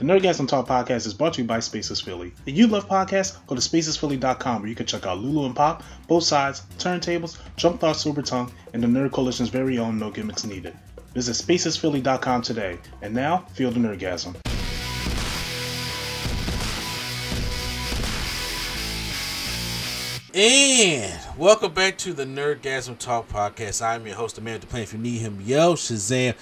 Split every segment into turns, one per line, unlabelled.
The Nerdgasm Talk podcast is brought to you by Spaces Philly. If you love podcasts, go to spacesphilly.com where you can check out Lulu and Pop, both sides, turntables, Jump Thought Super Tongue, and the Nerd Coalition's very own No Gimmicks Needed. Visit spacesphilly.com today. And now, feel the Nerdgasm.
And welcome back to the Nerdgasm Talk podcast. I'm your host, the man the. If you need him, yo, Shazam.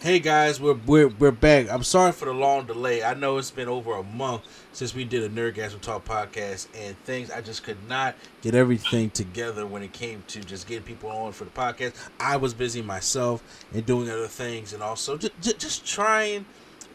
Hey guys, we're, we're we're back. I'm sorry for the long delay. I know it's been over a month since we did a Nerdgasm Talk podcast, and things I just could not get everything together when it came to just getting people on for the podcast. I was busy myself and doing other things, and also just just, just trying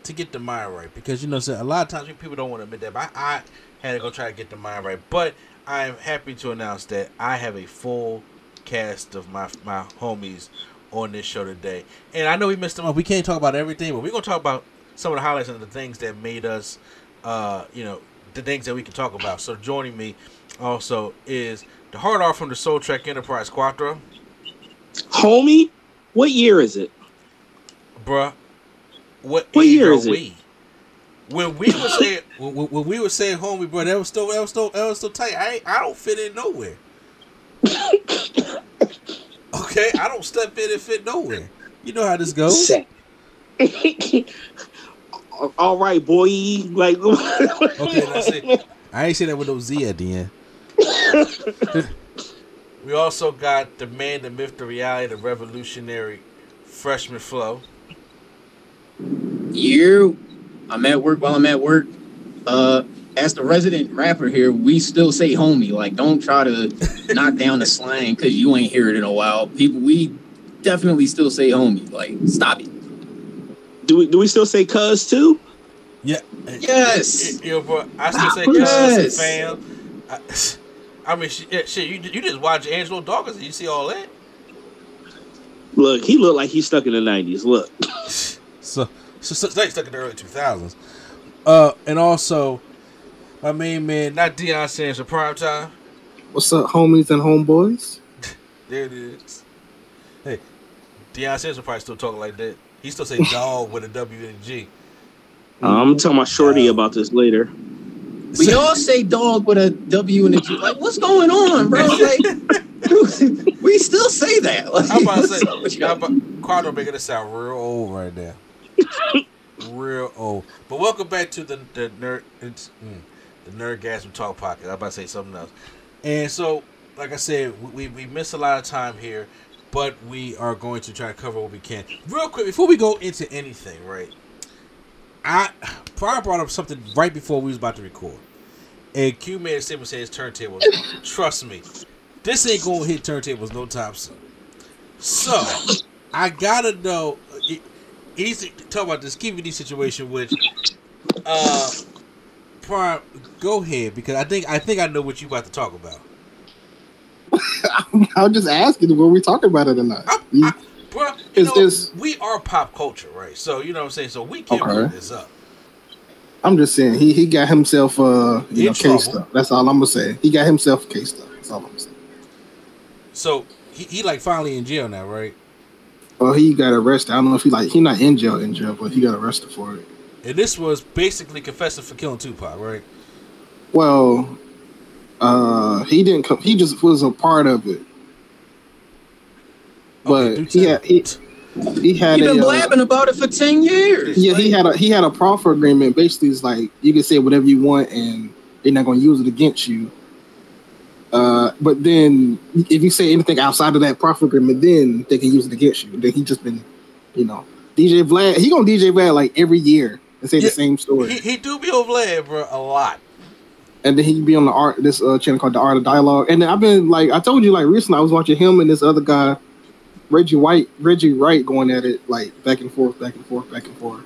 to get the mind right because you know so a lot of times people don't want to admit that, but I, I had to go try to get the mind right. But I am happy to announce that I have a full cast of my my homies on this show today. And I know we missed them up. We can't talk about everything, but we're gonna talk about some of the highlights and the things that made us, uh, you know, the things that we can talk about. So joining me also is the hard art from the Soul Trek Enterprise Quattro.
Homie, what year is it?
Bruh, what,
What year
are
is it?
we? When we were saying when- when we were saying homie, bro, that was still that was still that was still tight. I I don't fit in nowhere. okay, I don't step in and fit nowhere. You know how this goes.
All right, boy. Like,
Okay, that's it. I ain't say that with no Z at the end. we also got the man, the myth, the reality, the revolutionary freshman flow.
You, I'm at work while I'm at work. Uh, as the resident rapper here, we still say homie. Like, don't try to knock down the slang because you ain't heard it in a while. People, we definitely still say homie. Like, stop it.
do we do we still say cuz too?
Yeah.
Yes.
Yo, bro, I still say
Yes.
cuz fam. I, I mean, shit, shit you, you just watch Angelo Dawkins and you see all that.
Look, he looked like he's stuck in the nineties. Look,
So, so, so they stuck in the early 2000s. Uh, and also, my main man, not Deion Sanders for prime time.
What's up, homies and homeboys?
There it is. Hey, Deion Sanders will probably still talk like that. He still say dog with a W and a G.
I'm telling my shorty about this later.
We all say dog with a W and a G. Like, what's going on, bro? Like, we still say that. Like,
I'm about to say,
up with
y'all
y'all?
about, Quadro making it sound real old right now. real old. But welcome back to the the nerd it's, mm, the Nerdgasm Talk Pocket. I'm about to say something else. And so, like I said, we, we missed a lot of time here, but we are going to try to cover what we can. Real quick, before we go into anything, right? I Pryor brought up something right before we was about to record. And Q made a statement saying it's turntables. Trust me, this ain't gonna hit turntables no time soon. So I gotta know. He's talking about this Keffe D situation, which uh, Prime, go ahead because I think I think I know what you about to talk about.
I'm just asking, were we talking about it or not?
I, I, bro,
Is
know,
this-
we are pop culture, right? So you know what I'm saying. So we can
Okay.
bring this up.
I'm just saying he he got himself uh you
In
know cased up. That's all I'm gonna say. He got himself cased up. That's all I'm saying.
So he, he like finally in jail now, right?
Well, he got arrested. I don't know if he like he not in jail in jail, but he got arrested for it.
And this was basically confessing for killing Tupac, right?
Well, uh, he didn't come. He just was a part of it. But
do
he had he, he had
You've been
a, uh,
blabbing about it for ten years.
Yeah, he had a he had a proffer agreement. Basically, it's like you can say whatever you want, and they're not going to use it against you. Uh, but then, if you say anything outside of that proffer agreement, then they can use it against you. Then he just been, you know, DJ Vlad. He gonna DJ Vlad like every year and say
Yeah,
the same story,
He, he do be on Vlad, bro, a lot.
and then he be on the art this uh, channel called the Art of Dialogue. And then I've been like I told you like recently I was watching him and this other guy, Reggie White, Reggie Wright going at it like back and forth, back and forth, back and forth.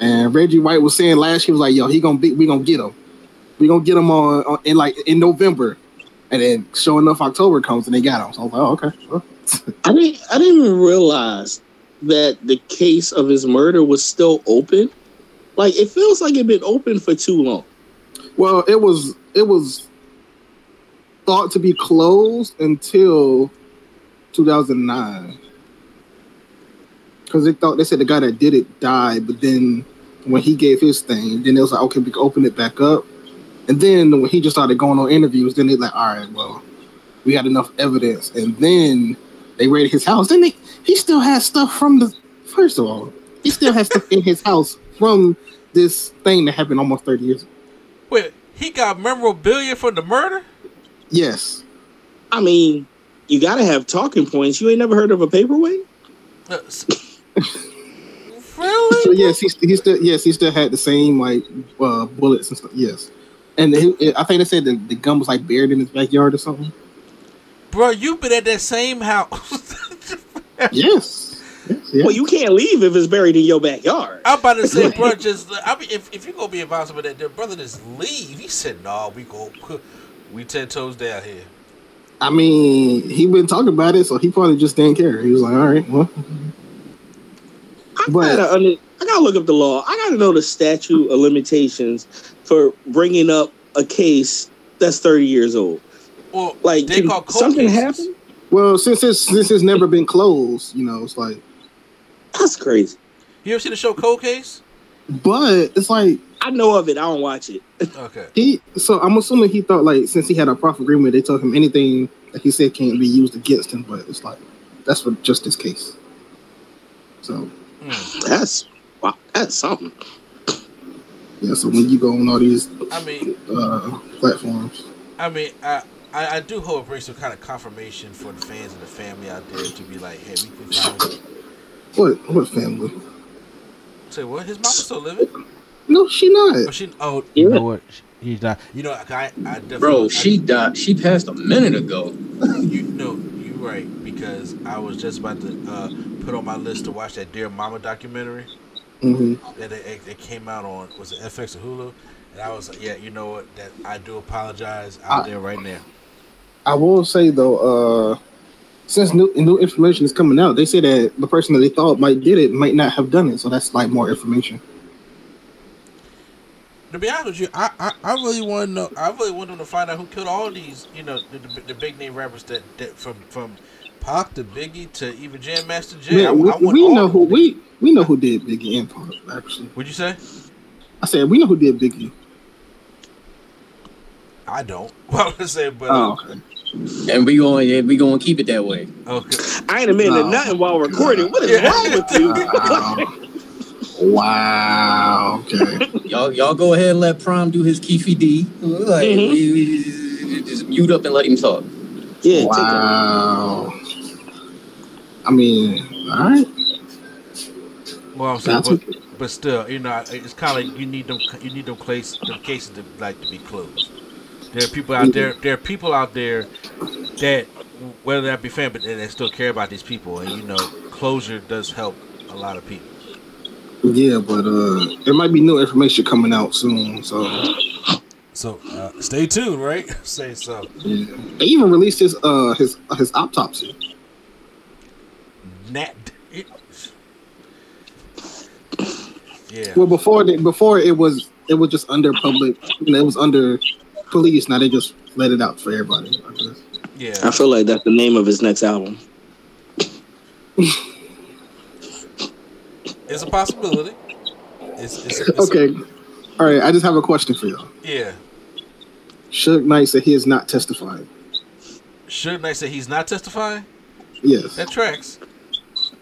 And Reggie White was saying last year was like, "Yo, he gonna be, we gonna get him, we gonna get him on, on in like in November." And then sure enough, October comes and they got him. So I was like, "Oh, okay."
I didn't I didn't even realize that the case of his murder was still open. Like it feels like it been open for too long.
Well, it was it was thought to be closed until 2009 because they thought they said the guy that did it died, but then when he gave his thing. Then it was like, okay, we can open it back up. And then when he just started going on interviews, then they like, all right, well, we had enough evidence. And then they raided his house. Then they, he still has stuff from the first of all, he still has stuff in his house from this thing that happened almost 30 years ago.
Wait, he got memorabilia from the murder?
Yes.
I mean, you gotta have talking points. You ain't never heard of a paperweight?
Uh, s-
So yes, he, he still yes he still had the same like uh, bullets and stuff. Yes, and he, I think they said the, the gun was like buried in his backyard or something.
Bro, you been at that same house.
Yes. Yes, yes.
Well, you can't leave if it's buried in your backyard.
I'm about to say, bro, just I mean, if, if you're gonna be involved with that, then brother, just leave. He said, "No, we go, we ten toes down here."
I mean, he been talking about it, so he probably just didn't care. He was like, "All right, well."
I
But-
gotta, under, I gotta look up the law. I gotta know the statute of limitations for bringing up a case that's 30 years old.
Well,
Like,
they
can
call
something
cases.
happen?
Well, since it's since it's never been closed, you know, it's like,
That's crazy.
You ever seen the show Cold Case?
but it's like
I know of it. I don't watch it.
Okay.
he. So I'm assuming he thought like since he had a proffer agreement, they told him anything that he said can't be used against him. But it's like that's for just this case. So
Mm.
That's wow. That's something.
yeah, so when you go on all these
I mean,
uh, platforms,
I mean, I, I I do hope it brings some kind of confirmation for the fans and the family out there to be like, hey, we can finally
what what family?
say what his mama's still living.
No, she not.
Oh, she. Oh, you
Yeah.
know what? He's not. You know, I, I definitely.
Bro,
I-
she died. She passed a minute ago.
You know, you're right because I was just about to uh, put on my list to watch that Dear Mama documentary
hmm
that it, it came out on was it FX or Hulu, and I was like, yeah, you know what? That I do apologize out
I-
there right now.
I will say though, uh, since new new information is coming out, they say that the person that they thought might did it might not have done it. So that's like more information.
To be honest with you, I, I, I really want to know. I really want them to find out who killed all these, you know, the, the, the big name rappers that, that from from Pac to Biggie to even Jam Master Jay. I,
we, we know who we we know who did Biggie and Pac. Actually,
Would you say?
I said we know who did Biggie.
I don't. Well, I say, but
Oh,
uh,
okay.
And we going we going to keep it that way.
okay.
I ain't admitting
No.
nothing while recording. What is
Yeah.
wrong with you?
Wow. wow. Okay.
Y'all y'all go ahead and let Prom do his Keffe D. Like,
Mhm.
we- we- just mute up and let him talk.
yeah, take
wow. I mean, all right.
Well, I'm saying, but, but still, you know, it's kind of like you need them. You need them, place, them cases to like to be closed. There are people out there. There are people out there that, whether that be fan, but they they still care about these people, and you know, closure does help a lot of people.
Yeah, but uh, there might be new information coming out soon. So
So uh, stay tuned, right? Say so.
yeah. they even released his uh his his autopsy.
Nat. It, yeah.
Well, before the, before it was it was just under public. You know, it was under police. Now they just let it out for everybody. I.
Yeah.
I feel like that's the name of his next album.
It's a possibility. It's, it's, it's
Okay. All right. I just have a question for y'all.
yeah.
Suge Knight said he is not testifying.
Should I say he's not testifying?
Yes,
That tracks.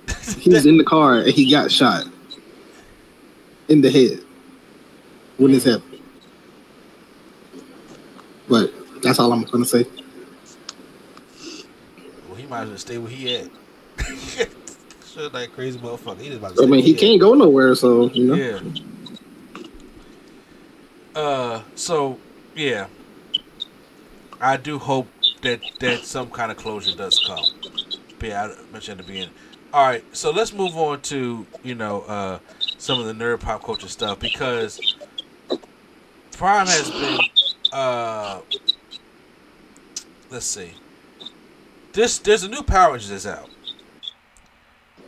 he was in the car and he got shot in the head when this happened. But that's all I'm gonna say.
Well, he might as well stay where he at. Should that crazy motherfucker. He just about to
I mean, he
at.
can't go nowhere, so you know.
Yeah. Uh, so yeah, I do hope that that some kind of closure does come. But yeah, I mentioned at the beginning. All right, so let's move on to you know uh some of the nerd pop culture stuff because Prime has been uh let's see. This there's a new Power Rangers that's out.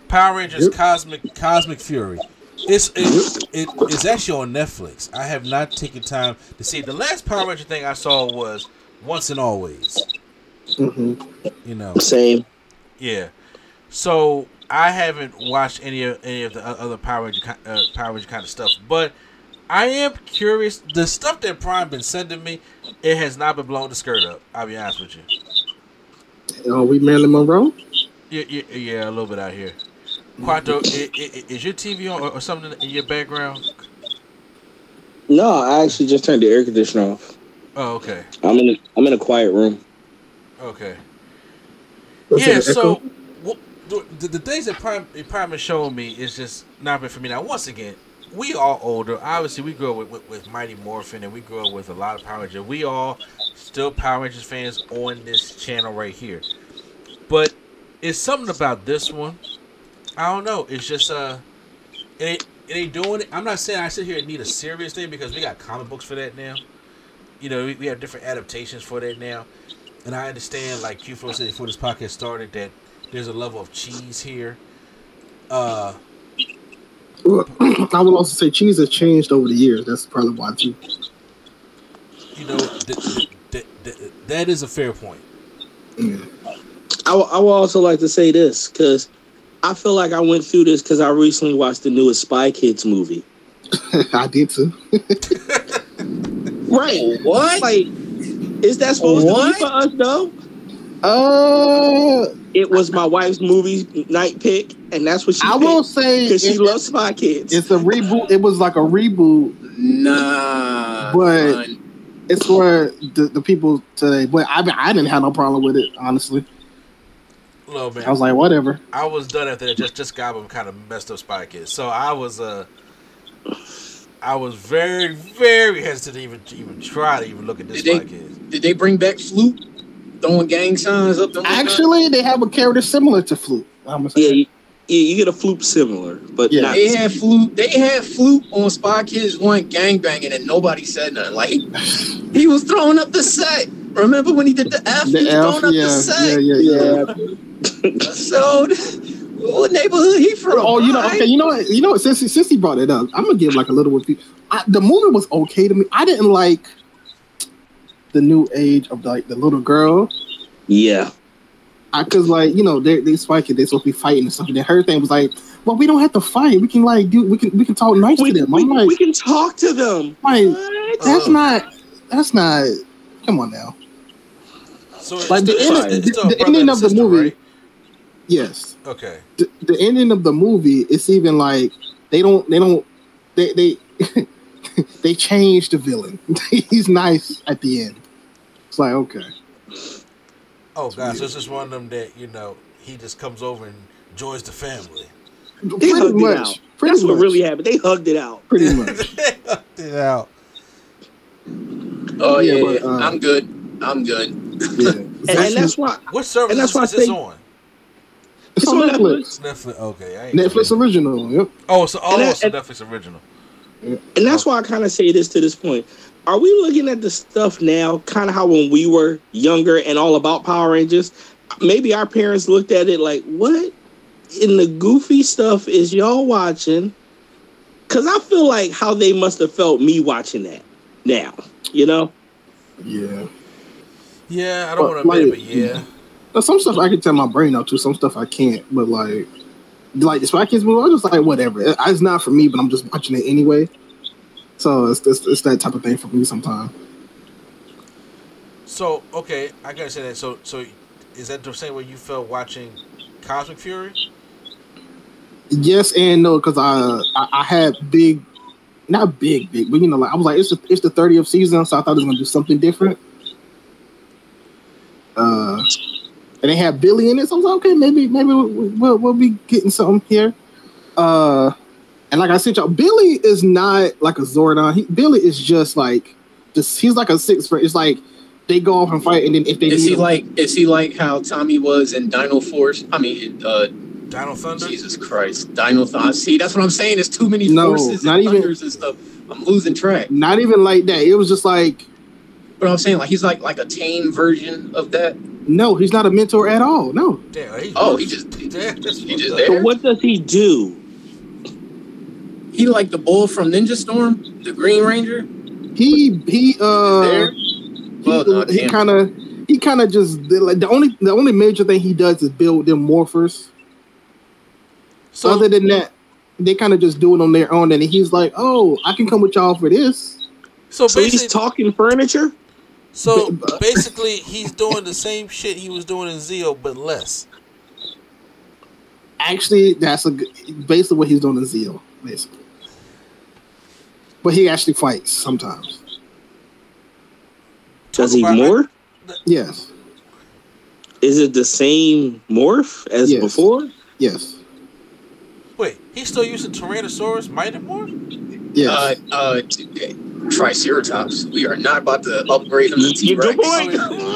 Power Rangers
Yep.
Cosmic Cosmic Fury. It's it, it it's actually on Netflix. I have not taken time to see. The last Power Ranger thing I saw was Once and Always.
Mm-hmm.
You know,
Same.
yeah. So I haven't watched any of any of the other Power Ranger, uh, Power Ranger kind of stuff, but I am curious. The stuff that Prime been sending me, it has not been blowing the skirt up. I'll be honest with you.
Are we Marilyn Monroe?
Yeah, yeah, yeah a little bit out here. Quattro, i- i- i- is your TV on or, or something in your background?
No, I actually just turned the air conditioner off.
Oh, okay,
I'm in. A, I'm in a quiet room.
okay.
What's
yeah, so
Echo?
the, the, the things that Prime, Prime is showing me is just not been for me. Now, once again, we all older. Obviously, we grew up with, with, with Mighty Morphin and we grew up with a lot of Power Rangers. We all still Power Rangers fans on this channel right here. But it's something about this one. I don't know. It's just uh, it ain't, doing it. I'm not saying I sit here and need a serious thing because we got comic books for that now. You know, we, we have different adaptations for that now. And I understand, like Q4 said before this podcast started, that there's a level of cheese here. Uh,
I would also say cheese has changed over the years. That's probably why too.
you know, th- th- th- that is a fair point.
Yeah.
I, w- I would also like to say this because I feel like I went through this because I recently watched the newest Spy Kids movie.
I did too.
Right.
What?
Like, is that supposed
What?
to be for us though?
Uh,
It was my wife's movie night pick, and that's what she.
I will say
because she loves Spy Kids.
it's a reboot. It was like a reboot.
Nah.
But-
son.
It's for the, the people today, but I I didn't have no problem with it. Honestly,
Little man,
I was like, whatever.
I was done after that. Just just got him kind of messed up Spy Kids. So I was uh, I was very very hesitant to even to even try to even look at this
Did they-
Spy Kids.
Did they bring back Floop? Throwing gang signs up the
Actually, they have a character similar to Floop. I'm
yeah, you, yeah, you get a Floop similar, but
Yeah.
not.
They had Floop. They had flute on Spy Kids one gang banging, and nobody said nothing. Like he was throwing up the set. Remember when he did the F? he
The
was
F,
throwing up
yeah,
the set.
yeah, yeah, yeah.
So, what neighborhood he from?
Oh, you know,
right?
okay, you know what? You know what? Since since he brought it up, I'm gonna give like a little bit. I, the movie was okay to me. I didn't like the new age of like the little girl.
Yeah,
I cause like you know they they spike it. They're supposed to be fighting and stuff. And then her thing was like, well, we don't have to fight. We can like do we can we can talk nice
we,
to them.
we,
I'm like,
we can talk to them.
like
What?
that's
Uh.
not that's not. Come on now.
So
Like,
still,
the
it's still-
ending-
it's still
the ending
and
of the
sister,
movie-
right?
Yes.
Okay.
the, the ending of the movie it's even like they don't they don't they they they changed the villain he's nice at the end it's like okay
Oh god, so it's just one of them that you know he just comes over and joins the family.
They
pretty
hugged it
much
out.
pretty
That's what really happened. They hugged it out.
pretty much they hugged
it out.
Oh yeah,
Yeah,
yeah.
but, uh,
I'm good. I'm good.
yeah
And, and that's why
What service
And that's
is
why I
this
say-
on?
it's on netflix
Netflix. Okay. I ain't
netflix original yep
Oh, so oh,
And that-
so Netflix original.
And that's why I kind of say this to this point. Are we looking at the stuff now, kind of how when we were younger and all about Power Rangers? Maybe our parents looked at it like, what in the goofy stuff is y'all watching? Because I feel like how they must have felt me watching that now, you know?
yeah
Yeah, I don't
But,
want to admit it,
like,
but yeah.
Now, some stuff i can tell my brain out to some stuff i can't but like like the Spy Kids movie, I'm just like whatever. It's not for me, but I'm just watching it anyway. So it's it's, it's that type of thing for me sometimes.
So okay, I gotta say that. So so is that the same way you felt watching Cosmic Fury?
Yes and no, because I, I I had big, not big, big, but you know, like I was like, it's the, it's the 30th season, so I thought it was gonna do something different. Uh, and they had Billy in it, so I was like, okay, maybe maybe we'll, we'll, we'll be getting something here. Uh, and like I said, y'all, Billy is not like a Zordon. He, Billy is just like, just he's like a six. friend. It's like they go off and fight, and then if they
Is
need
he
him-
like? Is he like how Tommy was in Dino Force? I mean, uh,
Dino Thunder.
Jesus Christ, Dino Thunder. See, that's what I'm saying. It's too many
No,
forces
not
and
even-
thunders and stuff. I'm losing track.
not even like that. It was just like,
But I'm saying like he's like like a tame version of that.
no, he's not a mentor at all. No.
Damn, he,
Oh, he just
Damn, that's
he just there?
But what does he do?
He like the bull from Ninja Storm, the Green Ranger.
He he uh
there. Well, no,
he kind of he kind of just like the only the only major thing he does is build them morphers.
So
Other than that, they kind of just do it on their own. And he's like, "Oh, I can come with y'all for this."
so
So he's talking furniture.
so basically, he's doing the same shit he was doing in Zeo, but less.
Actually, that's a good, basically what he's doing in Zeo, basically. But he actually fights sometimes.
Does he
about-
morph?
Yes,
Is it the same morph as
Yes.
before?
yes,
Wait, he's still using Tyrannosaurus Mighty Morph?
yes.
Uh, uh, Triceratops. We are not about to upgrade him to T Rex.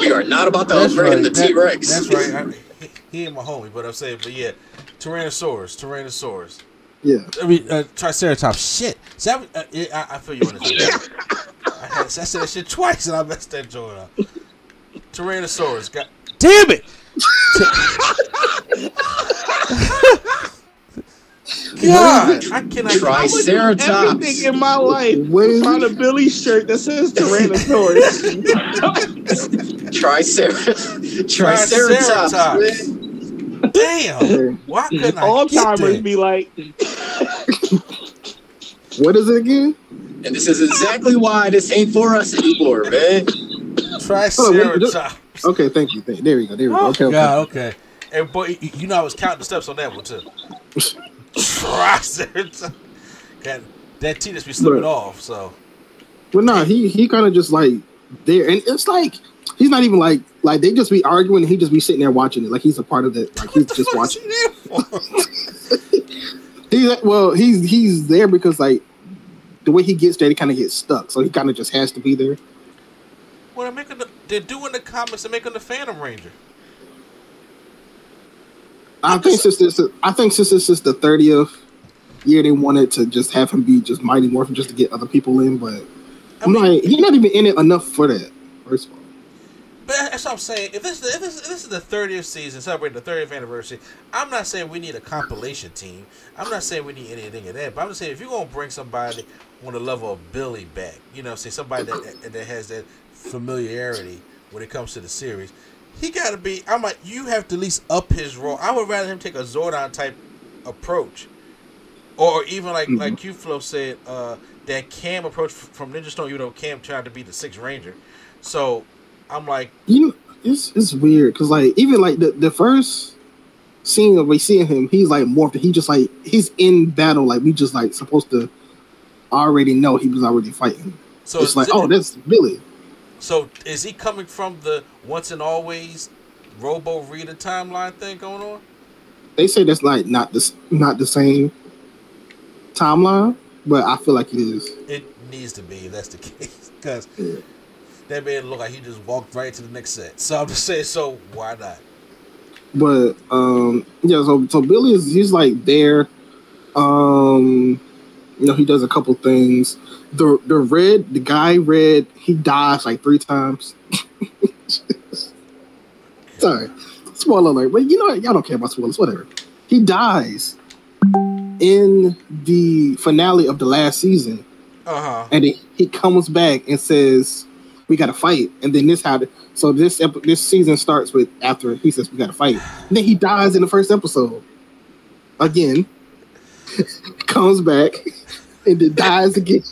We are not about to upgrade him to
That-
T Rex.
That's right. I, he, he ain't my homie, but I'm saying, but yeah, Tyrannosaurus, Tyrannosaurus.
Yeah.
I mean, uh, Triceratops. Shit. See, I, uh, yeah, I, I feel you on this. I, had, I said that shit twice and I messed that joint up. Tyrannosaurus. God damn it! God, I cannot.
Triceratops.
Everything in my life.
What is
Find a Billy shirt that says Tyrannosaurus.
Tricer- Triceratops.
Triceratops.
Man.
Damn. Why couldn't I
All
get
timers be like,
What is it again?
And this is exactly why this ain't for us anymore, man.
Triceratops.
Okay, thank you. There we go. There we go.
Oh,
Okay, okay.
God, okay. And boy, you- you know I was counting the steps on that one too. Triceratops. God, that T just be slipping
Bruh.
off. So
Well, no, he he kind of just like there, and it's like he's not even like like they just be arguing, and he just be sitting there watching it, like he's a part of it, like he's just watching.
is he there for?
He's well, he's he's there because like the way he gets there, he kind of gets stuck, so he kind of just has to be there.
Well, they're making the, they're doing the comics and making the Phantom Ranger.
I think since this, I think since this is the thirtieth year, they wanted to just have him be just Mighty Morphin just to get other people in, but
I
I'm
mean,
like, he's not even in it enough for that. First of all,
but that's what I'm saying. If this, if this, if this is the 30th season, celebrating the 30th anniversary, I'm not saying we need a compilation team. I'm not saying we need anything of that. But I'm just saying if you're gonna bring somebody on the level of Billy back, you know, say somebody that that has that familiarity when it comes to the series, he got to be. I'm like, you have to at least up his role. I would rather him take a Zordon type approach, or even like
Mhm.
like you Flo said, uh, that Cam approach from Ninja Storm. You know, Cam tried to be the Sixth Ranger, so I'm like,
you know, it's it's weird because like even like the the first scene of we seeing him, he's like morphed. He just like he's in battle. Like we just like supposed to already know he was already fighting.
so
it's like,
it-
oh, that's Billy.
So is he coming from the once and always Robo Rita timeline thing going on?
They say that's like not this not the same timeline, but I feel like it is.
It needs to be if that's the case, because
Yeah.
That man look like he just walked right to the next set. So I'm just saying, so why not?
But um yeah, so so Billy is he's like there. Um you know, he does a couple things. The the red, the guy red, he dies like three times. Sorry. Spoiler alert, but you know what? Y'all don't care about spoilers, whatever. He dies in the finale of the last season,
Uh huh.
and he, he comes back and says, "We got to fight." And then this happened. so this ep- this season starts with after he says, "We got to fight." And then he dies in the first episode again, comes back, and then dies again,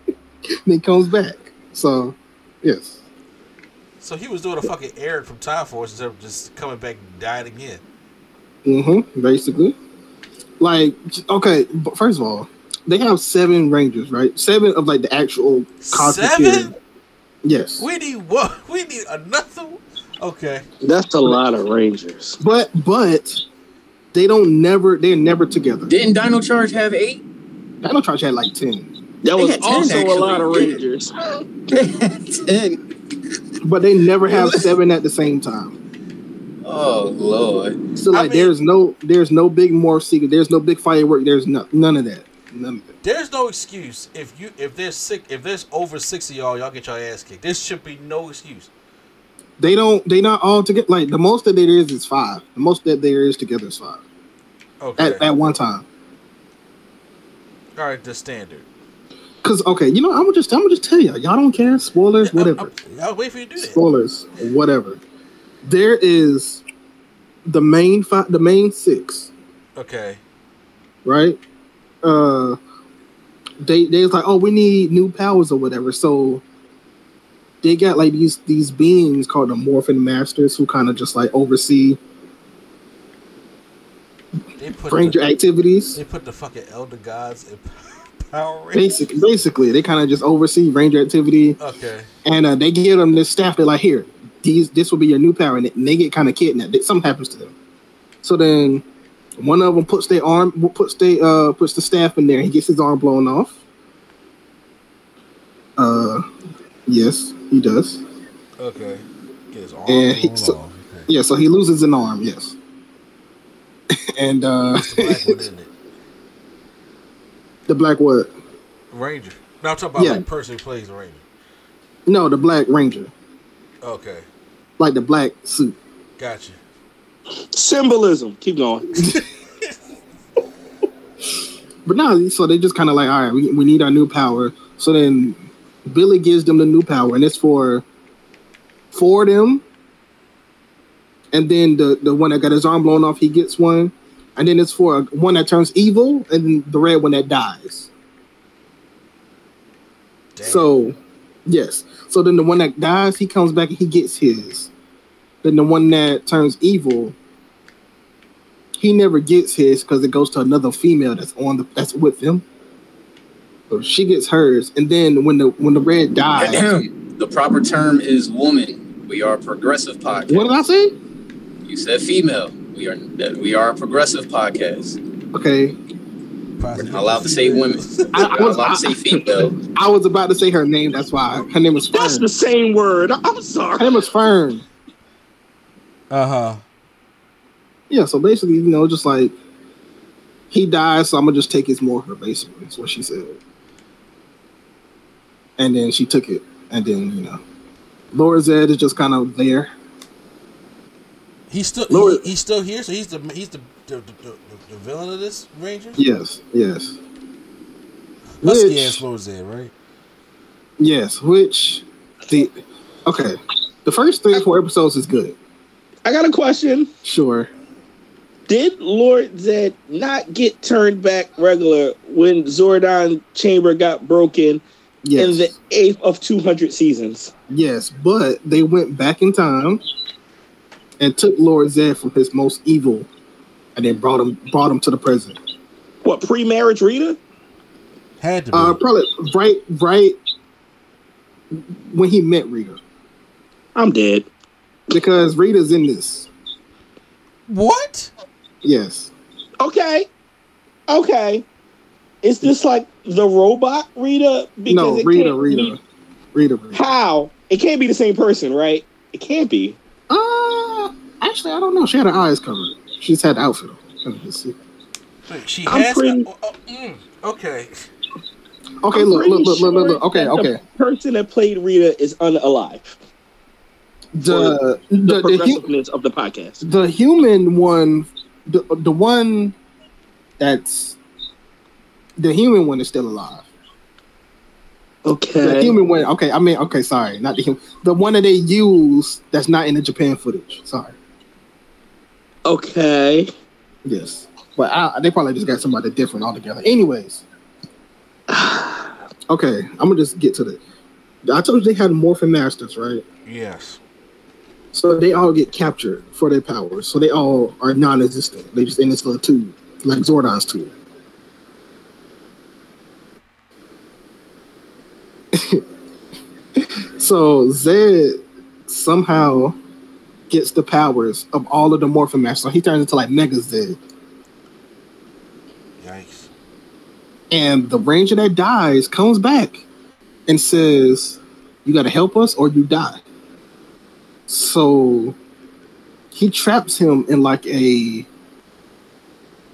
then comes back. So, yes,
So he was doing a fucking Eric from Time Force instead of just coming back and dying again.
mm-hmm, basically, like okay. But first of all, they have seven rangers, right? Seven of like the actual.
Seven?
Period. Yes,
We need what? We need another. one? Okay.
that's a lot of Rangers.
but but they don't never they're never together.
Didn't Dino Charge have eight?
Dino Charge had like ten,
That
They
was
10
also a lot of. Rangers.
Ten.
but they never have seven at the same time.
Oh Lord.
So
I
like,
mean-
there's no there's no big morph secret. There's no big firework. There's no, none of that. None of it.
There's no excuse if you if there's sick if there's over six of y'all, y'all get your ass kicked. There should be no excuse.
They don't. They not all together. Like the most that there is is five. The most that there is together is five
Okay.
at, at one time.
All right, the standard.
Cause okay, you know I'm gonna just I'm gonna just tell y'all. Y'all don't care. Spoilers, whatever.
I'll, I'll wait for you to do that.
Spoilers, whatever. There is the main five. The main six.
Okay.
right? Uh, they they was like, oh, we need new powers or whatever. So they got like these these beings called the Morphin Masters who kind of just like oversee
They put
Ranger
the,
activities.
They put the fucking elder gods in Power Rangers.
Basic, basically, they kind of just oversee Ranger activity,
Okay.
and uh, they give them this staff. They're like, here, these this will be your new power, and they get kind of kidnapped. Something happens to them. So then, one of them puts their arm, puts uh puts the staff in there. He gets his arm blown off. Uh, yes, he does.
Okay. Get his arm
And he-
blown
so-
off. Okay.
Yeah, so he loses an arm. Yes, and uh,
the black one, isn't it?
the black what?
Ranger. No, I'm talking about
Yeah.
like person who plays a Ranger.
No, the black ranger,
Okay.
like the black suit.
Gotcha.
Symbolism. Keep going.
But no, so they just kind of like, all right, we, we need our new power. So then Billy gives them the new power, and it's for for them. And then the the one that got his arm blown off, he gets one. And then it's for one that turns evil, and the red one that dies.
Damn.
So, yes. So then the one that dies, he comes back and he gets his. Then the one that turns evil, he never gets his because it goes to another female that's on the that's with him. So she gets hers, and then when the when the red dies,
the proper term is woman. We are a progressive podcast.
what did I say?
You said female. We are that we are a progressive podcast.
Okay,
We're not allowed to say women.
I- I was-
allowed to say female.
I was about to say her name. That's why her name was Fern.
That's the same word. I'm sorry.
Her
sorry.
name was Fern.
Uh huh.
Yeah, so basically, you know, just like he dies, so I'm gonna just take his mortar. Basically, that's what she said. And then she took it, and then you know, Lord Zed is just kind of there.
He's still
Lord-
he, he's still here, so he's the he's the the, the, the, the villain of this Ranger.
Yes, yes,
Husky ass Lord Zed, right?
yes. Which the okay, the first three or four episodes is good.
I got a question.
Sure.
Did Lord Zed not get turned back regular when Zordon Chamber got broken
Yes.
in the eighth of 200 seasons?
Yes, but they went back in time and took Lord Zed from his most evil, and then brought him brought him to the present.
What, pre marriage Rita?
Had to be.
Uh, probably right, right when he met Rita,
I'm dead.
Because Rita's in this.
what?
Yes,
Okay. Okay. Is this like the robot Rita?
no, Rita, Rita,
be-
Rita, Rita.
How? It can't be the same person, right? It can't be.
Uh, actually, I don't know. She had her eyes covered. She just had the outfit. on. Let me just see.
Wait, she
I'm
has.
pretty-
oh, oh, mm, okay.
Okay, look, look, look, look, look, look. Okay, okay.
The person that played Rita is unalive.
The
The,
the the,
progressiveness of the podcast.
the human one, the the one that's the human one is still alive.
Okay.
The human one. Okay, I mean, okay, sorry, not the human. The one that they use that's not in the Japan footage. Sorry.
Okay.
Yes, but I, they probably just got somebody different altogether. Anyways, okay, I'm gonna just get to the. I told you they had morphin masters, right?
Yes.
So they all get captured for their powers. So they all are non-existent. They just in this little tube, like Zordon's tube. so Zed somehow gets the powers of all of the Morphin Masters. So he turns into like Mega Zed.
Yikes.
And the ranger that dies comes back and says, You gotta help us or you die. So he traps him in like a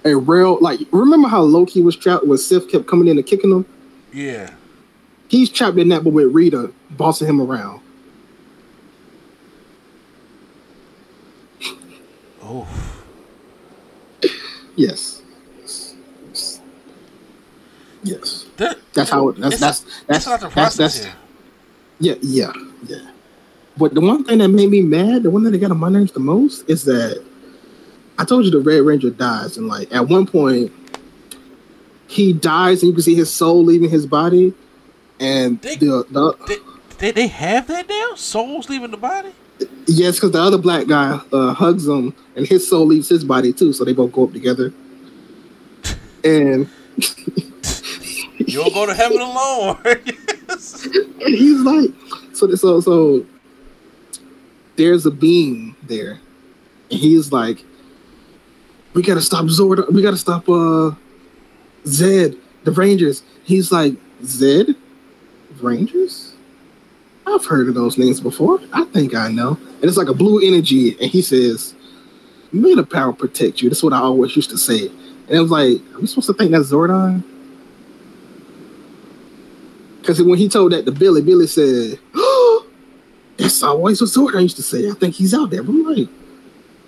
a real like remember how Loki was trapped when Sif kept coming in and kicking him?
Yeah.
He's trapped in that but with Rita bossing him around.
Oh.
Yes. Yes.
That,
That's how
it
that's
that's
that's
not the
that's,
process
that's. Yeah, yeah, yeah. But the one thing that made me mad, the one that got on my nerves the most, is that I told you the Red Ranger dies, and like at one point, he dies and you can see his soul leaving his body, and
They-
the, the
They, they, have that now? Souls leaving the body?
yes, because the other black guy uh, hugs him, and his soul leaves his body too, so they both go up together. And
You don't go to heaven alone.
And he's like, so so so. There's a being there, and he's like, "We gotta stop Zord. We gotta stop uh Zed, the Rangers." He's like, "Zed, Rangers? I've heard of those names before. I think I know." And it's like a blue energy, and he says, "May the power protect you." That's what I always used to say. And it was like, "Are we supposed to think that's Zordon?" Because when he told that to Billy, Billy said, That's always what I used to say. I think he's out there. But I'm like,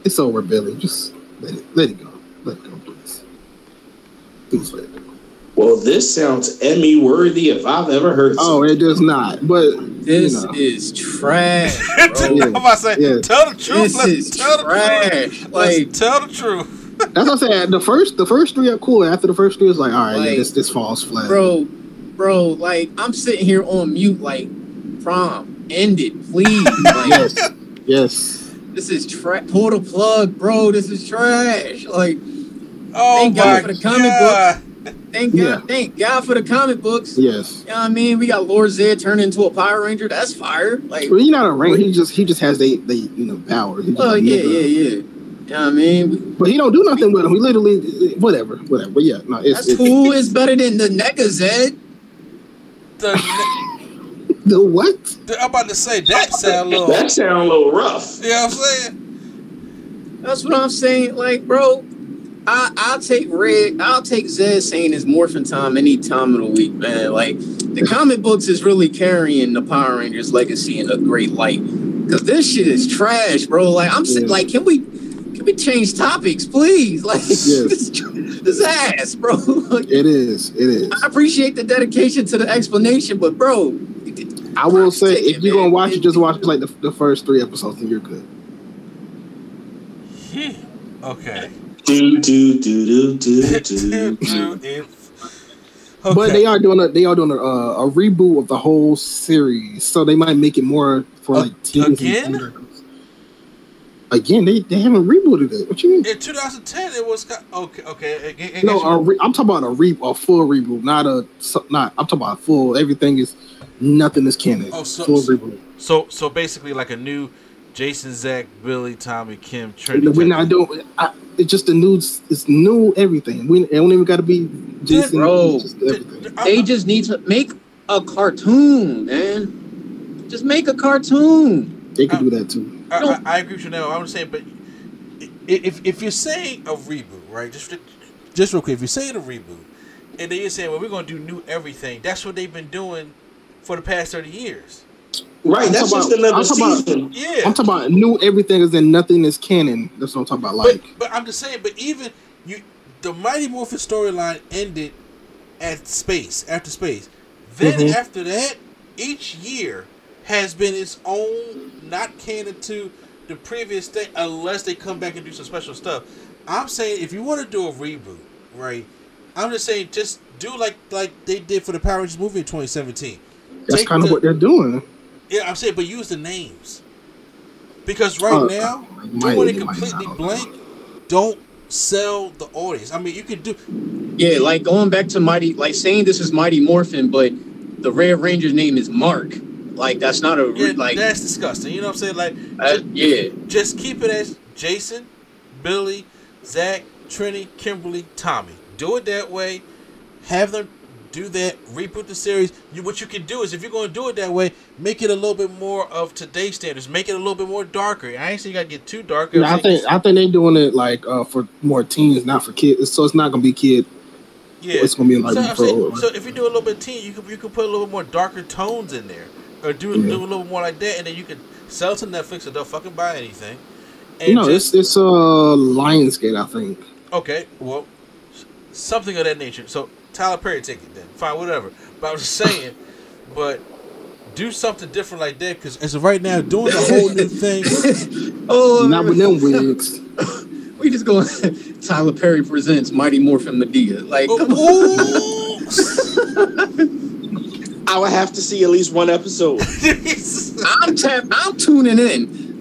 It's over, Billy. Just let it, let it go. Let it go, please. Please let it go.
Well, this sounds Emmy worthy if I've ever heard.
Oh, it does not. But,
This
you know,
is trash,
I'm about to say,
Yeah.
tell the truth.
this
Let's
is
tell the
trash.
truth.
Like,
Let's tell the truth.
that's what I'm saying. The first, the first three are cool. After the first three, it's like, all right, yeah, this this falls flat.
bro, bro, like I'm sitting here on mute, like prom, end it, please. Like,
Yes, yes.
this is trash. Pull the plug, bro. This is trash. Like,
Oh
Thank God for the comic
god.
thank
Yeah.
Thank God for the comic books.
Yes.
You know what I mean? We got Lord Zed turned into a Power Ranger. That's fire. Like,
Well, he's not a rank. He just he just has they they you know power. He just
oh yeah,
never-
yeah, yeah. You know what I mean?
But he don't do nothing with him. He literally whatever, whatever. But yeah, no, it's,
That's
it's
cool. It's better than the NECA Zed.
The,
the what?
I'm about to say that sound a little.
that sound a little rough.
You know I'm saying?
That's what I'm saying. Like, bro, I I'll take Red. I'll take Zed saying it's morphin time any time of the week, man. Like, the comic books is really carrying the Power Rangers legacy in a great light. Cause this shit is trash, bro. Like, I'm saying,
Yeah.
like, can we can we change topics, please? Like, this, this ass, bro. Like,
It is. It is.
I appreciate the dedication to the explanation, but bro,
I will say, if you're gonna watch it, just watch like the, the first three episodes, and you're good.
Okay.
Do do do do do do.
Dude, if-
But they are doing a they are doing a, uh, a reboot of the whole series, so they might make it more for
A-
like teens.
again?
younger. Again, they, they haven't rebooted it. What you mean?
in 2010, it was okay. Okay. I- I- I
No,
guess you-
a re- I'm talking about a re a full reboot, not a not. I'm talking about full. Everything is nothing is canon.
Oh, so-
full
so-
reboot.
so so basically like a new Jason, Zach, Billy, Tommy, Kim, Trinity.
We're not doing. I, it's just the new. It's new everything. We it don't even got to be Jason.
Bro.
just everything.
I'm-
they just need to make a cartoon, man. Just make a cartoon.
They could do that too.
I, I, I agree with you now. I'm saying, but if if you're saying a reboot, right? Just just real quick, if you're saying a reboot, and then you're saying, well, we're gonna do new everything. That's what they've been doing for the past thirty years.
Right,
I'm
that's
talking
just
about-
another
I'm talking about-
season.
Yeah.
I'm talking about new everything is in nothing is canon. That's what I'm talking about. Like
but I'm just saying, but even you, the Mighty Morphin storyline ended at space after space. Then
Mhm.
after that, each year has been its own, not canon to the previous thing, unless they come back and do some special stuff. I'm saying if you want to do a reboot, right? I'm just saying just do like like they did for the Power Rangers movie in 2017.
That's kind of
the-
what they're doing.
Yeah, I'm saying, but use the names because right
Uh,
now
might-
doing it completely
not.
blank don't sell the audience. I mean, you could do
Yeah, like going back to Mighty, like saying this is Mighty Morphin, but the Red Ranger's name is Mark. Like that's not a
yeah,
like
that's disgusting. You know what I'm saying? Like,
uh, yeah.
just keep it as Jason, Billy, Zach, Trini, Kimberly, Tommy. Do it that way. Have them do that. Reboot the series. You, what you can do is, if you're going to do it that way, make it a little bit more of today's standards. Make it a little bit more darker. I ain't saying you got to get too dark.
Yeah, I think I think they're doing it like uh, for more teens, not for kids. So it's not gonna be kid.
yeah.
It's gonna be like
So, saying, so if you do a little bit teen, you could you could put a little bit more darker tones in there, or do
Yeah.
do a little more like that, and then you could sell it to Netflix and they'll fucking buy anything. And
you know,
just,
it's it's uh Lionsgate, I think.
okay, well, something of that nature. So Tyler Perry take it then, fine, whatever. But I was just saying, but do something different like that because as of right now, doing a whole new thing.
oh,
Not with them wigs.
we just going Tyler Perry presents Mighty Morphin Madea. Like, oh, come on.
Ooh.
I would have to see at least one episode.
I'm tap. I'm tuning in.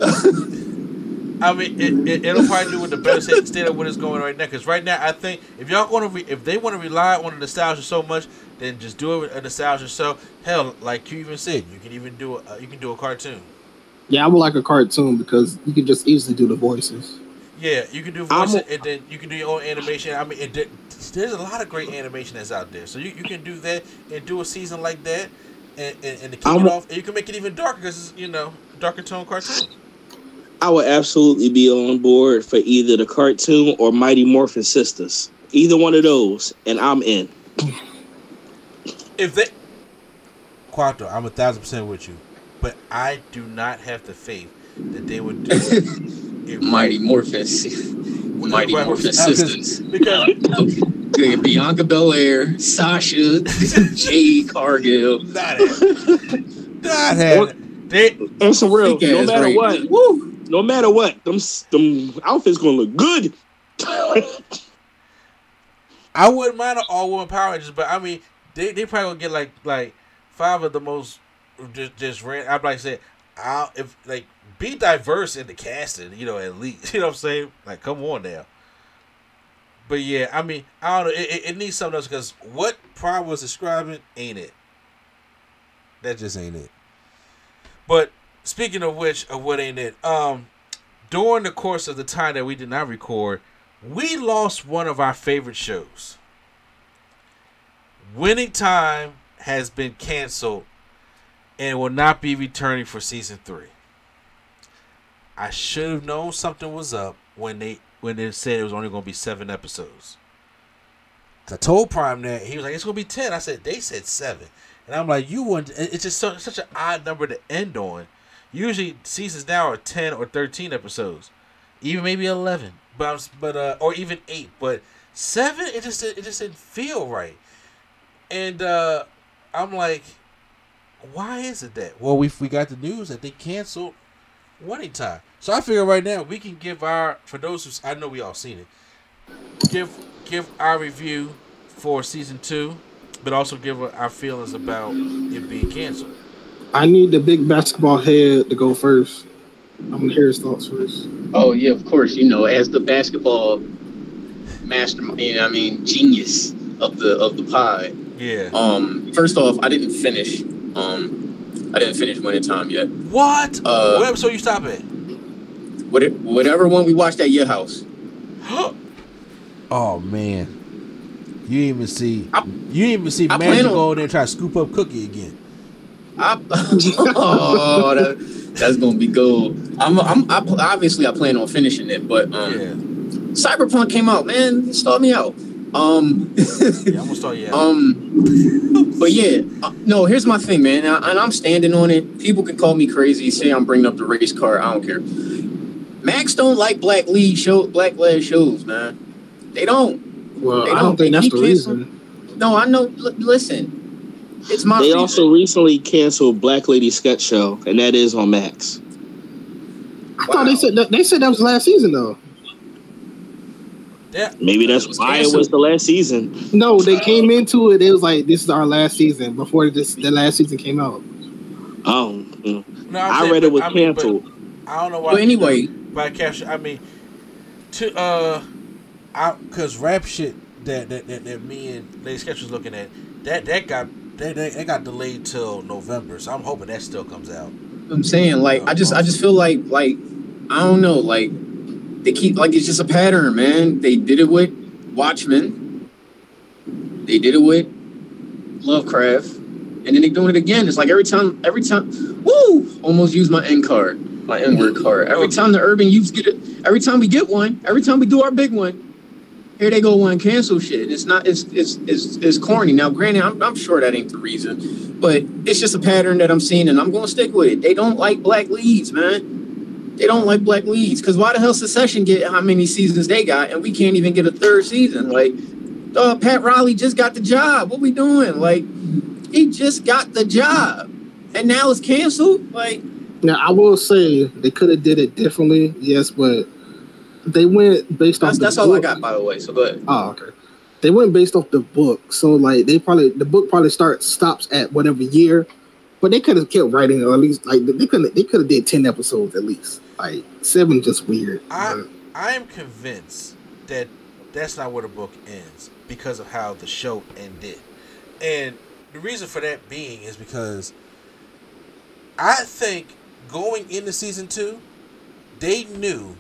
I mean, it, it, it'll probably do with the better state, state of what is going right now. Because right now, I think if y'all going to, re, if they want to rely on the nostalgia so much, then just do it with a nostalgia show. Hell, like you even said, you can even do a, uh, you can do a cartoon.
Yeah, I would like a cartoon because you can just easily do the voices.
Yeah, you can do
I'm a-
and then you can do your own animation. I mean, it, there's a lot of great animation that's out there. So you, you can do that and do a season like that, and and, and to kick
I'm
it off, and you can make it even darker because you know darker tone cartoon.
I would absolutely be on board for either the cartoon or Mighty Morphin Sisters. Either one of those, and I'm in.
If they, Quattro, I'm a thousand percent with you, but I do not have the faith that they would do it.
Mighty Morphin, Mighty
Right,
Morphin Sisters.
Because
Okay, Bianca Belair, Sasha, Jade Cargill.
not have, not have. They
On some real, no matter
Ray.
what,
Woo!
No matter what, them them outfits gonna look good.
I wouldn't mind an all woman Power Rangers, but I mean, they they probably gonna get like like five of the most just just ran. I'd like say, I'll if like be diverse in the casting, you know, at least you know what I'm saying. Like, come on now. But yeah, I mean, I don't know. It, it, it needs something else because what Prime was describing ain't it. That just ain't it. But speaking of which, of what ain't it, um, during the course of the time that we did not record, we lost one of our favorite shows. Winning Time has been canceled and will not be returning for season three. I should have known something was up when they when they said it was only going to be seven episodes. I told Prime that he was like, "It's going to be 10. I said, "They said seven. and I'm like, "You want?" It's just such an odd number to end on. Usually seasons now are ten or thirteen episodes, even maybe eleven, but I'm, but uh, or even eight. But seven, it just it just didn't feel right. And uh, I'm like, why is it that? Well, we we got the news that they canceled Winning Time. So I figure right now we can give our for those who I know we all seen it. Give give our review for season two, but also give our feelings about it being canceled.
I need the big basketball head to go first. I'm gonna hear his thoughts first.
Oh yeah, of course. You know, as the basketball mastermind, I mean genius of the of the pod.
Yeah.
Um, first off, I didn't finish. Um, I didn't finish Winning Time yet.
What?
Uh,
what episode you stop at?
What whatever one we watched at your house.
oh man. You didn't even see
I-
you didn't even see
I
Magic go in there and try to scoop up Cookie again.
I, oh, that, that's gonna be gold. I'm, I'm, I, obviously I plan on finishing it, but um,
Yeah.
Cyberpunk came out, man. Start me out. Um,
Yeah, I'm gonna start yeah.
um, but yeah, uh, no. Here's my thing, man, and, I, and I'm standing on it. People can call me crazy, say I'm bringing up the race car. I don't care. Max don't like black lead show, black led shows, man. They don't.
Well,
They
I
don't-
don't think
they
that's the
cancel-
reason.
No, I know. L- listen, it's my.
They
reason.
also recently canceled Black Lady Sketch Show, and that is on Max.
I thought they said that, they said that was last season though.
yeah.
Maybe that's
It was
why it was the last season.
No, they came into it. It was like this is our last season before this the last season came out.
Oh.
No, I'm saying,
read it was
I mean,
canceled.
I don't know why.
But anyway,
by capture, I mean, to uh, I because rap shit that that, that that me and Lady Sketch was looking at that that got that, that, that got delayed till November, so I'm hoping that still comes out.
I'm saying like I just I just feel like like I don't know like they keep like it's just a pattern, man. They did it with Watchmen. They did it with Lovecraft, and then they're doing it again. It's like every time, every time, woo! Almost use my N card, my N word card. Every oh. time the urban youths get it, every time we get one, every time we do our big one, here they go one cancel shit. It's not. It's it's it's, it's corny. Now, granted, I'm, I'm sure that ain't the reason, but it's just a pattern that I'm seeing, and I'm gonna stick with it. They don't like black leads, man. They don't like black leads because why the hell Succession get how many seasons they got, and we can't even get a third season? Like, uh, Pat Riley just got the job. What we doing? Like, he just got the job, and now it's canceled. Like,
Now I will say they could have did it differently, yes, but they went based off.
That's,
the
that's all I got, by the way. So go ahead.
Oh, okay. They went based off the book, so like they probably the book probably starts stops at whatever year, but they could have kept writing or at least like they could they could have did ten episodes at least. Like seven, just weird.
I I am convinced that that's not where the book ends because of how the show ended, and the reason for that being is because I think going into season two, they knew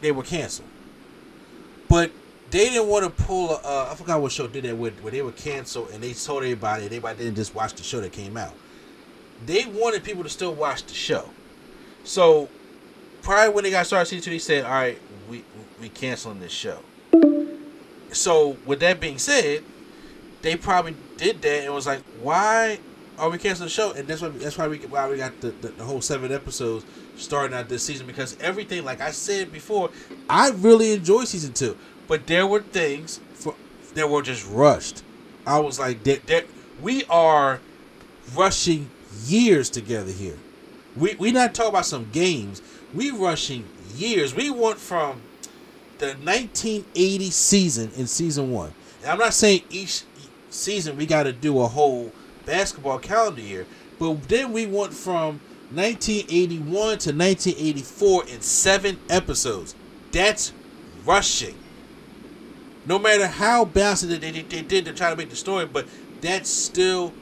they were canceled, but they didn't want to pull. Uh, I forgot what show did that with where they were canceled and they told everybody. Everybody didn't just watch the show that came out. They wanted people to still watch the show, so probably when they got started season two, they said, "All right, we we canceling this show." So with that being said, they probably did that and was like, "Why are we canceling the show?" And that's why that's why we why we got the, the, the whole seven episodes starting out this season because everything, like I said before, I really enjoyed season two, but there were things for that were just rushed. I was like, that that we are rushing years together here. We we not talking about some games. We rushing years. We went from the 1980 season in season one. And I'm not saying each season we got to do a whole basketball calendar year, but then we went from 1981 to 1984 in seven episodes. That's rushing. No matter how balanced they, they, they did to try to make the story, but that's still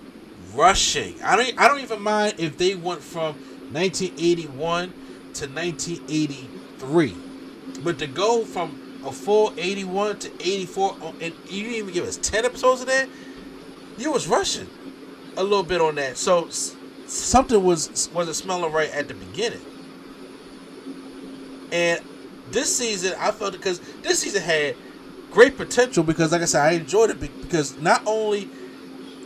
rushing. I don't I don't even mind if they went from 1981 to 1983. But to go from a full 81 to 84 and you didn't even give us 10 episodes of that, you was rushing a little bit on that. So something was wasn't smelling right at the beginning. And this season, I felt because this season had great potential because, like I said, I enjoyed it because not only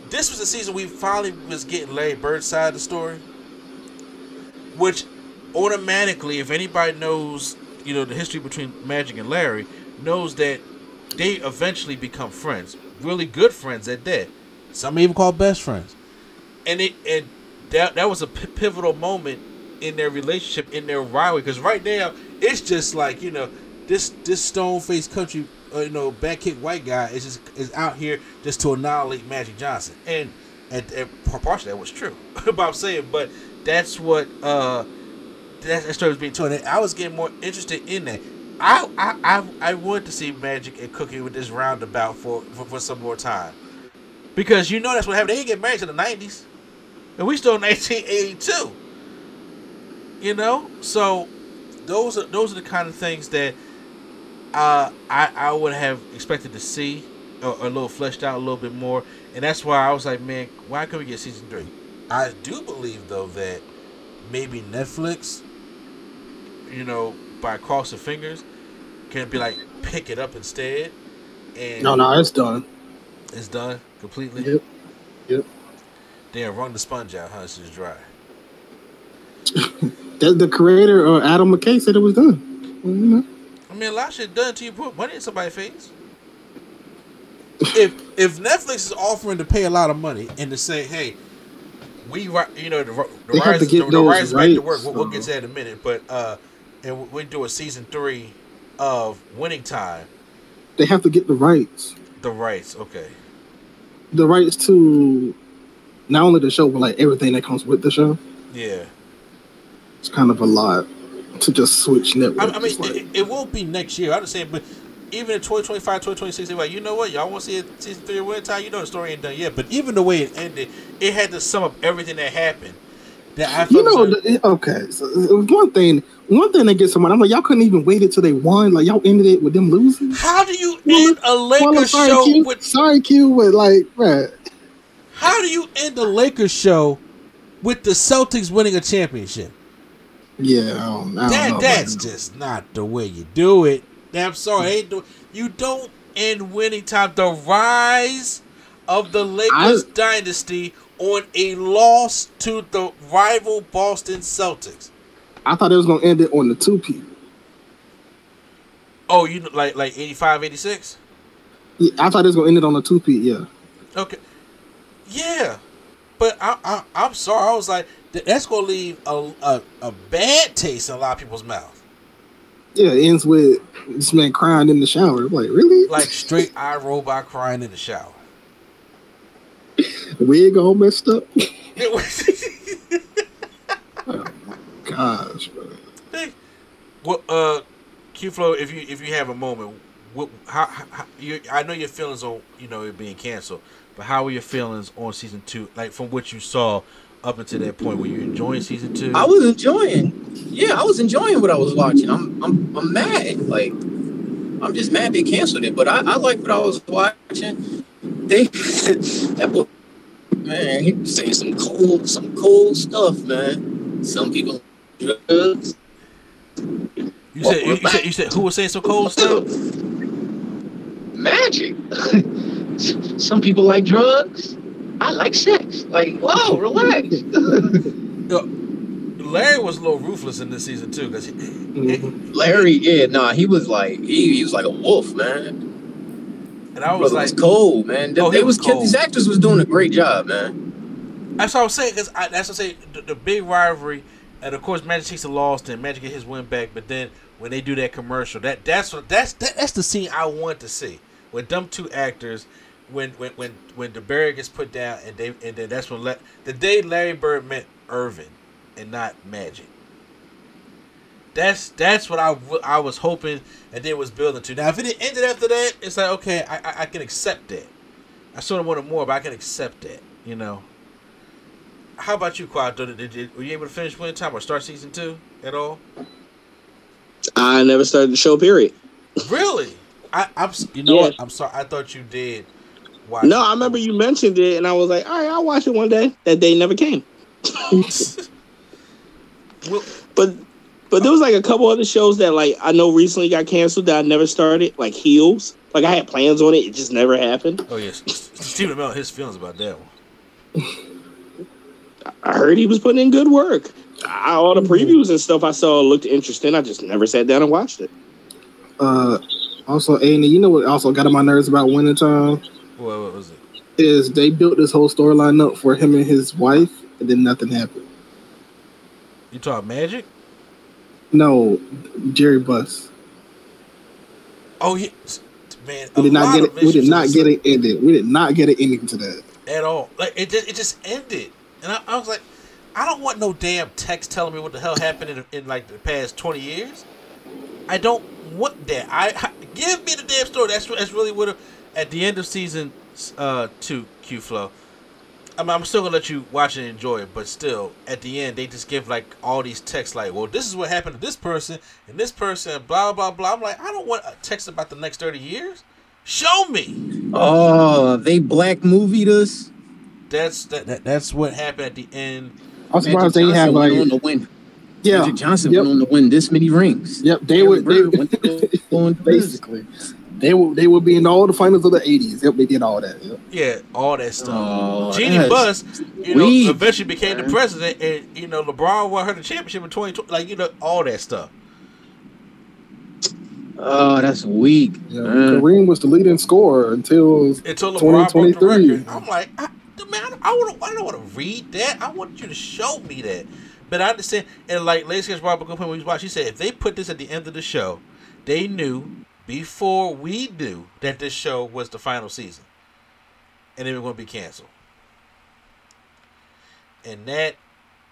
this was the season we finally was getting Larry Bird's side of the story, which automatically, if anybody knows, you know, the history between Magic and Larry, knows that they eventually become friends, really good friends at that. Some even call best friends, and it and that that was a p- pivotal moment in their relationship, in their rivalry. Because right now, it's just like you know, this this stone faced country, uh, you know, back kick white guy is just is out here just to annihilate Magic Johnson, and and, and partially that was true. but I'm saying, but that's what uh that, story was being told. And I was getting more interested in that. I I I, wanted to see Magic and Cookie with this roundabout for, for for some more time, because you know that's what happened. They didn't get married in the '90s, and we still in 1982. You know, so those are those are the kind of things that uh, I I would have expected to see a, a little fleshed out a little bit more, and that's why I was like, man, why couldn't we get season three? I do believe though that maybe Netflix, you know, by cross of fingers, can be like pick it up instead, and
no, no, it's done.
it's done completely.
Yep. Yep.
Damn, wrung the sponge out, huh? It's just dry.
The, the creator, uh, Adam McKay, said it was done. Well, you know.
I mean, a lot of shit done to you put money in somebody's face. if if Netflix is offering to pay a lot of money and to say, hey, we you know the, the rise
to
the,
get
the rise back to work. We'll, we'll get to that in a minute, but uh, and we do a season three of Winning Time.
They have to get the rights.
The rights, okay.
The rights to not only the show, but like everything that comes with the show.
Yeah,
It's kind of a lot to just switch networks.
I mean,
like-
it, it won't be next year. I understand, but even in 2025, 2026, they're like, you know what, y'all want to see a season three of Winning Time? You know the story ain't done yet, but even the way it ended, it had to sum up everything that happened. That I
you know,
like-
okay. So uh, one thing, one thing that gets someone. I'm like, y'all couldn't even wait until they won. Like y'all ended it with them losing.
How do you
Well,
end a Lakers
Well, sorry,
show
Q.
with?
Sorry, Q, but like, right.
How do you end the Lakers show with the Celtics winning a championship?
Yeah, I don't, I don't
That
know.
that's just not the way you do it. I'm sorry, do, you don't end winning time. The rise of the Lakers dynasty on a loss to the rival Boston Celtics.
I thought it was gonna end it on the two P.
Oh, you like like 85, 86?
Yeah, I thought it was gonna end it on the two P. Yeah.
Okay. Yeah. But I, I, I'm sorry. I was like, that's going to leave a, a, a bad taste in a lot of people's mouth.
Yeah, it ends with this man crying in the shower. I'm like, really?
Like straight eye robot crying in the shower.
The wig all messed up.
It was.
Gosh, bro.
Hey, well, uh, Q Flow, if you if you have a moment, what how, how you, I know your feelings on you know it being canceled, but how were your feelings on season two? Like from what you saw up until that point, were you enjoying season two?
I was enjoying. Yeah, I was enjoying what I was watching. I'm I'm I'm mad. Like I'm just mad they canceled it. But I, I like what I was watching. They that boy man, he was saying some cold some cold stuff, man. Some people drugs.
you said you, you said you said who was saying some cold stuff?
Magic. some people like drugs. I like sex. Like, whoa, relax.
Larry was a little ruthless in this season too, because mm-hmm.
Larry, yeah, nah, he was like he, he was like a wolf, man.
and I was
Brother
like,
was cold, man. They,
Oh, he
they
was
was, these actors was doing a great job, man.
That's what I was saying. Because that's what I say. The, the big rivalry, and of course, Magic takes the loss, and Magic get his win back. But then when they do that commercial, that that's what that's that, that's the scene I want to see. When them two actors, when when when when the barrier gets put down, and they and then that's when let the day Larry Bird met Earvin, and not Magic. That's that's what I, w- I was hoping and then was building to. Now, if it ended after that, it's like okay, I I, I can accept that. I sort of wanted more, but I can accept that. You know. How about you, Quad? Did, did, did, were you able to finish Winning Time or start season two at all?
I never started the show. Period.
Really? I, I'm. You know
Yeah.
what? I'm sorry. I thought you did. Watch
No, I remember you mentioned it, and I was like, all right, I'll watch it one day. That day never came.
Well,
But but there was like a couple other shows that like I know recently got canceled that I never started, like Heels. Like I had plans on it, it just never happened.
oh yes, Stephen Amell, his feelings about that one.
I heard he was putting in good work. I, all the previews and stuff I saw looked interesting. I just never sat down and watched it.
Uh, also, Andy, you know what also got on my nerves about Winning Time
What, what was it?
is they built this whole storyline up for him and his wife, and then nothing happened.
You talk Magic?
No, Jerry Buss.
Oh yeah, man.
We did not get it. We did not get it ended. We did not get it ending to that.
at all. Like it just it just ended, and I, I was like, I don't want no damn text telling me what the hell happened in, in like the past twenty years. I don't want that. I, I- give me the damn story. That's that's really what. It- At the end of season uh two, Q Flow. I mean, I'm still gonna let you watch and enjoy it, but still, at the end, they just give like all these texts, like, "Well, this is what happened to this person and this person," blah blah blah. I'm like, I don't want a text about the next thirty years. Show me.
Oh, they black movied us.
That's that, that. That's what happened at the end.
I'm surprised they
Johnson
have
went
like
on to win.
yeah,
Magic Johnson
yep,
went on to win this many rings.
yep. They
Larry
would they,
went to go on
basically they will they will be in all the finals of the '80s. Yep, they did all that. Yep.
Yeah, all that stuff.
Oh, Jeanie
Buss, you know,
weak,
eventually became the president, and you know, LeBron won her the championship in 2020. Like you know, all that stuff.
Oh, that's weak.
Yeah,
man.
Kareem was the leading scorer until
Until LeBron broke the
2023.
record, I'm like, I, man, I want I don't want to read that. I want you to show me that. But I understand, and like Lady Sketch Robert Good when we was watching, she said if they put this at the end of the show, they knew before we knew that this show was the final season, and it was going to be canceled, and that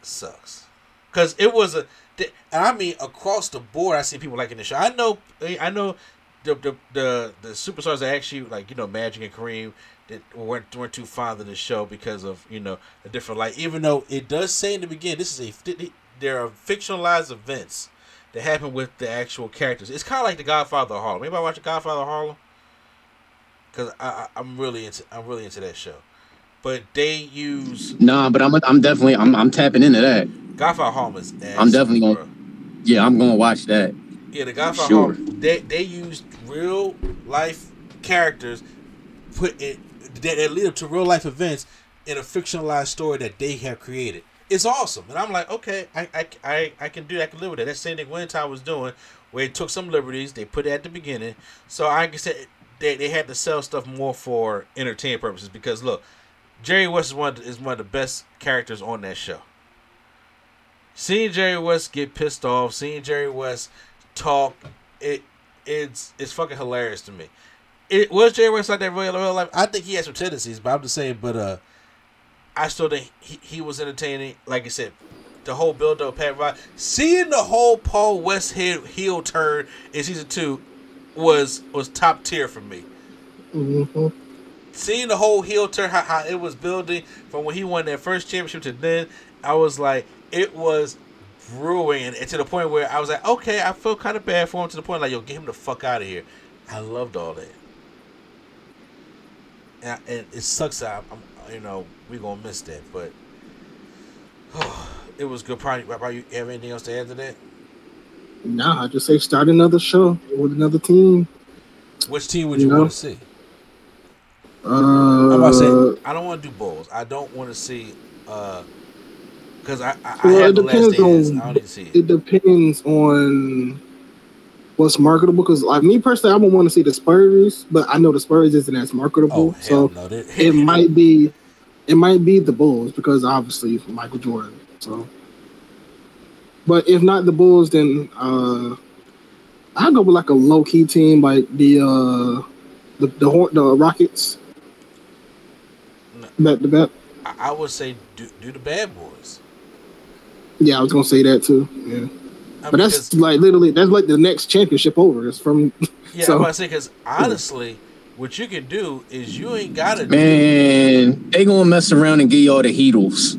sucks, because it was a, and I mean across the board, I see people liking the show. I know, I know, the the the, the superstars actually like you know Magic and Kareem that weren't weren't too fond of the show because of you know a different light. Even though it does say in the beginning, this is a there are fictionalized events that happen with the actual characters. It's kind of like the Godfather of Harlem. Anybody watch the Godfather of Harlem? Because I, I I'm really into I'm really into that show. But they use
Nah, but I'm I'm definitely I'm I'm tapping into that.
Godfather of Harlem is.
I'm definitely gonna-
bro.
Yeah, I'm gonna watch that.
Yeah, the Godfather
Sure.
Harlem, they they used real life characters, put it that, that lead up to real life events in a fictionalized story that they have created. It's awesome, and I'm like, okay, I I, I, I can do that. I can live with that. That's same thing Winning Time was doing, where they took some liberties, they put it at the beginning. So I can say they, they had to sell stuff more for entertainment purposes because look, Jerry West is one of is one of the best characters on that show. Seeing Jerry West get pissed off, seeing Jerry West talk, it it's it's fucking hilarious to me. It was Jerry West like that real real life. I think he has some tendencies, but I'm just saying. But uh, I still think he, he was entertaining. Like I said, the whole build up, Pat Riley, seeing the whole Paul West heel, heel turn in season two was was top tier for me.
hmm
Seeing the whole heel turn, how, how it was building from when he won that first championship to then, I was like, it was brewing, and, to the point where I was like, okay, I feel kind of bad for him. To the point like, yo, get him the fuck out of here. I loved all that, and, I- and it sucks that I'm, I'm, you know, we gonna miss that, but it was good. Probably, probably you have anything else to add to that?
Nah, I just say start another show with another team.
Which team would
You
you
know?
want to see?
Uh,
I'm about to say I don't want to do bowls. I don't want to see because I I, I
Well,
have
it
the last
depends on-
I don't need to see it.
it depends on what's marketable. Because like me personally, I would want to see the Spurs, but I know the Spurs isn't as
Oh
marketable.
hell
so
no!
It might be, it might be the Bulls because obviously Michael Jordan. So, but if not the Bulls, then uh, I'll go with like a low key team like the uh, the the, the Rockets.
No.
That the bet.
I, I would say do, do the bad boys.
Yeah, I was gonna say that too. Yeah,
I mean,
but that's
'cause-
like literally that's like the next championship over. It's from
yeah.
so-
I'm about to say because honestly, what you can do is you ain't gotta do
Man, they gonna mess around and give y'all the Heatles.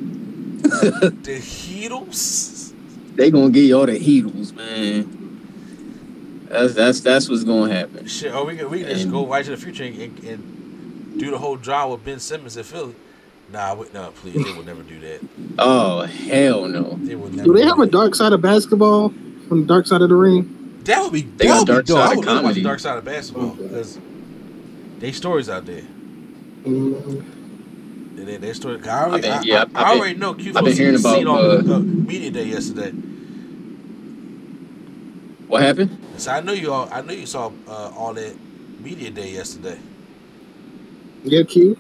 the Heatles.
They gonna give y'all the Heatles, man. That's that's that's what's gonna happen.
Shit, or we can we can just go right to the future and, and, and do the whole drama with Ben Simmons in Philly. Nah, wait, no, please, they would never do that.
Oh hell no.
They would never.
Do they have a dark side of basketball from the dark side of the ring?
That would be.
They
that
got
would be
Dark
dope.
Side
I
of
would really watch
Comedy.
Dark Side of Basketball
Okay.
Because they stories out there.
Mhm.
They, they, they story. I already,
been-
I,
yeah,
I,
I've
I
been-
already know Q
I've been hearing about,
seen on
uh,
uh, media day yesterday.
What happened?
So I know you all. I know you saw uh, all that media day yesterday.
Yeah, Q.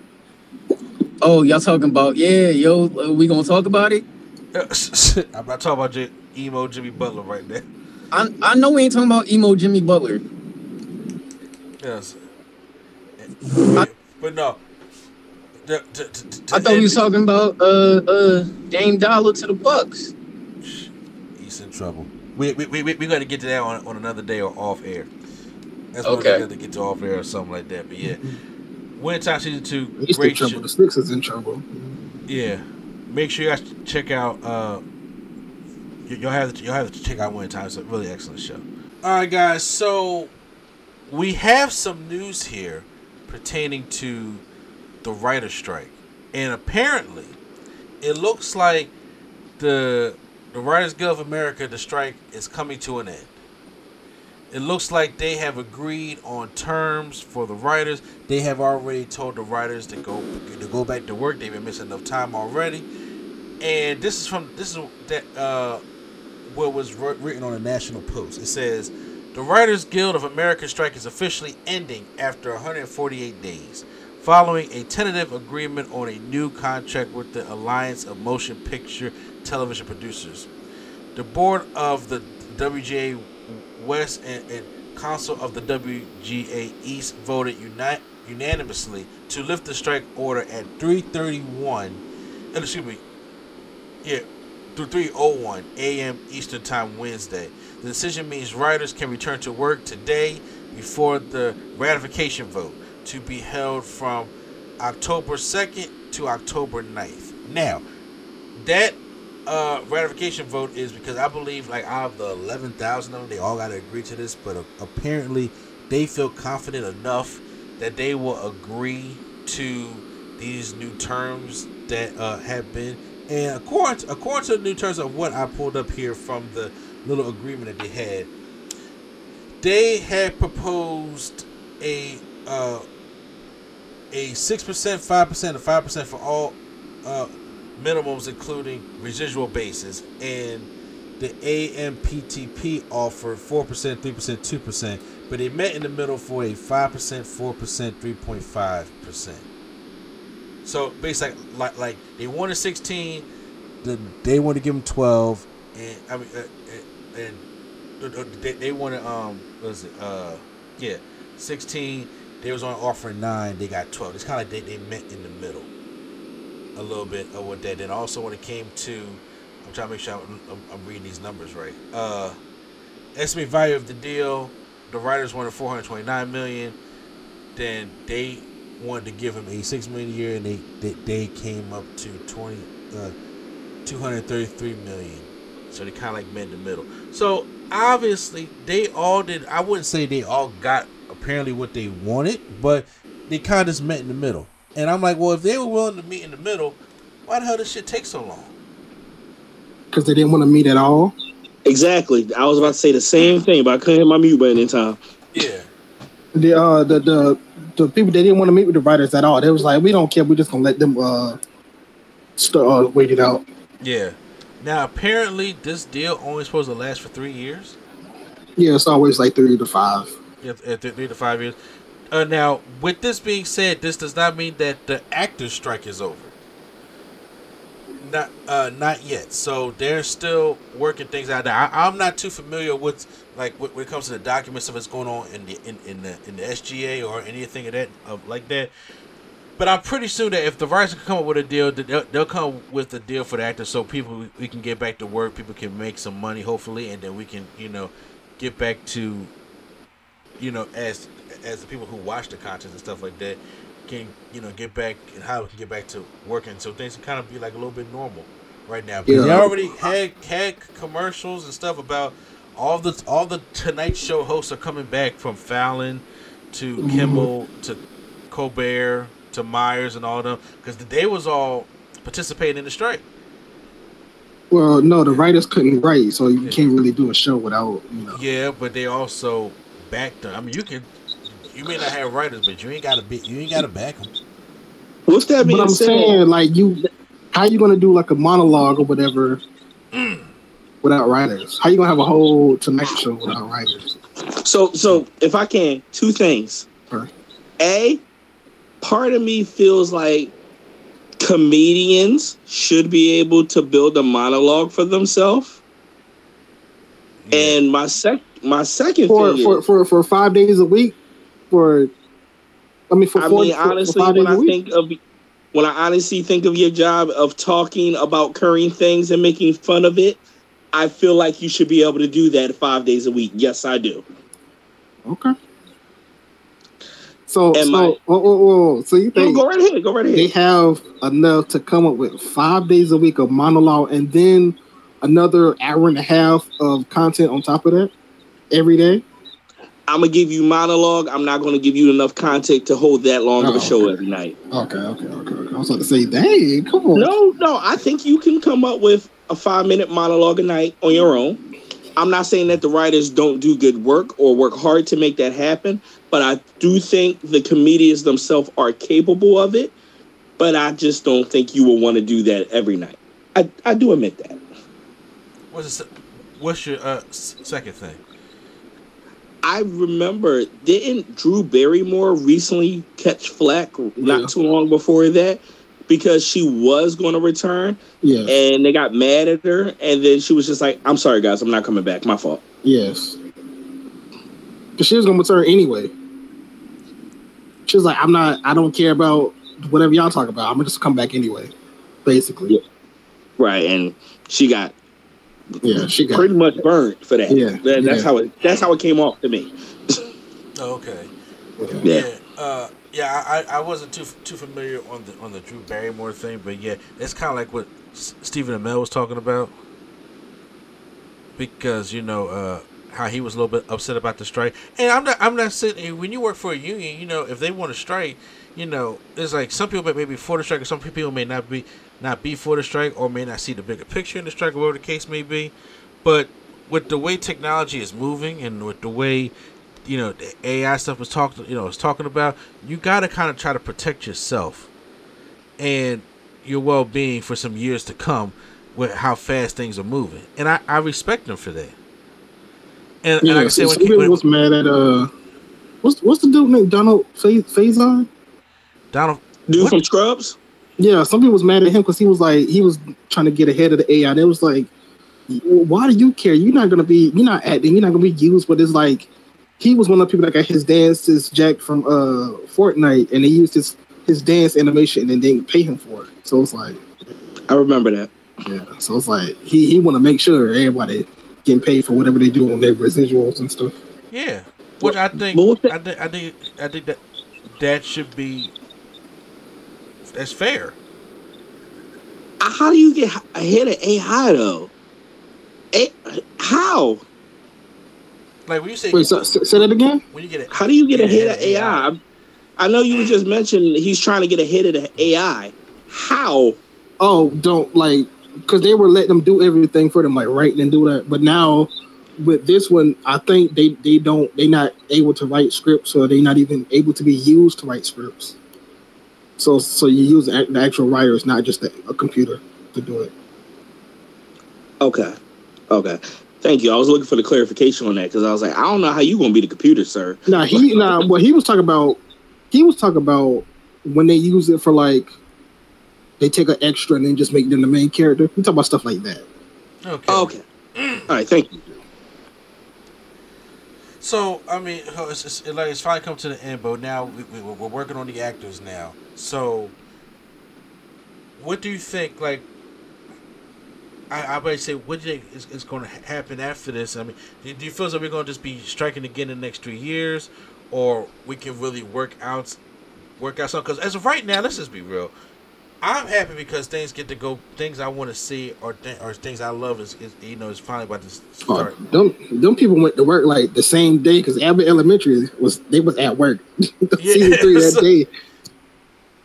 Oh, y'all talking about yeah, yo, uh, we gonna talk about it?
I'm not talking about J- emo Jimmy Butler right there.
I I know we ain't talking about emo Jimmy Butler.
Yes.
I-
but no. The- the- the- the-
I thought we was talking about uh uh Dame Dolla to the Bucks.
He's in trouble. We we we we we gonna get to that on, on another day or off air. That's what
Okay.
we're gonna get to off air or something like that. But yeah, Winning Time season two,
He's in
great
trouble.
show.
The Six is in trouble.
Yeah, make sure you guys check out. Uh, y- you'll have to, you'll have to check out Winning Time. It's a really excellent show. All right, guys. So we have some news here pertaining to the writer strike, and apparently, it looks like the the Writers Guild of America, the strike is coming to an end. It looks like they have agreed on terms for the writers. They have already told the writers to go to go back to work. They've been missing enough time already. And this is from this is that uh, what was written on the National Post. It says the Writers Guild of America strike is officially ending after 148 days, following a tentative agreement on a new contract with the Alliance of Motion Picture Television Producers. The board of the WGA West and, and Council of the WGA East voted unanimously to lift the strike order at 3:31. uh, Excuse me. Yeah, through 3:01 a.m. Eastern Time Wednesday. The decision means writers can return to work today before the ratification vote to be held from October 2nd to October 9th. Now, that uh, ratification vote is because I believe like out of the eleven thousand of them, they all got to agree to this. But apparently, they feel confident enough that they will agree to these new terms that uh, have been. And according to, according to the new terms of what I pulled up here from the little agreement that they had, they had proposed a uh, a six percent, five percent, and five percent for all uh, minimums, including residual bases, and the AMPTP offered four percent, three percent, two percent, but they met in the middle for a five percent, four percent, three point five percent. So basically, like like they wanted sixteen, then they want to give them twelve, and I mean, uh, and, they, they wanted um what was it uh yeah sixteen. They was on offering nine. They got twelve. It's kind of like they, they met in the middle a little bit of what that. Then also when it came to, I'm trying to make sure I'm, I'm, reading these numbers right. Uh, estimated value of the deal, the writers wanted 429 million. Then they wanted to give him 86 million a year, and they they, they came up to 20 uh, 233 million. So they kind of like met in the middle. So obviously they all did. I wouldn't say they all got apparently what they wanted, but they kind of just met in the middle. And I'm like, well, if they were willing to meet in the middle, why the hell does shit take so long?
Because they didn't want to meet at all.
Exactly. I was about to say the same thing, but I couldn't hit my mute button in time.
Yeah.
The uh the the the people they didn't want to meet with the writers at all. They was like, we don't care. We're just gonna let them uh, st- uh wait it out.
Yeah. Now apparently this deal only supposed to last for three years.
Yeah, it's always like three to five.
Yeah, th- th- three to five years. Uh, now, with this being said, this does not mean that the actors' strike is over. Not, uh, not yet. So they're still working things out. There. I, I'm not too familiar with like when when it comes to the documents of what's going on in the in, in the in the SGA or anything of that of like that. But I'm pretty sure that if the writers can come up with a deal, they'll, they'll come with a deal for the actors, so people we can get back to work, people can make some money, hopefully, and then we can you know get back to you know as as the people who watch the content and stuff like that can you know get back and how we can get back to working, so things can kind of be like a little bit normal right now. Because they
Yeah.
already had had commercials and stuff about all the all the Tonight Show hosts are coming back from Fallon to mm-hmm. Kimmel to Colbert to Myers and all of them because they was all participating in the strike.
Well, no, the writers couldn't write, so you
Yeah.
can't really do a show without you know.
Yeah, but they also backed them. I mean, you can you may not have writers, but you ain't got to be you ain't got to back them.
What's that
But I'm
said?
saying, like, you, how you gonna do like a monologue or whatever mm. without writers? How you gonna have a whole Tonight Show without writers?
So, so if I can, two things.
Sure.
A, part of me feels like comedians should be able to build a monologue for themselves. And my sec, my second
For
thing
for,
is,
for for five days a week, for I mean, for
I
four,
mean,
for- for
honestly,
five
when
days
I
a week?
think of when I honestly think of your job of talking about current things and making fun of it, I feel like you should be able to do that five days a week. Yes, I do.
okay. So,
Am
so,
I-
whoa, whoa, whoa. so you
No,
think
go right ahead. Go right ahead.
they have enough to come up with five days a week of monologue and then another hour and a half of content on top of that every day?
I'm gonna give you monologue. I'm not gonna give you enough content to hold that long of
Oh,
a show
okay.
every night.
Okay, okay, okay. okay. I was about to say, dang, come on.
No, no, I think you can come up with a five minute monologue a night on your own. I'm not saying that the writers don't do good work or work hard to make that happen, but I do think the comedians themselves are capable of it. But I just don't think you will want to do that every night. I, I do admit that.
What's the, what's your uh, second thing?
I remember, didn't Drew Barrymore recently catch flack
Yeah.
not too long before that because she was going to return
Yeah,
and they got mad at her and then she was just like, "I'm sorry, guys, I'm not coming back. My fault."
yes. Because she was going to return anyway. She was like, I'm not, I don't care about whatever y'all talk about. I'm going to just come back anyway, basically.
Yeah. Right, and she got
Yeah, she got
pretty much burned for that.
Yeah,
That- that's
yeah.
how it. That's how it came off to me.
Oh, okay.
Yeah.
Uh, yeah. I, I wasn't too too familiar on the on the Drew Barrymore thing, but yeah, it's kind of like what S- Stephen Amell was talking about, because you know uh, how he was a little bit upset about the strike, and I'm not I'm not sitting when you work for a union, you know, if they want to strike, you know, it's like some people may be for the strike, and some people may not be not be for the strike, or may not see the bigger picture in the strike, or whatever the case may be, but with the way technology is moving and with the way you know the AI stuff was talking you know was talking about you got to kind of try to protect yourself and your well-being for some years to come with how fast things are moving. And I, I respect them for that and, and
Yeah,
like I
so
said when,
some people was mad at, uh, what's, what's the dude named Donald Fa- Faison?
Donald
Dude
What?
from Scrubs.
Yeah, some people was mad at him because he was like, he was trying to get ahead of the AI. They was like, why do you care? You're not gonna be, you're not acting, you're not gonna be used. But it's like he was one of the people that got his dances Jack from uh Fortnite, and they used his his dance animation and didn't pay him for it. So it's like,
I remember that.
yeah. So it's like he he want to make sure everybody getting paid for whatever they do on their residuals and stuff.
Yeah, which I think,
but what the-
I think, I think, I think that that should be that's fair.
How do you get ahead of AI though? A- how?
Like when you say
Wait, so, say say that again.
when you get it,
How do you get
Yeah,
ahead of
AI.
AI? I, I know you just mentioned he's trying to get ahead of the AI. How?
Oh, don't like because they were letting them do everything for them, like writing and do that. But now with this one, I think they they don't they not able to write scripts, or they not even able to be used to write scripts. So so you use the act- the actual writers, not just a, a computer to do it.
Okay. Okay. Thank you. I was looking for the clarification on that because I was like, I don't know how you gonna be the computer, sir.
Now he now what he was talking about, he was talking about when they use it for like they take an extra and then just make them the main character. We talk about stuff like that.
okay.
Okay. All right. Thank you.
So I mean, it's, it's like it's finally come to the end, but now we, we, we're working on the actors now. So, what do you think? Like, I I would say, what do you think is, is going to happen after this? I mean, do, do you feel as though we're going to just be striking again in the next three years, or we can really work out work out something? Because as of right now, let's just be real. I'm happy because things get to go. Things I want to see, or th- or things I love is, is you know is finally about to
Oh,
start.
them them people went to work like the same day because Abbott Elementary was they was at work season three that
so-
day.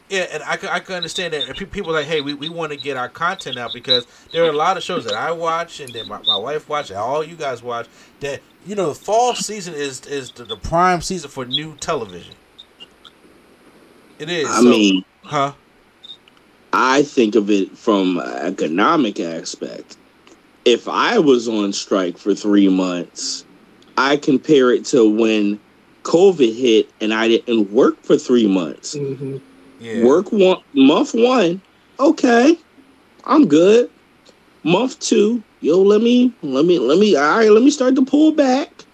Yeah, and I could, I could understand that. And people are like, hey, we, we want to get our content out because there are a lot of shows that I watch and that my, my wife watch and all you guys watch that, you know, the fall season is is the, the prime season for new television. It is.
I
so-
mean,
huh?
I think of it from an economic aspect. If I was on strike for three months, I compare it to when COVID hit and I didn't work for three months.
Mhm.
Yeah.
Work one month one, okay, I'm good. Month two, yo, let me let me let me all right, let me start to pull back.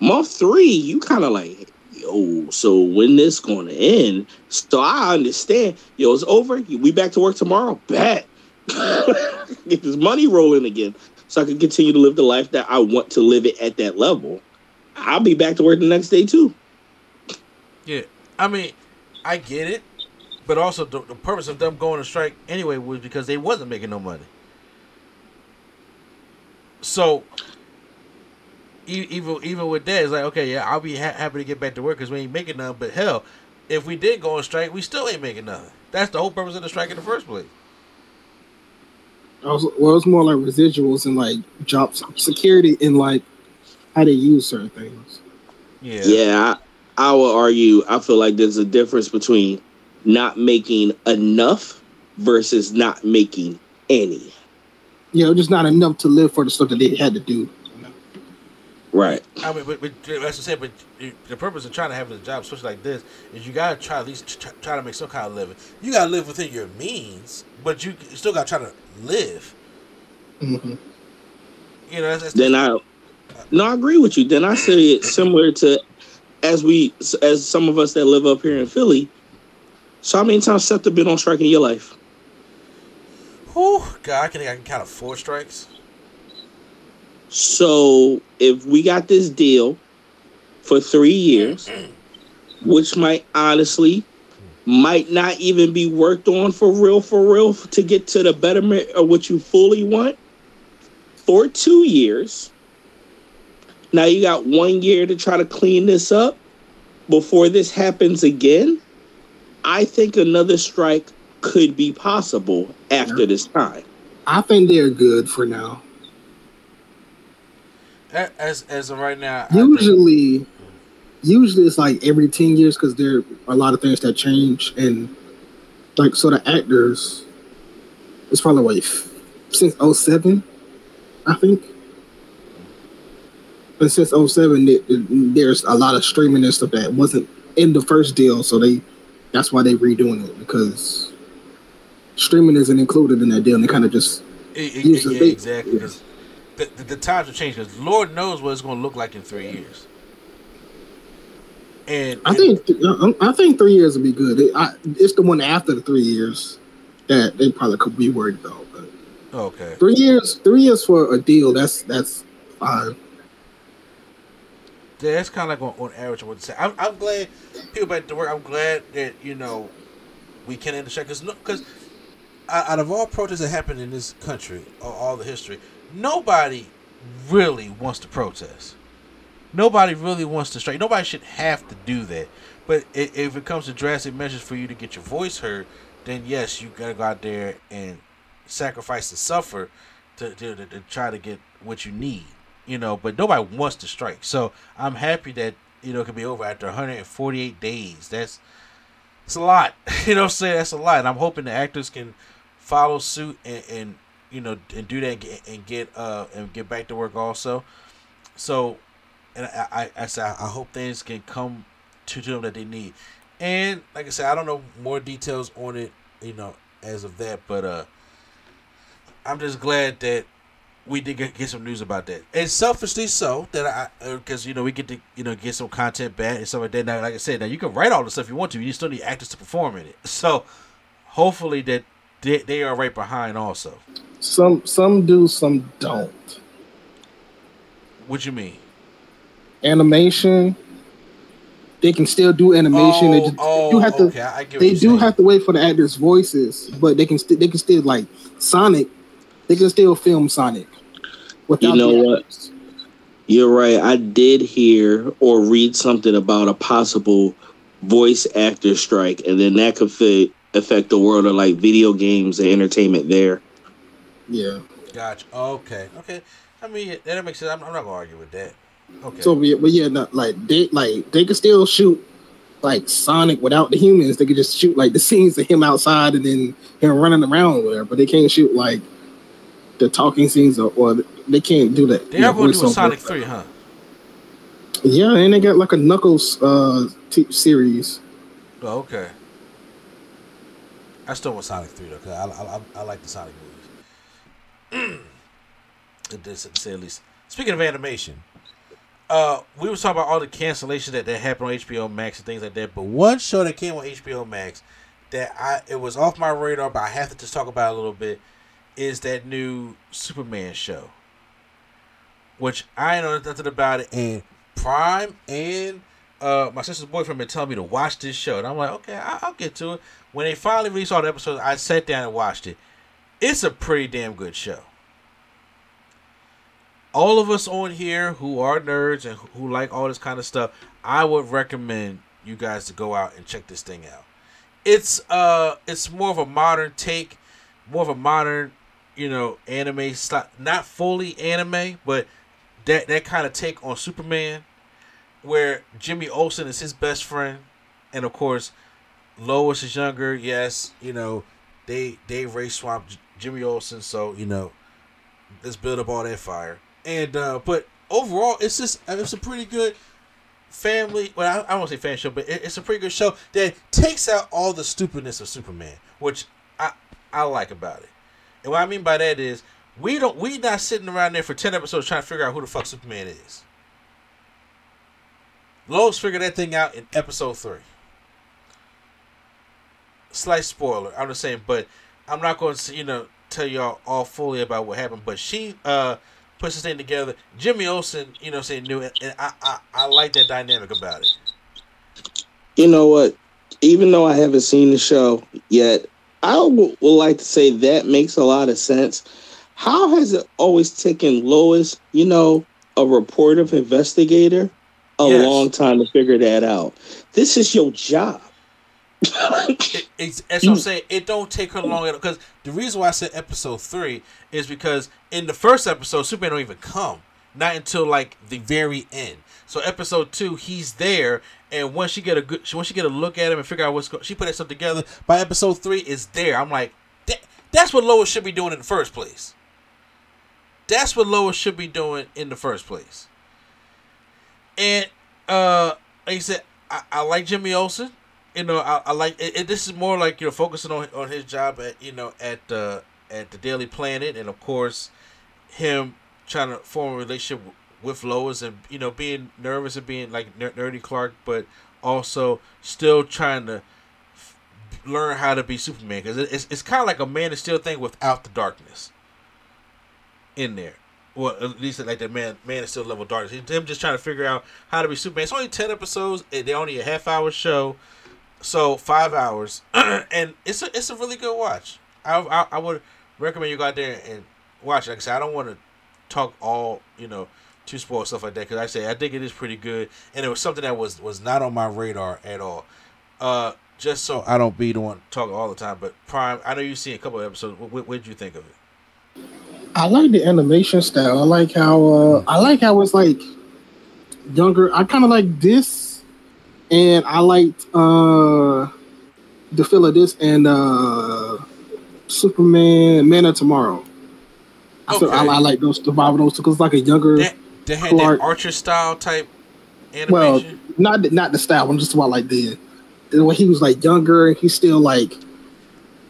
Month three, you kind of like, yo, so when this gonna end? So I understand. Yo, it's over. We back to work tomorrow. Bet. Get this money rolling again, so I can continue to live the life that I want to live it at that level. I'll be back to work the next day too.
Yeah. I mean, I get it, but also the, the purpose of them going to strike anyway was because they wasn't making no money. So, even even with that, it's like okay, yeah, I'll be ha- happy to get back to work because we ain't making nothing. But hell, if we did go on strike, we still ain't making nothing. That's the whole purpose of the strike in the first place.
I was, well, it's more like residuals and like job security and like how they use certain things.
Yeah.
Yeah, I, I will argue. I feel like there's a difference between not making enough versus not making any.
You know, just not enough to live for the stuff that they had to do.
Right.
I mean, but, but as I said, but the purpose of trying to have a job, especially like this, is you gotta try at least try, try to make some kind of living. You gotta live within your means, but you still gotta try to live.
hmm
You know, that's, that's
Then I, no, I agree with you. Then I say it similar to as we as some of us that live up here in Philly. So how many times Seth been on strike in your life?
Whew, God, I can I can count of four strikes.
So if we got this deal for three years, which might honestly might not even be worked on for real, for real, to get to the betterment of what you fully want, for two years. Now you got one year to try to clean this up before this happens again. I think another strike could be possible after this time.
I think they're good for now.
As as of right now, I think-
Usually, usually it's like every ten years because there are a lot of things that change and like so the actors. It's probably what since 07, I think. But since 07, there- there's a lot of streaming and stuff that wasn't in the first deal, so they that's why they redoing it because streaming isn't included in that deal. And they kind of just
e-
Usually
yeah, exactly. 'cause the, the, the times have changed because Lord knows what it's going to look like in three years. And
I think um, I think three years would be good. It, I, it's the one after the three years that they probably could be worried about. But
okay,
three years, three years for a deal. That's that's fine.
Yeah, that's kind of like on, on average. I would say. I'm, I'm glad people back to work. I'm glad that you know we can end the strike because because out of all protests that happened in this country, or all the history, nobody really wants to protest. Nobody really wants to strike. Nobody should have to do that. But if it comes to drastic measures for you to get your voice heard, then yes, you gotta go out there and sacrifice and suffer to, to, to, to try to get what you need. You know, but nobody wants to strike. So I'm happy that you know it can be over after 148 days. That's it's a lot. you know, I'm saying that's a lot. And I'm hoping the actors can follow suit and, and you know and do that and get, uh and get back to work also. So and I, I, I said I hope things can come to them that they need. And like I said, I don't know more details on it, you know, as of that, but uh, I'm just glad that we did get, get some news about that, and selfishly so that I, because uh, you know we get to you know get some content back and stuff like that. Now, like I said, now you can write all the stuff you want to, you still need actors to perform in it. So hopefully that they, they are right behind also.
Some some do, some don't.
What you mean?
animation. They can still do animation.
Oh,
they just,
oh,
you have oh, to.
okay.
they do
saying.
have to wait for the actors' voices, but they can still. They can still like Sonic. They can still film Sonic.
You know what? You're right. I did hear or read something about a possible voice actor strike, and then that could fit, affect the world of like video games and entertainment there.
Yeah.
Gotcha. Okay. Okay. I mean, that makes sense. I'm, I'm not gonna argue with that. Okay.
So, we but yeah, not, like they like they could still shoot like Sonic without the humans. They could just shoot like the scenes of him outside and then him running around there. But they can't shoot like the talking scenes or, or they can't do that.
They are going to do a Sonic Three, huh?
Yeah, and they got like a Knuckles uh t- series.
Oh, okay. I still want Sonic Three though, cause I, I, I like the Sonic movies. to say at least. Speaking of animation, uh, we were talking about all the cancellations that, that happened on HBO Max and things like that. But one show that came on HBO Max that I it was off my radar, but I have to just talk about a little bit is that new Superman show, which I know nothing about it. And Prime and uh, my sister's boyfriend been telling me to watch this show, and I'm like, okay, I- will get to it. When they finally released all the episodes, I sat down and watched it. It's a pretty damn good show all of us on here who are nerds and who like all this kind of stuff, I would recommend you guys to go out and check this thing out. It's uh it's more of a modern take, more of a modern, you know, anime style, not fully anime, but that that kind of take on Superman where Jimmy Olsen is his best friend and of course Lois is younger. Yes, you know, they they race swapped Jimmy Olsen, so you know, let's build up all that fire. And uh, but overall, it's just it's a pretty good family. Well, I, I to say fan show, but it, it's a pretty good show that takes out all the stupidness of Superman, which I I like about it. And what I mean by that is we don't we not sitting around there for ten episodes trying to figure out who the fuck Superman is. Lois figured that thing out in episode three. Slight spoiler, I'm just saying, but I'm not going to you know tell y'all all fully about what happened. But she uh puts this thing together. Jimmy Olsen, you know, saying new, and I, I, I like that dynamic about it.
You know what? Even though I haven't seen the show yet, I w- would like to say that makes a lot of sense. How has it always taken Lois, you know, a reportive investigator, a yes. long time to figure that out? This is your job
it, it's, what I'm saying. It don't take her long because the reason why I said episode three is because in the first episode, Superman don't even come, not until like the very end. So episode two, he's there, and once she get a good, once she get a look at him and figure out what's going, she put that stuff together. By episode three, is there. I'm like, that, that's what Lois should be doing in the first place. That's what Lois should be doing in the first place. And uh, like I said, I, I like Jimmy Olsen. You know, I, I like it, it, This is more like you know focusing on on his job at you know at the at the Daily Planet, and of course, him trying to form a relationship with Lois and you know being nervous and being like ner- nerdy Clark, but also still trying to f- learn how to be Superman. Because it's it's kind of like a Man of Steel thing without the darkness in there. Well, at least like that man, man is still level darkness. Him just trying to figure out how to be Superman. It's only ten episodes. They're only a half hour show, so five hours, and it's a it's a really good watch. I, I I would recommend you go out there and watch. Like I said, I don't want to talk all you know too spoil stuff like that because I say I think it is pretty good, and it was something that was was not on my radar at all. Uh, just so I don't be the one talking all the time. But Prime, I know you've seen a couple of episodes. What, what did you think of it?
I like the animation style. I like how uh, I like how it's like younger. I kind of like this, and I liked uh, the feel of this and uh, Superman, Man of Tomorrow. Okay. So I, I like those the vibe of those because it's like a younger.
That they had
Clark-
that Archer style type animation.
well, not the- not the style. I'm just about like the the way he was like younger. and He's still like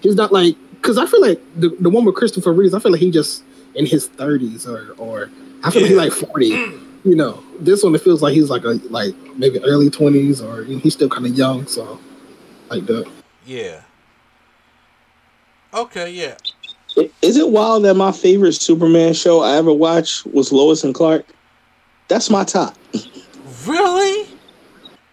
he's not like because I feel like the, the one with Christopher Reeves. I feel like he just in his 30s or or I feel like
Yeah.
he's like 40. You know, this one it feels like he's like a like maybe early 20s or he's still kind of young. So like that.
yeah. Okay. Yeah.
Is it wild that my favorite Superman show I ever watched was Lois and Clark? That's my top.
Really?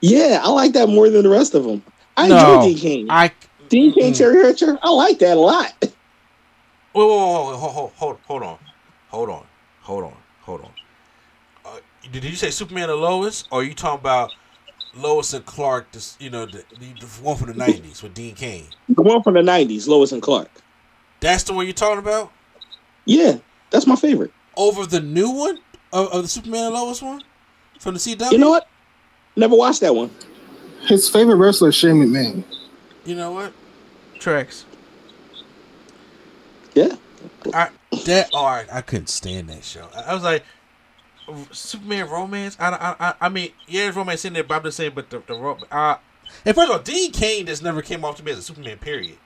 Yeah, I like that more than the rest of them. I
No.
enjoy Dean Cain.
I
Dean Cain,
Mm.
Teri Hatcher, I like that a lot.
Wait, wait, wait, wait, hold, hold, hold, hold on, hold on, hold on, hold on. Uh, did you say Superman and Lois, or are you talking about Lois and Clark? This, you know, the, the, the one from the '90s with Dean Cain.
The one from the '90s, Lois and Clark.
That's the one you're talking about
Yeah, that's my favorite.
over the new one of, of the Superman and Lois one from the CW.
You know what? Never watched that one.
His favorite wrestler is Shane McMahon.
You know what? Tracks.
Yeah.
I that oh I, I couldn't stand that show. I, I was like Superman romance. I, I I I mean yeah, there's romance in there, but I'm just saying. But the the ro- uh, and first of all, Dean Cain just never came off to me as a Superman. Period.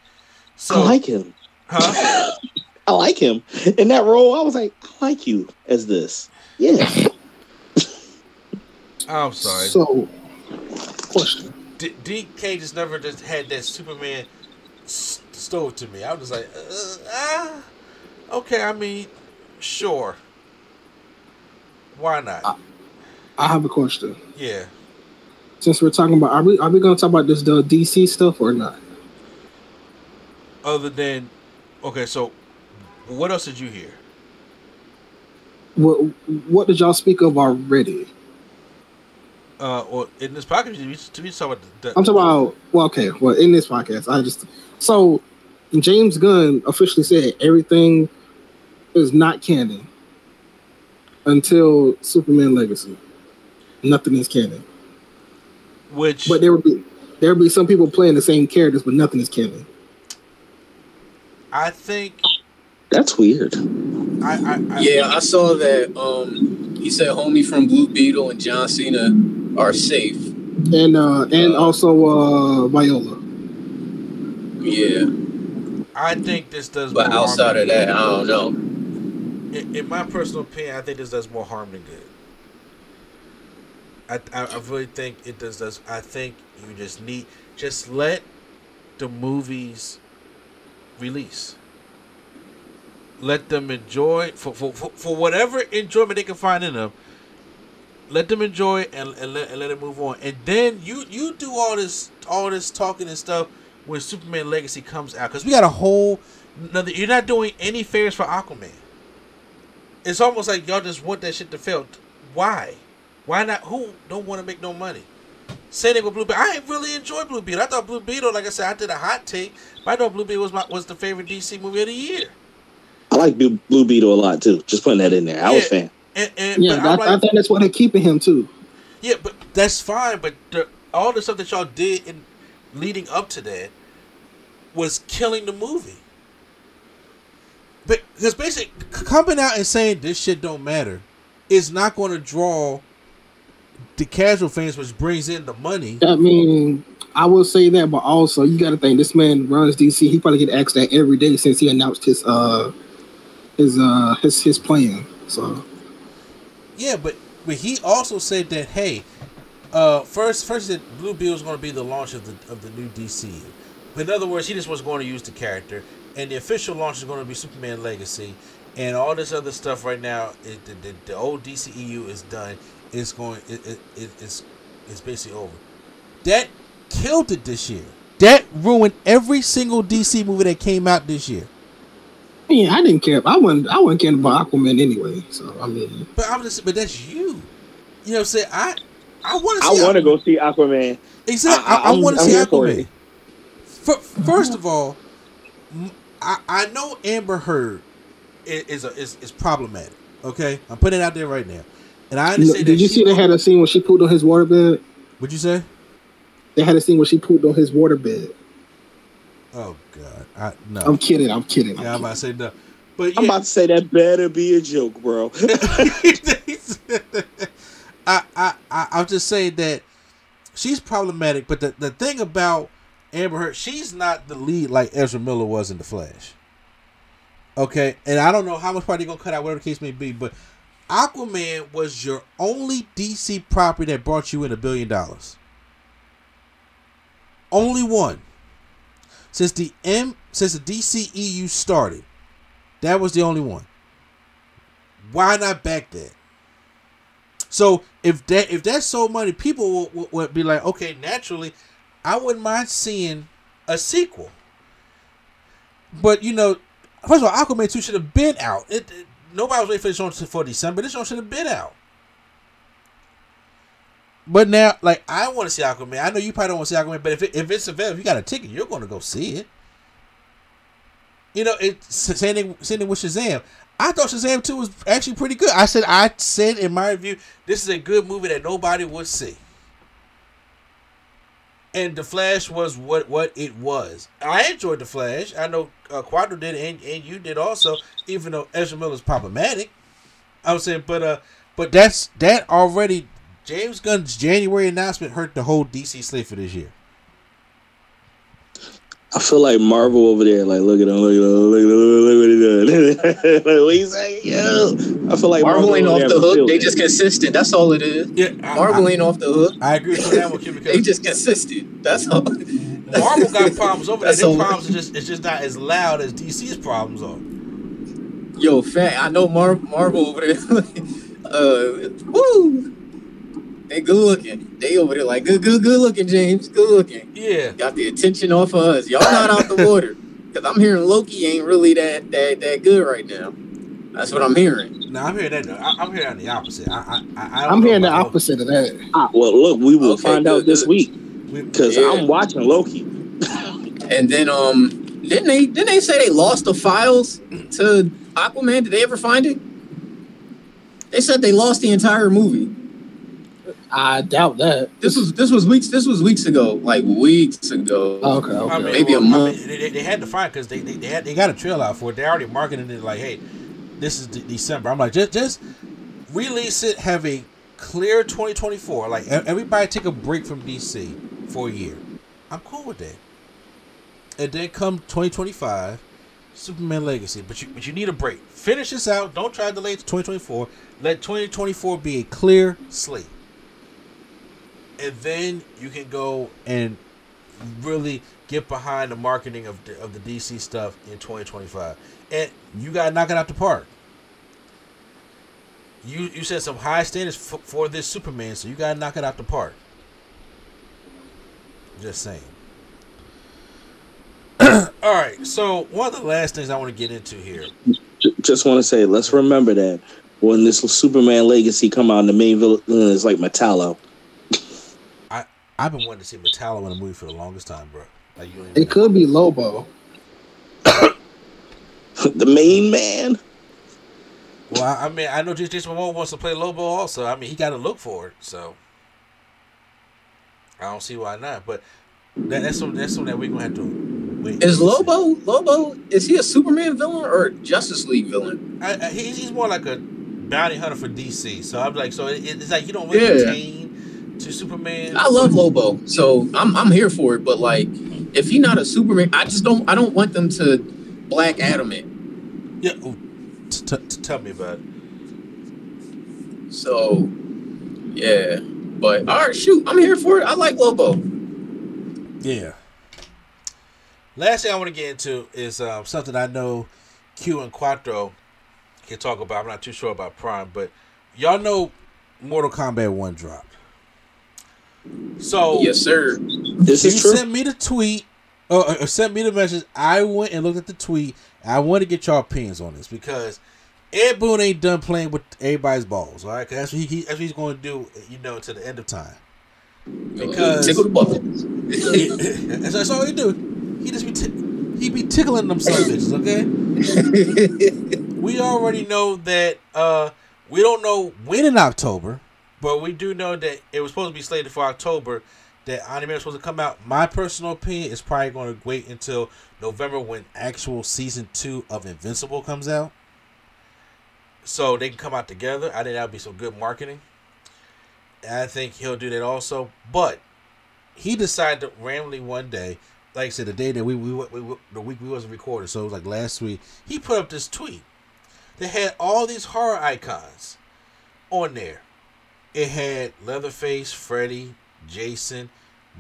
So
I like him.
huh?
I like him in that role. I was like, I like you as this. Yeah.
I'm sorry.
So question.
D- Dean Cain just never just had that Superman s- stove to me. I was just like, uh, ah, okay. I mean, sure. Why not?
I have a question.
Yeah.
Since we're talking about, are we are we gonna talk about this the DC stuff or not?
Other than, okay, so what else did you hear?
What what did y'all speak of already?
Uh, well, in this podcast, we to be talking about the,
I'm talking about well, okay, well, in this podcast, I just so James Gunn officially said everything is not canon until Superman Legacy. Nothing is canon,
which
but there will be there will be some people playing the same characters, but nothing is canon.
I think
That's weird.
I, I, I
Yeah, I saw that. Um, he said homie from Blue Beetle and John Cena are safe.
And uh and also uh Viola.
Yeah,
I think this does.
but outside of that, I don't know.
in, in my personal opinion, I think this does more harm than good. I, I, I really think it does. Does I think you just need just let the movies release. Let them enjoy for, for, for, for whatever enjoyment they can find in them. Let them enjoy it and, and, let, and let it move on. And then you you do all this all this talking and stuff when Superman Legacy comes out because we got a whole another. You're not doing any favors for Aquaman. It's almost like y'all just want that shit to fail. Why? Why not? Who don't want to make no money? Same thing with Blue Beetle. I ain't really enjoy Blue Beetle. I thought Blue Beetle, like I said, I did a hot take. But I thought Blue Beetle was my was the favorite DC movie of the year.
I like Blue, Blue Beetle a lot too. Just putting that in there. I was a
Yeah.
fan.
And, and
Yeah,
but
I,
I'm
I think that's why they're keeping him too.
Yeah, but that's fine. But the, all the stuff that y'all did in leading up to that was killing the movie. But because basically coming out and saying this shit don't matter is not going to draw the casual fans, which brings in the money.
I mean, I will say that, but also you got to think this man runs DC. He probably get asked that every day since he announced his uh his uh his his plan. So
yeah, but but he also said that hey, uh, first first that Blue Beetle is going to be the launch of the of the new DC. In other words, he just was going to use the character, and the official launch is going to be Superman Legacy, and all this other stuff right now. It, the, the, the old DCEU is done. It's going. It, it, it, it's it's basically over. That killed it this year. That ruined every single DC movie that came out this year.
Yeah, I didn't care. I wasn't. I wasn't caring about Aquaman anyway. So I mean,
But I'm just. But that's you. You know what I'm saying? I I want to.
I want to go see Aquaman.
Exactly.
I-
I, I,
I'm-
want to see
here for
Aquaman.
It.
First of all, I know Amber Heard is is, a, is is problematic. Okay, I'm putting it out there right now, and I understand.
did
that
you
she
see they had a scene when she pooped on his waterbed?
What'd you say?
They had a scene where she pooped on his waterbed.
Oh God, I no.
I'm kidding. I'm kidding. I'm
yeah, I'm
kidding.
about to say no. But
I'm about to say that better be a joke, bro.
I, I, I, I'm just saying that she's problematic, but the, the thing about Amber Heard, she's not the lead like Ezra Miller was in The Flash. Okay, and I don't know how much part they're gonna cut out, whatever the case may be, but Aquaman was your only DC property that brought you in a billion dollars. Only one. Since the M since the DCEU started, that was the only one. Why not back that? So if that if that's so money, people will, will, would be like, okay, naturally, I wouldn't mind seeing a sequel. But you know, first of all, Aquaman two should have been out. It, it- nobody was waiting for this on for December. But this one should have been out. But now, like, I want to see Aquaman. I know you probably don't want to see Aquaman, but if it, if it's available, if you got a ticket, you're going to go see it. You know, it's same thing with Shazam. I thought Shazam 2 was actually pretty good. I said I said in my review, this is a good movie that nobody would see. And The Flash was what what it was. I enjoyed The Flash. I know uh, Quattro did and, and you did also, even though Ezra Miller's problematic. I was saying, but uh, but that's that already. James Gunn's January announcement hurt the whole DC slate for this year.
I feel like Marvel over there, like look at him, look at him, look at him, look at what he doing. like, what you say? Yo, I feel like
Marvel ain't off the hook. They
that.
just consistent. That's all it is.
Yeah, I,
Marvel
I,
ain't off the hook.
I agree with that one Kim,
They just consistent. That's all.
Marvel got problems over there. Their problems are just it's just not as loud as DC's problems are.
Yo, fat. I know Mar- Marvel over there. uh, woo. They good looking. They over there like good, good, good looking. James, good looking.
Yeah,
Got the attention off of us. Y'all not out the water. Cause I'm hearing Loki ain't really that that that good right now. That's what I'm hearing.
no, I'm hearing that. I, I'm hearing the opposite. I, I, I, I don't
I'm hearing the
about
opposite of that.
Ah, well, look, we will
Okay,
find
good,
out this
good.
week because
Yeah.
I'm watching Loki.
And then um, didn't they didn't they say they lost the files to Aquaman? Did they ever find it? They said they lost the entire movie.
I doubt that.
This was this was weeks this was weeks ago, like weeks ago.
Oh, okay. Okay.
I mean,
Maybe a
well, I
month.
mean, they, they- they had to find because they, they they had they got a trail out for it. They already marketing it like, hey, this is de- December. I'm like, just just release it. Have a clear 2024. Like everybody take a break from DC for a year. I'm cool with that. And then come 2025, Superman Legacy. But you but you need a break. Finish this out. Don't try to delay it to 2024. Let 2024 be a clear slate. And then you can go and really get behind the marketing of the, of the DC stuff in 2025. And you got to knock it out the park. You you set some high standards for, for this Superman, so you got to knock it out the park. Just saying. All right, so one of the last things I want to get into here.
Just want to say, let's remember that when this Superman Legacy come out, the main villain is like Metallo.
I've been wanting to see Metallo in a movie for the longest time, bro. Like you
It
know.
could be Lobo.
the main man.
Well, I, I mean, I know Jason Momoa wants to play Lobo also. I mean, he got to look for it, so I don't see why not. But that, that's something that's something that we're gonna have to wait.
Is Lobo Lobo is he a Superman villain or Justice League villain?
I, I, he's, he's more like a bounty hunter for DC. So I'm like, so it, it's like you don't really
Yeah.
pertain to Superman.
I love Lobo, so I'm I'm here for it. But like, if he not a Superman, I just don't I don't want them to Black Adam it.
Yeah, ooh, t- t- t- tell me about it.
So, yeah. But all right, shoot, I'm here for it. I like Lobo.
Yeah. Last thing I want to get into is um, something I know Q and Quattro can talk about. I'm not too sure about Prime, but y'all know Mortal Kombat 1 dropped. So
Yes, sir.
This
you
is true.
sent me the tweet or, or sent me the message. I went and looked at the tweet. I want to get y'all opinions on this because Ed Boon ain't done playing with everybody's balls, all right? 'Cause that's what, he, he, that's what he's going to do, you know, to the end of time. Because-
tickle the bucket.
that's, that's all he do. He just be t- he be tickling them son bitches, okay? we already know that uh we don't know when in October, but we do know that it was supposed to be slated for October. That anime is supposed to come out. My personal opinion is probably going to wait until November when actual season two of Invincible comes out, so they can come out together. I think that would be some good marketing. And I think he'll do that also, but he decided to randomly one day, like I said, the day that we, we, we, the week we wasn't recording, so it was like last week. He put up this tweet that had all these horror icons on there. It had Leatherface, Freddy, Jason,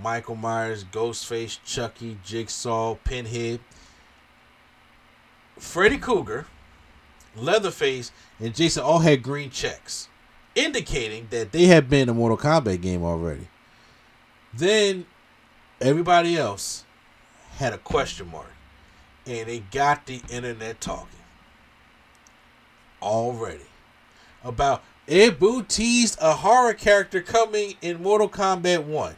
Michael Myers, Ghostface, Chucky, Jigsaw, Pinhead, Freddy Krueger, Leatherface, and Jason all had green checks, indicating that they had been in a Mortal Kombat game already. Then everybody else had a question mark, and it got the internet talking already about Ed Boon teased a horror character coming in Mortal Kombat 1.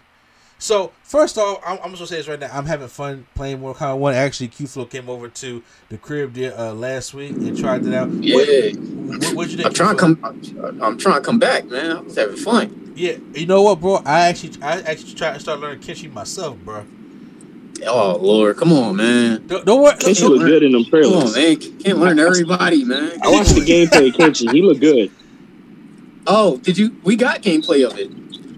So, first off, I'm, I'm just gonna say this right now. I'm having fun playing Mortal Kombat 1. Actually, Q Flow came over to the crib there, uh, last week and tried it out.
Yeah.
What, what, you think?
I'm trying to come. I'm, I'm trying to come back, man. I was having fun.
Yeah, you know what, bro? I actually, I actually tried to start learning Kenshi myself, bro.
Oh Lord, come on, man.
Don't, don't worry.
Kenshi look good in them
Come on, man. Can't learn everybody, man.
I watched the gameplay of Kenshi. He looked good.
Oh, did you? We got gameplay of it,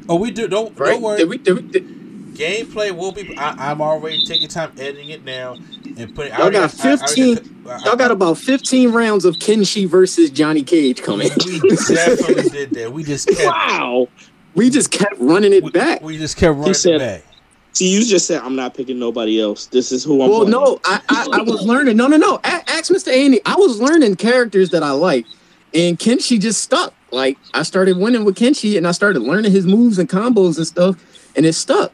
Oh, we do. Don't
right?
don't worry.
Did we, did we, did,
Gameplay will be. I, I'm already taking time editing it now and putting. I
Y'all
already
got
I- I already
15
I- uh,
y'all got about 15 rounds of Kenshi versus Johnny Cage coming.
We definitely did that. We just kept.
Wow.
we just kept running it
we,
back.
we just kept running
said-
it back.
See, you just said I'm not picking nobody else. This is who I'm.
Well,
playing.
no, I, I, I was learning. No, no, no. A- ask Mr. Andy. I was learning characters that I like, and Kenshi just stuck. Like I started winning with Kenshi, and I started learning his moves and combos and stuff, and it stuck.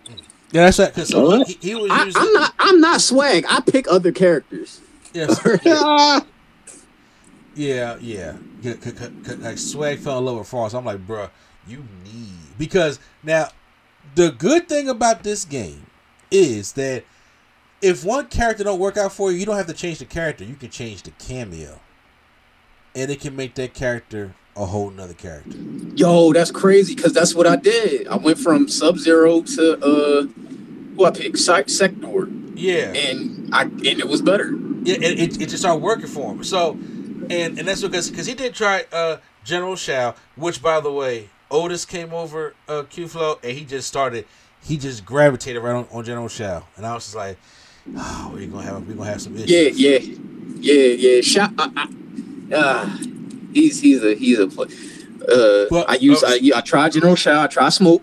Yeah, that's right. Cause so he, he was
I,
using.
I'm not. I'm not swag. I pick other characters.
Yes,
Ah,
yeah, yeah. C- c- c- c- Like swag fell in love with Frost. I'm like, bruh, you need because now the good thing about this game is that if one character don't work out for you, you don't have to change the character. You can change the cameo, and it can make that character a whole nother character.
Yo, that's crazy because that's what I did. I went from Sub Zero to uh, who I picked Sec- Sector,
Yeah,
and I and it was better.
yeah, it, it, it just started working for him. So, and and that's because because he did try uh General Shao, which by the way, Otis came over uh Q Flow and he just started, he just gravitated right on, on General Shao, and I was just like, oh, we're gonna have we gonna have some issues.
Yeah, yeah, yeah, yeah. Shot. I, I, uh, he's he's a he's a. pl- Uh,
Well,
I use
uh,
I, I tried General Shao. I tried Smoke.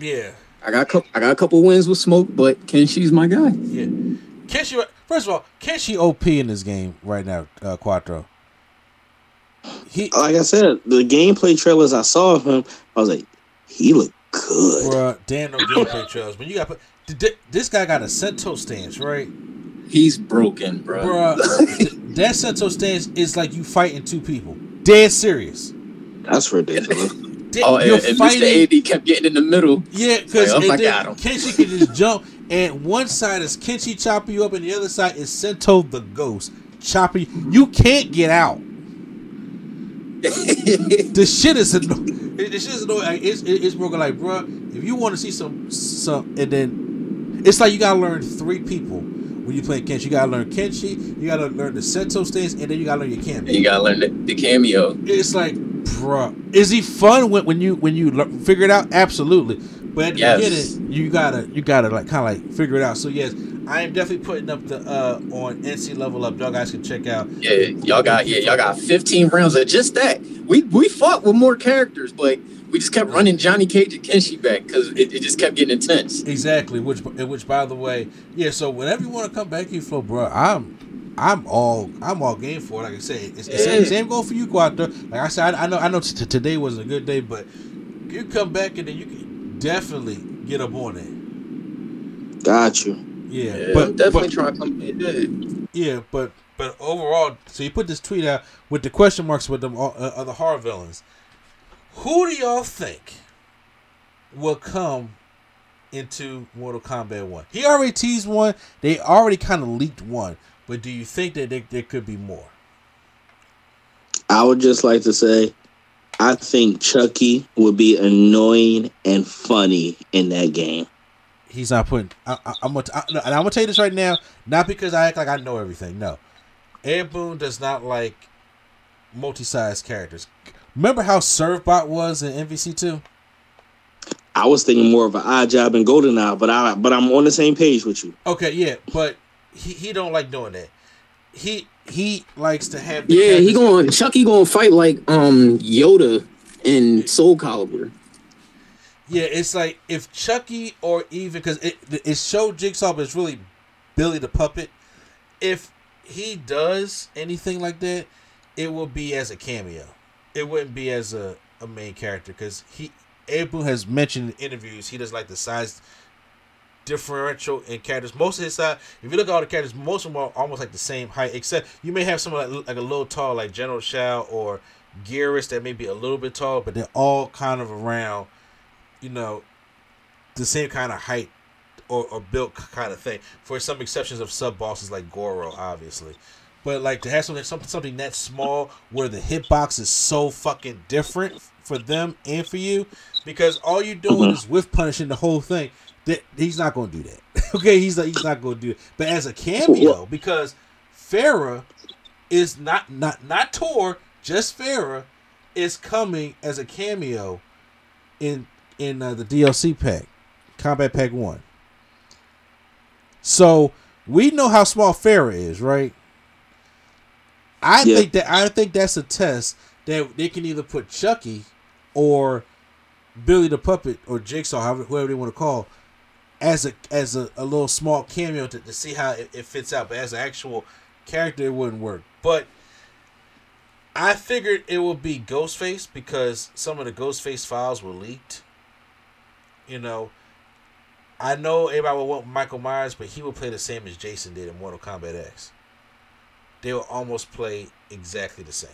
yeah,
I got a couple, I got a couple wins with Smoke, but Kenshi's my guy.
yeah. Kenshi, first of all, Kenshi OP in this game right now, uh, Quattro. He,
like I said, the gameplay trailers I saw of him, I was like, he looked good.
bruh, damn no gameplay trails, but you got put. This guy got a Sento stance, right?
He's broken, bro.
Bruh, th- that Sento stance is like you fighting two people. Dead serious.
That's ridiculous.
Dead-
Oh, and,
you're
and
fighting.
Mr. AD kept getting in the middle.
Yeah, because
Like, oh, got him.
Kenshi can just jump, and one side is Kenshi chopping you up, and the other side is Sento the ghost chopping. You You can't get out. The shit is annoying. The shit is annoying. Like, It's, it's broken. Like, bruh, if you want to see some, some, and then it's like you gotta learn three people when you play Kenshi. You gotta learn Kenshi, you gotta learn the Sento stance, and then you gotta learn your
And
cameo.
you gotta learn the, the cameo.
It's like, bruh, is he fun when, when you when you figure it out? Absolutely, but at the
Yes.
beginning, you gotta you gotta like kind of like figure it out. So yes, I am definitely putting up the uh on NC level up. Y'all guys can check out.
Yeah, y'all got yeah, y'all got 15 rounds of just that. we we fought with more characters, but we just kept running Johnny Cage and Kenshi back because it, it just kept getting intense.
Exactly. Which, which, by the way, yeah. So whenever you want to come back you for, bro, I'm, I'm all, I'm all game for it. Like I said, it's, it's same, same goal for you, Quattro. Like I said, I, I know, I know t- today wasn't a good day, but you come back and then you can definitely get up on it.
Got you.
Yeah,
Yeah,
but
I'm definitely
but,
trying to come. Yeah.
yeah, but but overall, so you put this tweet out with the question marks with them uh, other horror villains. Who do y'all think will come into Mortal Kombat One? He already teased one. They already kind of leaked one, but do you think that there, there could be more?
I would just like to say, I think Chucky would be annoying and funny in that game.
He's not putting. I, I'm gonna. I, and I'm gonna tell you this right now, not because I act like I know everything. No, Ed Boon does not like multi-sized characters. Remember how Servbot was in MVC two?
I was thinking more of an odd job in GoldenEye, but I but I'm on the same page with you.
Okay, yeah, but he, he don't like doing that. He he likes to have. the
Yeah, he
characters-
going Chucky going to fight like um Yoda in Soul Calibur.
Yeah, it's like if Chucky or even because it it showed Jigsaw, but it's really Billy the puppet. If he does anything like that, it will be as a cameo. It wouldn't be as a, a main character because he Abel has mentioned in interviews he doesn't like the size differential in characters. Most of his side, if you look at all the characters, most of them are almost like the same height, except you may have someone like, like a little tall, like General Shao or Geras that may be a little bit tall, but they're all kind of around you know, the same kind of height or, or built kind of thing. For some exceptions of sub bosses like Goro, obviously. But like to have something something something that small where the hitbox is so fucking different for them and for you, because all you're doing is with punishing the whole thing. That he's not going to do that. okay, he's not, he's not going to do it. But as a cameo, because Ferra is not not not Torr, just Ferra is coming as a cameo in in uh, the DLC pack, Combat Pack One. So we know how small Ferra is, right? I
Yeah.
think that I think that's a test that they can either put Chucky or Billy the Puppet or Jigsaw, however whoever they want to call, as a as a, a little small cameo to, to see how it, it fits out. But as an actual character, it wouldn't work. But I figured it would be Ghostface because some of the Ghostface files were leaked. You know, I know everybody will want Michael Myers, but he would play the same as Jason did in Mortal Kombat X. They will almost play exactly the same.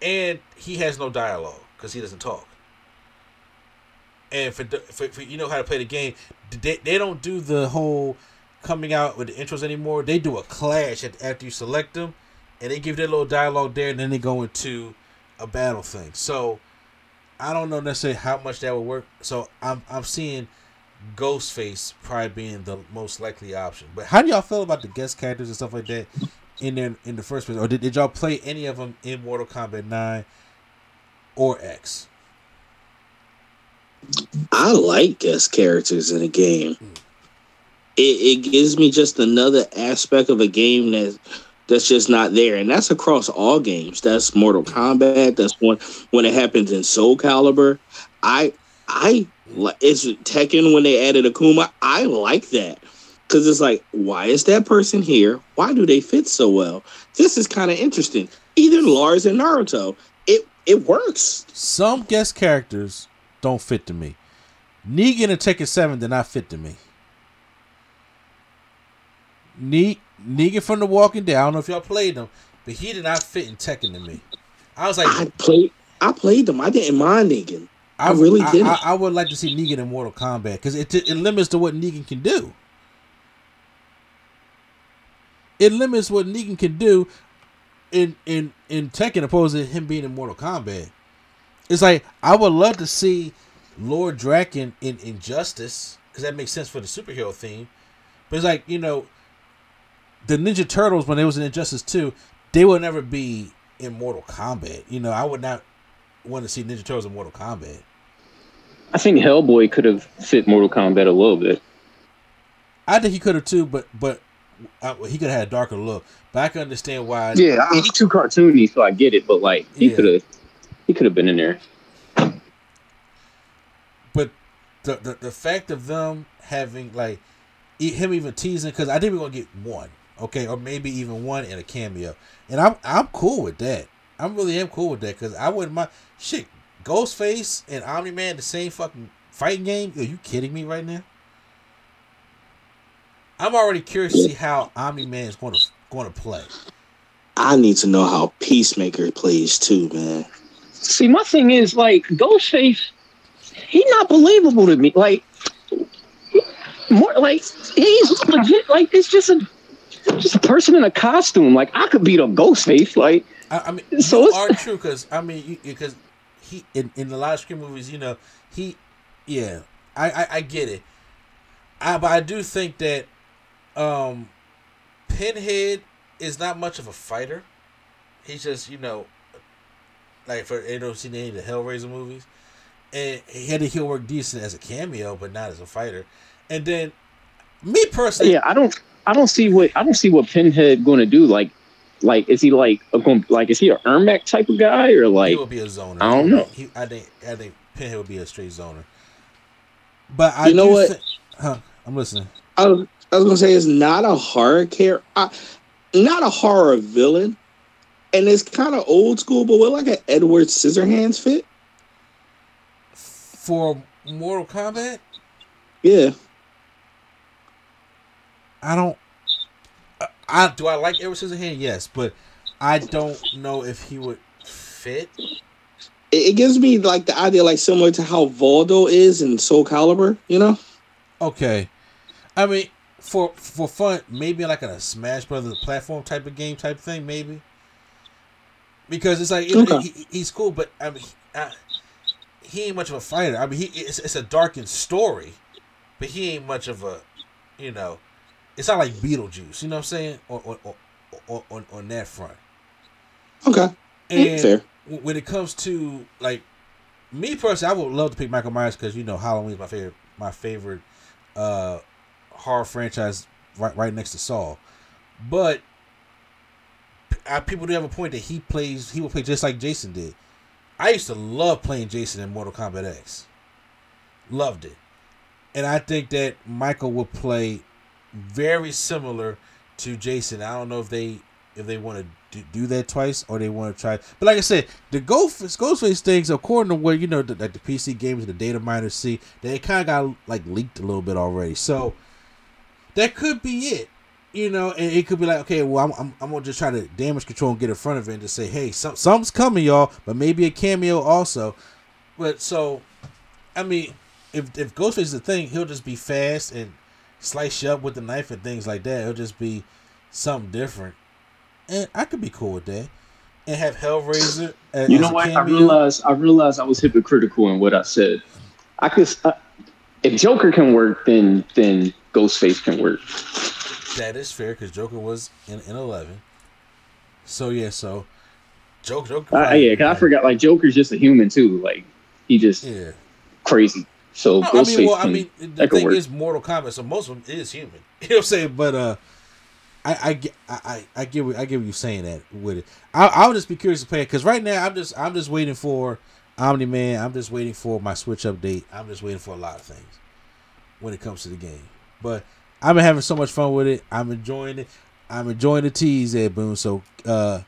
And he has no dialogue because he doesn't talk. And for, for, for you know how to play the game, they, they don't do the whole coming out with the intros anymore. They do a clash at, after you select them, and they give their little dialogue there, and then they go into a battle thing. So I don't know necessarily how much that would work. So I'm I'm seeing Ghostface probably being the most likely option. But how do y'all feel about the guest characters and stuff like that in there in the first place? Or did, did y'all play any of them in Mortal Kombat 9 or X?
I like guest characters in a game. Hmm. It, it gives me just another aspect of a game that that's just not there, and that's across all games. That's Mortal Kombat. That's when when it happens in Soul Calibur. I I it's Tekken when they added Akuma. I like that because it's like, why is that person here? Why do they fit so well? This is kind of interesting. Either Lars and Naruto, it it works.
Some guest characters don't fit to me. Negan and Tekken 7 did not fit to me. Ne- Negan from The Walking Dead, I don't know if y'all played them, but he did not fit in Tekken to me. I was like,
I played I played them. I didn't mind Negan. I
would-
really didn't.
I, I would like to see Negan in Mortal Kombat because it, it limits to what Negan can do. It limits what Negan can do in in in Tekken opposed to him being in Mortal Kombat. It's like I would love to see Lord Draken in Injustice because that makes sense for the superhero theme. But it's like you know, the Ninja Turtles when they was in Injustice two, they will never be in Mortal Kombat. You know, I would not want to see Ninja Turtles in Mortal Kombat.
I think Hellboy could have fit Mortal Kombat a little bit.
I think he could have too, but but uh, he could have had a darker look, but I can understand why.
Yeah, I mean, he's too cartoony, so I get it. But like, he
Yeah.
could have, he could have been in there.
But the, the the fact of them having like him even teasing because I think we're gonna get one, okay, or maybe even one in a cameo, and I'm I'm cool with that. I'm really am cool with that because I wouldn't mind shit. Ghostface and Omni Man the same fucking fighting game? Are you kidding me right now? I'm already curious to see how Omni Man is going to going to play.
I need to know how Peacemaker plays too, man.
See, my thing is like Ghostface. He's not believable to me. Like, more like he's legit. Like, it's just a just a person in a costume. Like, I could beat up Ghostface. Like,
I, I mean,
So
you
it's-
are true because I mean, because he in in a lot of screen movies, you know, he, yeah, I I, I get it. I but I do think that, um, Pinhead is not much of a fighter. He's just you know, like for you know seen any of the Hellraiser movies, and he had to he'll work decent as a cameo, but not as a fighter. And then, me personally,
yeah, I don't. I don't see what I don't see what Pinhead going to do. Like, like is he like a, gon- like is he a Ermac type of guy or like?
he
like?
would be a zoner.
I don't know.
He, I think I think Pinhead would be a straight zoner. But I
You know what?
thi- huh? I'm listening.
I was, I was gonna say it's not a horror care, uh, not a horror villain, and it's kind of old school, but with like an Edward Scissorhands fit.
For Mortal Kombat,
Yeah,
I don't. I, I do I like Edward Scissorhands? Yes, but I don't know if he would fit.
it, it gives me like the idea, like similar to how Voldo is in Soul Calibur. You know?
Okay, I mean for for fun, maybe like a Smash Brothers platform type of game type thing, maybe. Because it's like
Okay.
he, he's cool, but I mean, he, uh, he ain't much of a fighter. I mean, he it's, it's a darkened story, but he ain't much of a, you know, it's not like Beetlejuice. You know what I'm saying? On on on, on, on that front.
Okay,
And
fair.
when it comes to like me personally, I would love to pick Michael Myers because you know Halloween is my favorite my favorite uh horror franchise right right next to Saw. But uh, people do have a point that he plays he will play just like Jason did. I used to love playing Jason in Mortal Kombat X. Loved it. And I think that Michael will play very similar to Jason. I don't know if they if they want to do, that twice or they want to try. But like I said, the Ghost Ghostface things, according to what you know, the, like the PC games, and the data miners see, they kind of got like leaked a little bit already. So that could be it. You know, and it could be like, okay, well, I'm, I'm, I'm gonna just try to damage control and get in front of it and just say, hey, some, something's coming, y'all, but maybe a cameo also. But so, I mean, if if Ghostface is the thing, he'll just be fast and slice you up with the knife and things like that. It'll just be something different, and I could be cool with that. And have Hellraiser. As,
You know what? I realized I realized I was hypocritical in what I said. I could uh, if Joker can work, then then Ghostface can work.
That is fair because Joker was in, in eleven. So yeah, so Joker. Joker
Uh, yeah, because I forgot like Joker's just a human too. Like he just
Yeah.
crazy. So
No, I mean, well, I mean, the thing
work.
is Mortal Kombat, so most of them is human. You know what I'm saying? But uh, I I I I, I get what, I get what you're saying that with it. I I'll just be curious to play it because right now I'm just I'm just waiting for Omni Man. I'm just waiting for my Switch update. I'm just waiting for a lot of things when it comes to the game. But I've been having so much fun with it. I'm enjoying it. I'm enjoying the tease, Ed Boon. So uh,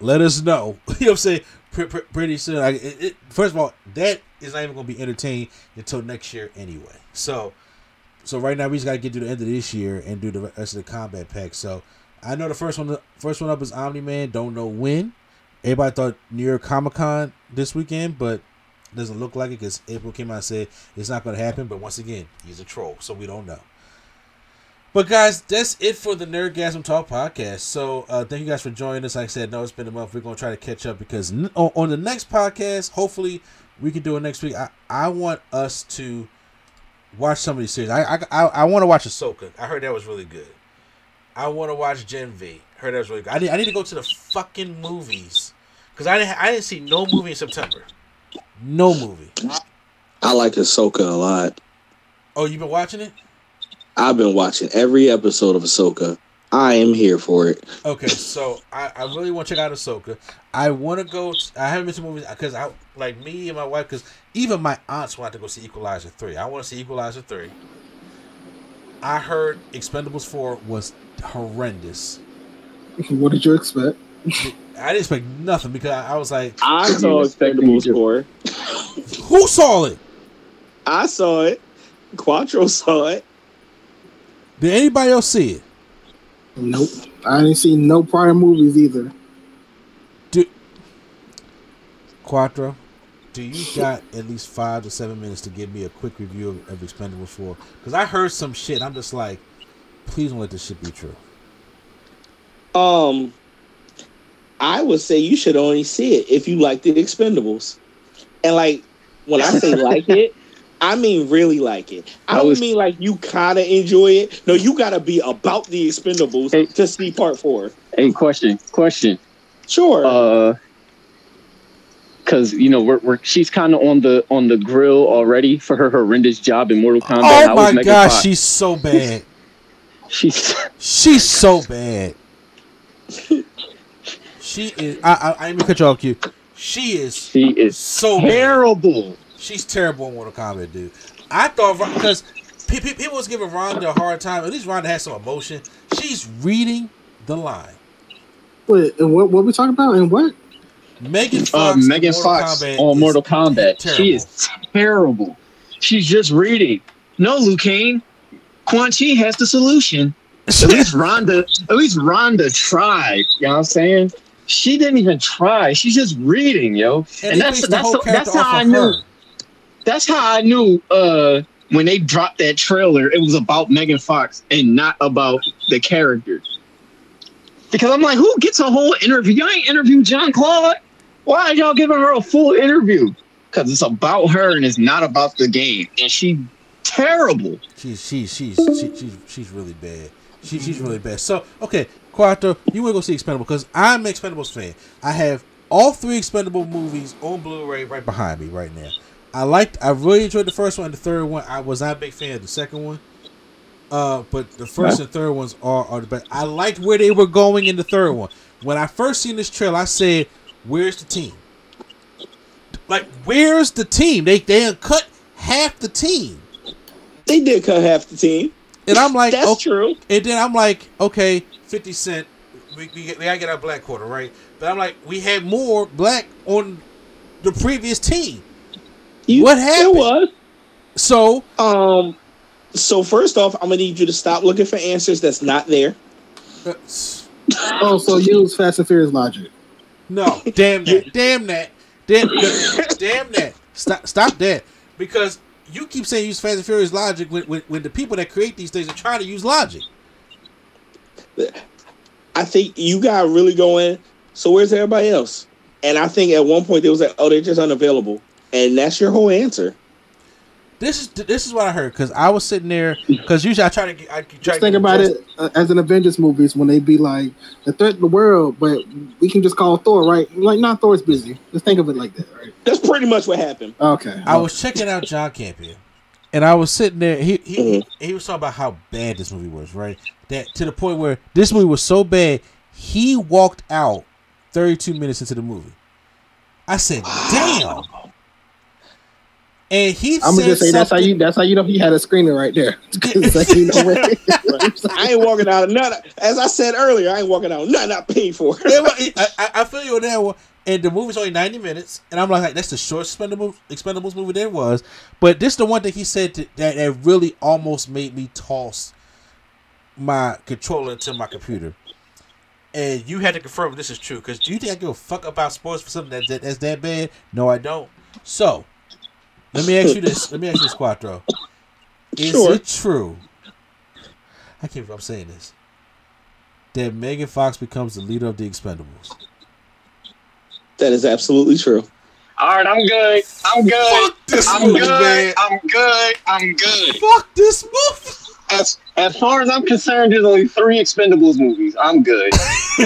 let us know. you know what I'm saying? Pre- pre- pretty soon. I, it, it, first of all, that is not even going to be entertained until next year anyway. So, so right now we just got to get to the end of this year and do the rest of the combat pack. So I know the first one, the first one up is Omni Man. Don't know when. Everybody thought New York Comic Con this weekend, but doesn't look like it because April came out and said it's not going to happen. But once again, he's a troll, so we don't know. But guys, that's it for the Nerdgasm Talk podcast. So uh, thank you guys for joining us. Like I said, no, it's been a month. We're gonna try to catch up because n- on, the next podcast, hopefully we can do it next week. I, I want us to watch some of these series. I I, I, I want to watch Ahsoka. I heard that was really good. I want to watch Gen V. Heard that was really good. I need I need to go to the fucking movies because I didn't I didn't see no movie in September. No movie.
I like Ahsoka a lot.
Oh, you've been watching it?
I've been watching every episode of Ahsoka. I am here for it.
Okay, so I, I really want to check out Ahsoka. I want to go. I haven't been to movies because I like me and my wife. Because even my aunts wanted to go see Equalizer three. I want to see Equalizer three. I heard Expendables four was horrendous.
What did you expect?
I didn't expect nothing because I, I was like,
I
You
saw
expect me
Expendables
to-
4.
"Who saw it?
I saw it. Quattro saw it.
Did anybody else see it?
Nope. I didn't see no prior movies either.
Do Quattro, do you got at least five to seven minutes to give me a quick review of, of Expendables 4? Because I heard some shit. I'm just like, please don't let this shit be true.
Um, I would say you should only see it if you like the Expendables. And like when I say like it, I mean really like it. I
I
don't
was-
mean like you kind of enjoy it. No, you gotta be about the Expendables
Hey.
to see part four.
Hey, question, question.
Sure.
Uh, because you know we're, we're she's kind of on the on the grill already for her horrendous job in Mortal Kombat.
Oh my gosh,
Fox?
she's so bad.
she's
She's so bad. She is. I, I, I ain't gonna cut you off, Q. She is
she is
so bad.
Terrible.
She's terrible in Mortal Kombat, dude. I thought because pe- pe- people was giving Ronda a hard time. At least Ronda has some emotion. She's reading the line.
Wait, and what what we talking about and what?
Megan
Uh,
Fox. in
Megan
Mortal
Fox
Kombat
on Mortal Kombat.
terrible.
She is terrible. She's just reading. No, Liu Kang. Quan Chi has the solution. At least Rhonda, at least Rhonda tried. You know what I'm saying? She didn't even try. She's just reading, yo.
and,
And that's that's
whole
the, that's how I
of
knew.
her.
That's how I knew uh when they dropped that trailer, it was about Megan Fox and not about the character. Because I'm like, who gets a whole interview? Y'all ain't interviewed John Claude. Why are y'all giving her a full interview? Because it's about her and it's not about the game. And she terrible.
She's she's she's she, she's she's really bad. She, she's really bad. So okay, Quattro, you want to go see Expendable because I'm an Expendables fan. I have all three Expendable movies on Blu-ray right behind me right now. I liked. I really enjoyed the first one. The third one, I was not a big fan of the second one. Uh, but the first and third ones are, are the best. I liked where they were going in the third one. When I first seen this trailer, I said, "Where's the team? Like, where's the team? They they cut half the team."
they did cut half the team.
And I'm like,
That's
okay.
true.
And then I'm like, okay, 50 Cent, we, we, we gotta get our black quarter, right? But I'm like, we had more black on the previous team.
You,
What happened?
It was.
So,
Um. So first off, I'm gonna need you to stop looking for answers that's not there.
Oh, so use Fast and Furious logic.
no, damn that, damn that, damn, damn that. Stop, stop that. Because you keep saying use Fast and Furious logic when, when, when the people that create these things are trying to use logic.
I think you got really going. So where's everybody else? And I think at one point they was like, "Oh, they're just unavailable," and that's your whole answer.
This is this is what I heard because I was sitting there because usually I try to get I try
Just think
get
about
adjusted-
it uh, as an Avengers movies when they be like the threat of the world, but we can just call Thor, right? Like, not Thor's busy. Just think of it like that, right?
That's pretty much what happened.
Okay.
I was checking out John Campea, and I was sitting there. He he,
Mhm.
he was talking about how bad this movie was, right? That to the point where this movie was so bad, he walked out 32 minutes into the movie. I said, "Damn!" And he
I'm gonna just say that's how you that's how you know he had a screener right there. like, you know what-
I ain't walking out of none. As I said earlier, I ain't walking out of nothing I paid for.
It- I, I- I feel you on that one. And the movie's only 90 minutes. And I'm like, that's the short Expendables, Expendables movie there was. But this is the one thing he said to, that, that really almost made me toss my controller into my computer. And you had to confirm this is true. Because do you think I give a fuck about sports for something that, that, that's that bad? No, I don't. So, let me ask you this. Let me ask you this, Quattro. Is
Sure.
it true? I can't believe I'm saying this. That Megan Fox becomes the leader of the Expendables.
That is absolutely true.
All right, I'm good. I'm good.
Fuck this
I'm
movie,
good.
man.
I'm good. I'm good.
Fuck this movie.
As as far as I'm concerned, there's only three Expendables movies. I'm good.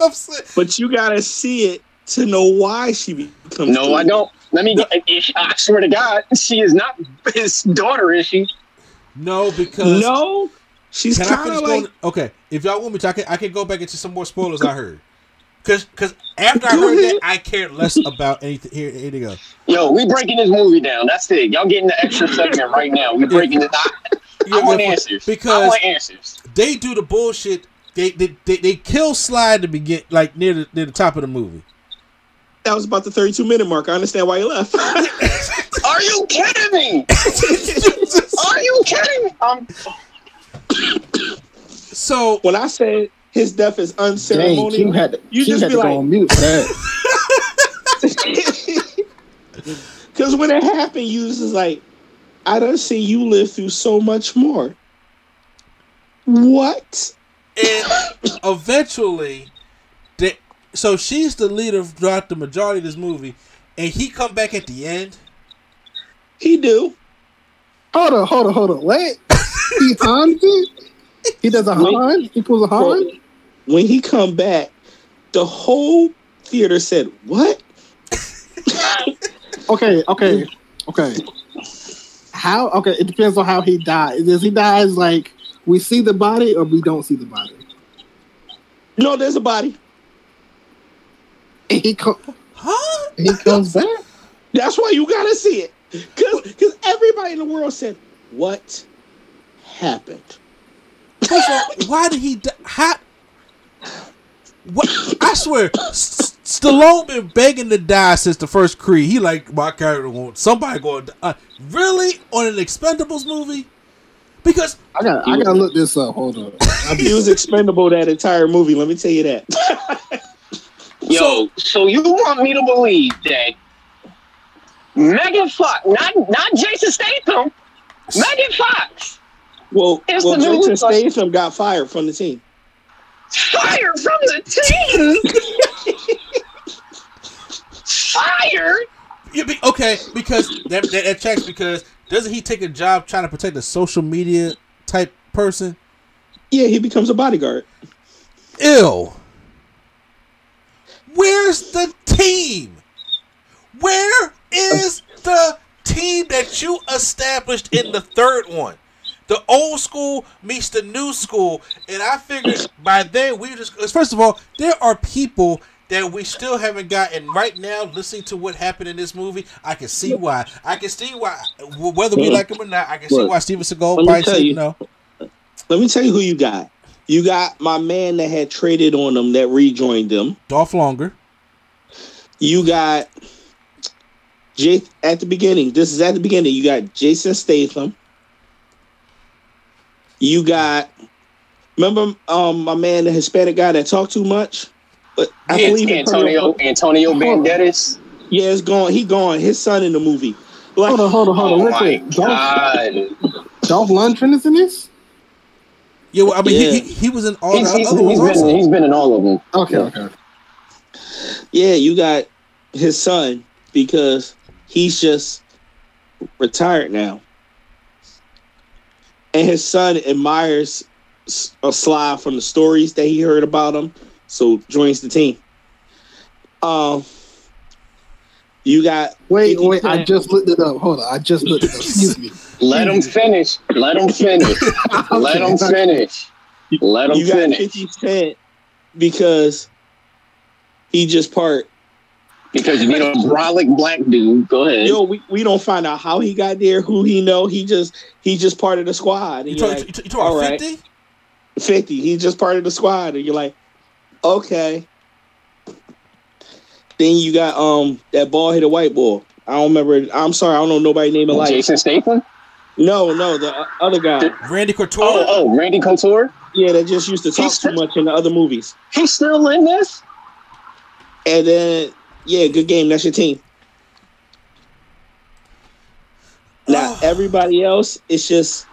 I'm.
But you gotta see it to know why she becomes.
No,
the
I don't. Let me. I swear to God, she is not his daughter. Is she?
No, because
No, She's
Can I
kind
finish
of
going?
like
Okay, if y'all want me to, I can, I can go back into some more spoilers I heard. Cause, cause after I heard that, I cared less about anything. Here, here to go.
Yo, we breaking this movie down. That's it. Y'all getting the extra segment right now. We breaking it. I, I want
yeah,
answers. I
because
want answers.
they do the bullshit. They they, they, they kill Slide to begin like near the near the top of the movie.
That was about the 32 minute mark. I understand why you left.
Are you kidding me? Are you kidding me? Um,
so
when I said his death is
Dang,
unceremonial,
Q had to,
You just
had
be
to
like-
go on mute for.
Because when it happened, you was just like, I don't see you live through so much more. What?
and eventually, they, so she's the leader throughout the majority of this movie, and he come back at the end.
He do.
Hold on, hold on, hold on. What? He Hans it? He does a
Wait.
Han? He pulls a Han?
When he come back, the whole theater said, "What?"
Okay, okay, okay. How? Okay, it depends on how he dies. Does he dies like we see the body or we don't see the body?
No, there's a body.
And he co-
Huh?
he comes back.
That's why you gotta see it. Cause, cause everybody in the world said, "What happened?"
First of all, why did he die? How? What? I swear, S- Stallone been begging to die since the first Creed. He like my character going somebody going to die. Uh, really on an Expendables movie because
I got I gotta look this up. Hold on.
He was expendable that entire movie. Let me tell you that.
yo, so you want me to believe that Megan Fox, not not Jason Statham, Megan Fox,
Well,
It's
well,
the new-
Jason Statham got fired from the team.
fired from the team? fired?
Yeah, be, okay, because that, that that checks because doesn't he take a job trying to protect a social media type person?
Yeah, he becomes a bodyguard.
Ill. Where's the team? Where is the team that you established in the third one? The old school meets the new school, and I figured by then we just First of all, there are people that we still haven't gotten right now. Listening to what happened in this movie, I can see why. I can see why. Whether we like him or not, I can see why Steven Seagal
let me
probably
tell
said
you.
no.
Let me tell you who you got. You got my man that had traded on them that rejoined them.
Dolph Lundgren.
You got Jay at the beginning. This is at the beginning. You got Jason Statham. You got remember um my man, the Hispanic guy that talked too much. But I
An-
believe
Antonio Antonio Banderas.
Yeah, it's gone. He gone. His son in the movie. Like,
Hold on, hold on, hold on.
Oh
Real
my
quick. Dolph! Dolph Lundgren is in this?
Yeah, well, I mean,
Yeah.
he, he, he was in all
He's,
the
he's,
other ones
he's
also.
he's been in all of them.
Okay, okay.
Yeah, you got his son because he's just retired now. And his son admires S- a Sly from the stories that he heard about him, so joins the team. Um, you got
Wait,
50
wait, I just looked it up. Hold on, I just looked it up. Excuse me.
Let him finish. Let him finish. Let him finish. Let him
you got
finish.
50 Cent because he just part.
Because you need a brolic black dude. Go ahead.
Yo, we, we don't find out how he got there, who he know. He just he just part of the squad.
You
And you're
talk,
like,
you talk, you about
right.
50?
50. He's just part of the squad. And you're like, okay. Then you got um that ball hit a white ball. I don't remember. I'm sorry, I don't know nobody name it like.
Jason Statham.
No, no, the other guy.
Randy Couture?
Oh, oh, Randy Couture.
Yeah, they just used to talk
He's-
too much in the other movies.
He's still in this.
And then, yeah, good game. That's your team. Now
Oh.
everybody else, it's just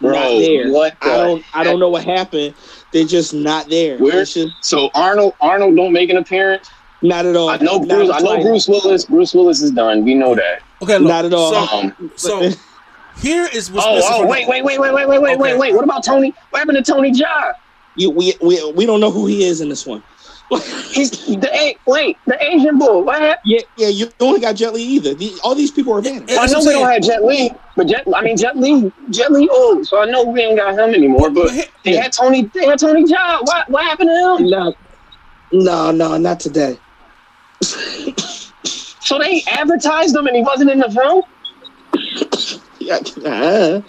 Bro,
not there.
what
I don't. I don't know what happened. They're just not there.
Where-
just
So Arnold Arnold don't make an appearance.
not at all.
I know
Not
Bruce. I know. Bruce Willis. Bruce Willis is done. We know that.
Okay, look.
Not at all.
So,
Um,
so here is what's
oh,
missing
oh, wait, wait, wait, wait, wait, wait, wait,
Okay.
wait, wait. What about Tony? What happened to Tony Jaa?
You, we, we we don't know who he is in this one.
He's the A. Wait, the Asian bull. What happened?
yeah, yeah. You only got Jet Li either. The, all these people are vanished.
Yeah,
I know
what
we don't have Jet Li, but Jet. I mean, Jet Li. Jet Li old, so I know we ain't got him anymore. But
But
they had Tony. They had Tony Jaa. What? What happened to him?
No, no, no, not today.
So they advertised him, and he wasn't in the film.
Yeah,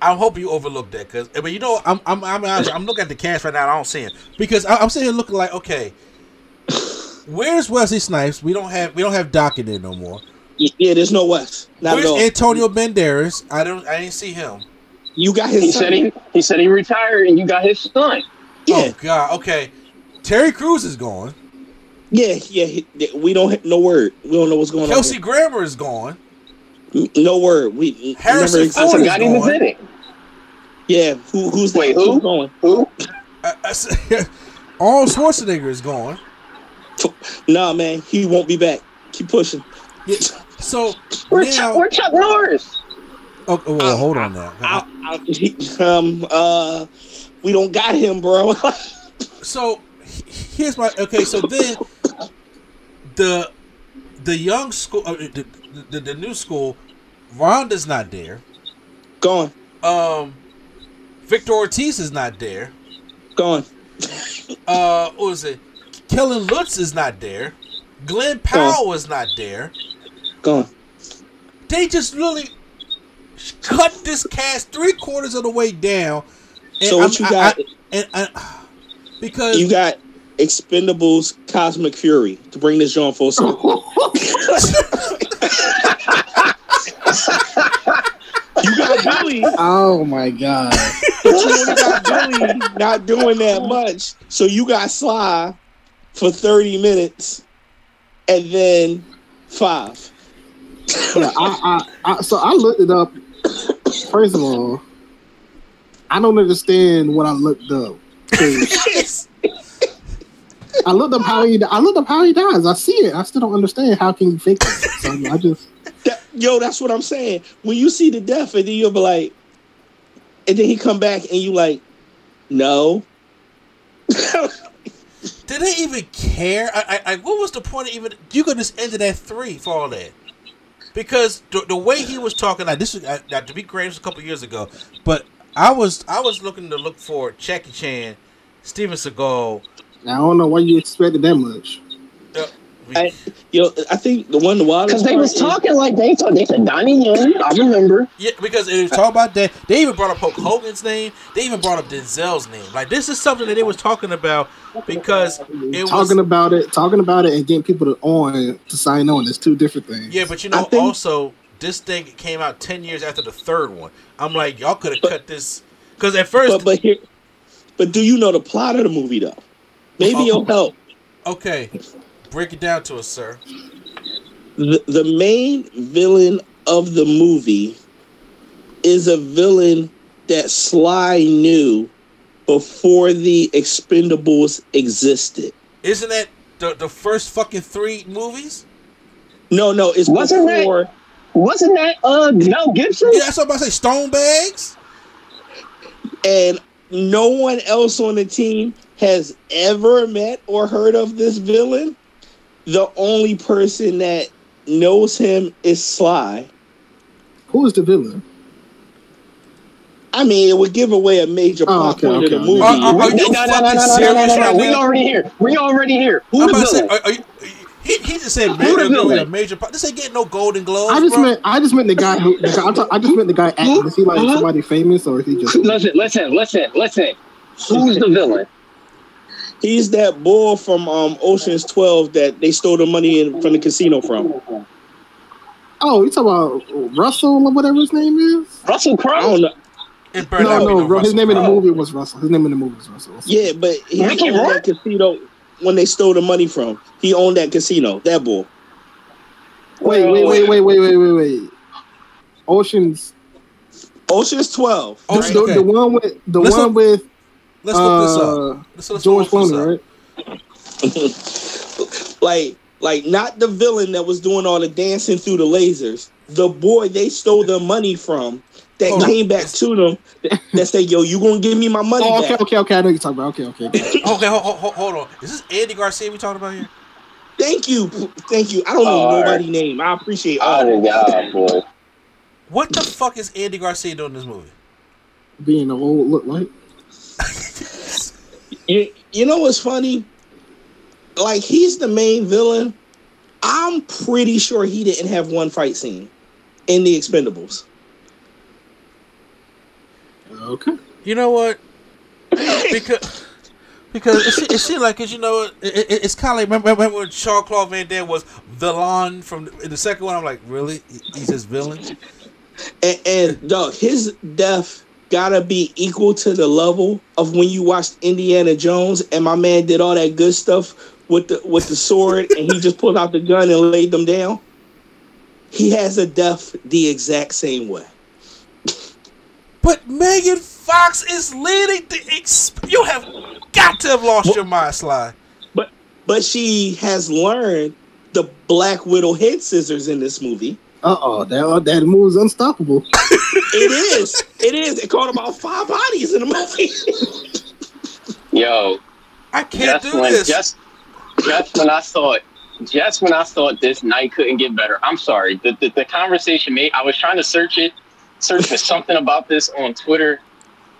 I hope you overlooked that because, eh, but you know, I'm I'm I'm, I'm looking at the cast right now. I don't see him because I, I'm sitting here looking like, okay, where's Wesley Snipes? We don't have we don't have Doc in there no more.
yeah, there's no Wes. Not
Where's. Antonio Banderas? I don't I didn't see him.
you got his
He
son.
said he. He said he retired, and you got his son.
yeah,
Oh God, okay. Terry Crews is gone.
yeah, yeah. he- We don't have no word. We don't know what's going on.
Kelsey Grammer is gone.
On. No word. We
Harrison
never-
I
Ford is
forgot he was in it.
Yeah, who, who's
Wait,
who's going?
Who?
I, I said- Arnold Schwarzenegger is gone.
Nah, man, he won't be back. Keep pushing.
Yeah, So
We're,
now,
Chuck, we're Chuck Norris.
oh, oh, well, hold on now.
I, I, he- um, uh, we don't got him, bro.
so here's my okay. So then the the young school, uh, the, the the new school, Rhonda's not there.
gone,
Um, Victor Ortiz is not there.
gone.
Uh, what was it? Kellen Lutz is not there. Glenn Powell is not there.
Gone.
They just really cut this cast three quarters of the way down. And
So what
I'm-
you
I-
got?
I- and I, because
you got Expendables Cosmic Fury to bring this John full circle. you got Billy,
Oh my god.
but you only got Billy not doing that much. So you got Sly for 30 minutes and then five.
Yeah, I, I, I, so I looked it up. First of all, I don't understand what I looked up. 'Cause I looked up how he. I looked up how he dies. I see it. I still don't understand how can you fake it. So I just.
That- yo, that's what I'm saying. When you see the death, and then you'll be like, and then he come back, and you like, no.
Did they even care? I, I, I, what was the point of even? You could just ended at three for all that. Because the, the way he was talking, like this was uh, now, to be great, it was a couple years ago. But I was I was looking to look for Jackie Chan, Steven Seagal.
I don't know why you expected that much.
I- Yo, I think the one the wildest
Because they
part
was
is-
talking like they thought they said Donnie Yen. I remember.
yeah, because it was talking about that. They even brought up Hulk Hogan's name. They even brought up Denzel's name. Like this is something that they was talking about because it was
talking about it, talking about it, and getting people to on to sign on is two different things.
Yeah, but you know,
think-
also this thing came out ten years after the third one. I'm like, y'all could have cut this because at first,
But but here, but do you know the plot of the movie though? Maybe
Oh.
it'll help.
okay, break it down to us, sir.
The, the main villain of the movie is a villain that Sly knew before the Expendables existed.
Isn't that the the first fucking three movies?
No, no, it's
Wasn't that-
before.
Wasn't that uh Mel Gibson?
Yeah, that's what I'm about to say. Stone bags.
and no one else on the team has ever met or heard of this villain. The only person that knows him is Sly.
Who is the villain?
I mean, it would give away a major
Oh, okay,
point
okay,
of the movie.
Are- are- are
no,
you
no, no, no, no, no,
serious
no, no,
right
We already here. We already here. Who
I'm
the
about to say,
villain?
are, are you, he, he just said
Who the villain?
a major. part. This ain't getting no Golden Globes,
I just
bro.
meant I just meant the guy who the guy, I'm talk- I just meant the guy acting. Is he like
Huh?
somebody famous or is he just
Listen, listen, listen, listen. Who's the villain?
He's that bull from um, Ocean's Twelve that they stole the money in, from the casino from.
Oh, you talking about Russell or whatever his name is?
Russell Crowe?
don't know.
In Burnout,
No, no,
know
his
Russell
name in the movie was Russell. His name in the movie was Russell.
Yeah, but he
Mickey
owned
Rourke?
that casino when they stole the money from. He owned that casino. That bull.
Wait, wait, wait, wait, wait, wait, wait, wait. Ocean's
Ocean's Twelve.
Oh,
the,
okay.
the one with the
Let's
one
look-
with
Let's look this up.
uh,
Let's, let's
George
look
Clooney, right?
like, like not the villain that was doing all the dancing through the lasers. the boy they stole their money from that
Hold on.
came back to them that, that said, "Yo, you gonna give me my money
Oh, okay,
back?"
okay, okay. I know you're talking about. Okay, okay.
Okay, hold, hold, hold on. Is this Andy Garcia we talking about here?
Thank you, thank you. I don't know
Oh,
nobody's name. I appreciate all.
Oh
that.
God, boy.
What the fuck is Andy Garcia doing in this movie?
Being a old look like.
You, you know what's funny? Like he's the main villain. I'm pretty sure he didn't have one fight scene in the Expendables.
Okay.
You know what? Because because it, se- it seemed like, 'cause you know, it, it, it's kind of like remember, remember when Jean Claude Van Damme was villain from the, the second one. I'm like, really? He's his villain?
And, and dog, his death gotta be equal to the level of when you watched Indiana Jones and my man did all that good stuff with the with the sword and he just pulled out the gun and laid them down. He has a death the exact same way.
But Megan Fox is leading the. Exp- you have got to have lost your mind, Sly.
But but she has learned the Black Widow head scissors in this movie.
Uh oh, that that move's unstoppable.
It is. It is. It caught about five bodies in the movie.
Yo,
I can't
just
do
when
this.
just just when I thought just when I thought this night couldn't get better. I'm sorry. The the, the conversation made I was trying to search it, search for something about this on Twitter,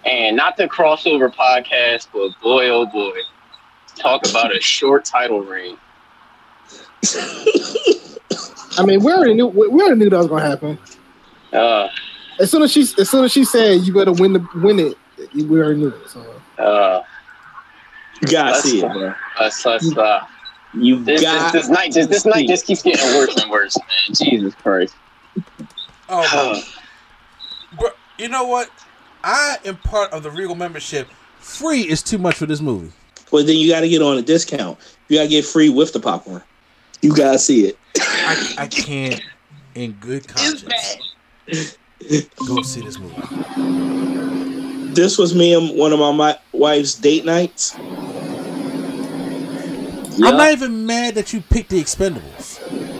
and not the crossover podcast, but boy oh boy. Talk about a short title reign.
I mean, we already knew we already knew that was gonna happen.
Uh
As soon as she as soon as she said you better win the win it, we already knew it. So
uh
You gotta
That's
see it,
fine.
bro.
us, us, uh,
You
this,
got
this, this night just this night just keeps getting worse and worse, man. Jesus Christ.
oh, bro, you know what? I am part of the Regal membership. Free is too much for this movie.
Well, then you got to get on a discount. You got to get free with the popcorn. You got to see it.
I, I can't, in good conscience, go see this movie.
This was me and one of my, my wife's date nights.
I'm not even mad that you picked the Expendables.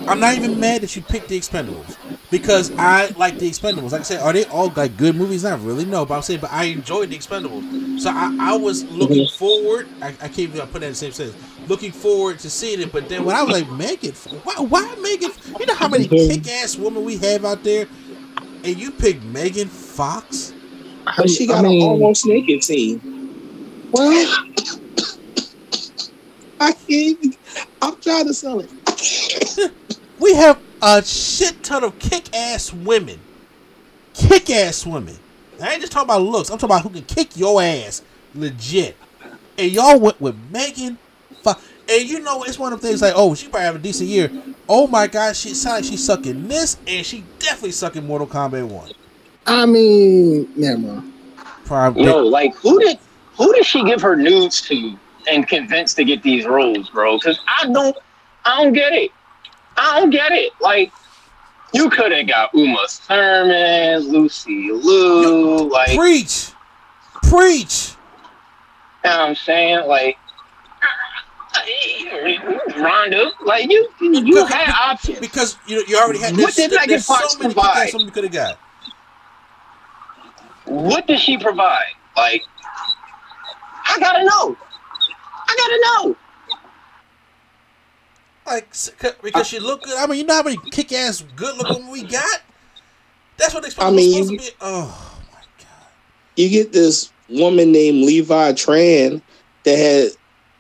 I'm not even mad that you picked the Expendables because I like the Expendables. Like I said, are they all like good movies? Not really, no. But I'm saying, but I enjoyed the Expendables. So I, I was looking forward. I, I can't even put that in the same sentence. Looking forward to seeing it. But then when I was like, Megan, why, why Megan? You know how many kick-ass women we have out there, and you pick Megan Fox.
But she got
I mean,
an almost naked scene.
well,
I can't even, I'm trying to sell it.
We have a shit ton of kick-ass women. Kick-ass women. I ain't just talking about looks. I'm talking about who can kick your ass legit. And y'all went with Megan. Fo- And you know, it's one of the things like, oh, she probably have a decent year. Oh my God, she sounds like she's sucking this, and she definitely sucking Mortal Kombat One.
I mean, never.
Probably.
Yo, like who did who did she give her nudes to and convince to get these roles, bro? Because I don't I don't get it. I don't get it. Like you could have got Uma Thurman, Lucy Liu, like you know
Preach, preach.
what I'm saying? Like Rhonda, like you you had options.
because you you already had.
What did Megan Fox
so
provide?
kick-ass you could have got.
What does she provide? Like I gotta know. I gotta know.
Like s- c- because she looked good. I mean, you know how many kick-ass good-looking we got. That's what they
I mean,
supposed
you-
to be. Oh my god.
You get this woman named Levy Tran that had,